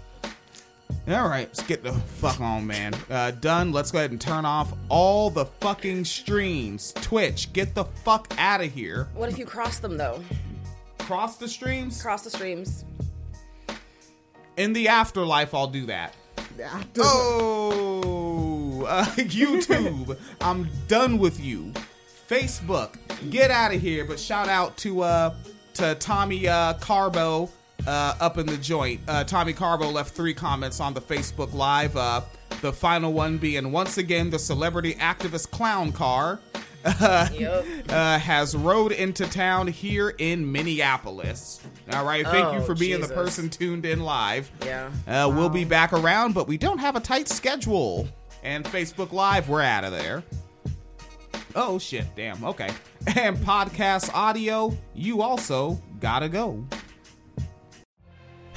All right, let's get the fuck on, man. Uh, done. Let's go ahead and turn off all the fucking streams. Twitch, get the fuck out of here. What if you cross them though? Cross the streams? Cross the streams. In the afterlife, I'll do that. Oh, uh, <laughs> YouTube, I'm done with you. Facebook, get out of here. But shout out to uh to Tommy uh, Carbo uh, up in the joint. Uh, Tommy Carbo left three comments on the Facebook Live. Uh, the final one being once again the celebrity activist clown car. <laughs> Uh, uh, has rode into town here in Minneapolis. All right, thank you Oh, for being the person tuned in live. Yeah. Uh, We'll be back around, but we don't have a tight schedule. And Facebook Live, we're out of there. Oh, shit. Damn. Okay. <laughs> And podcast audio, you also gotta go.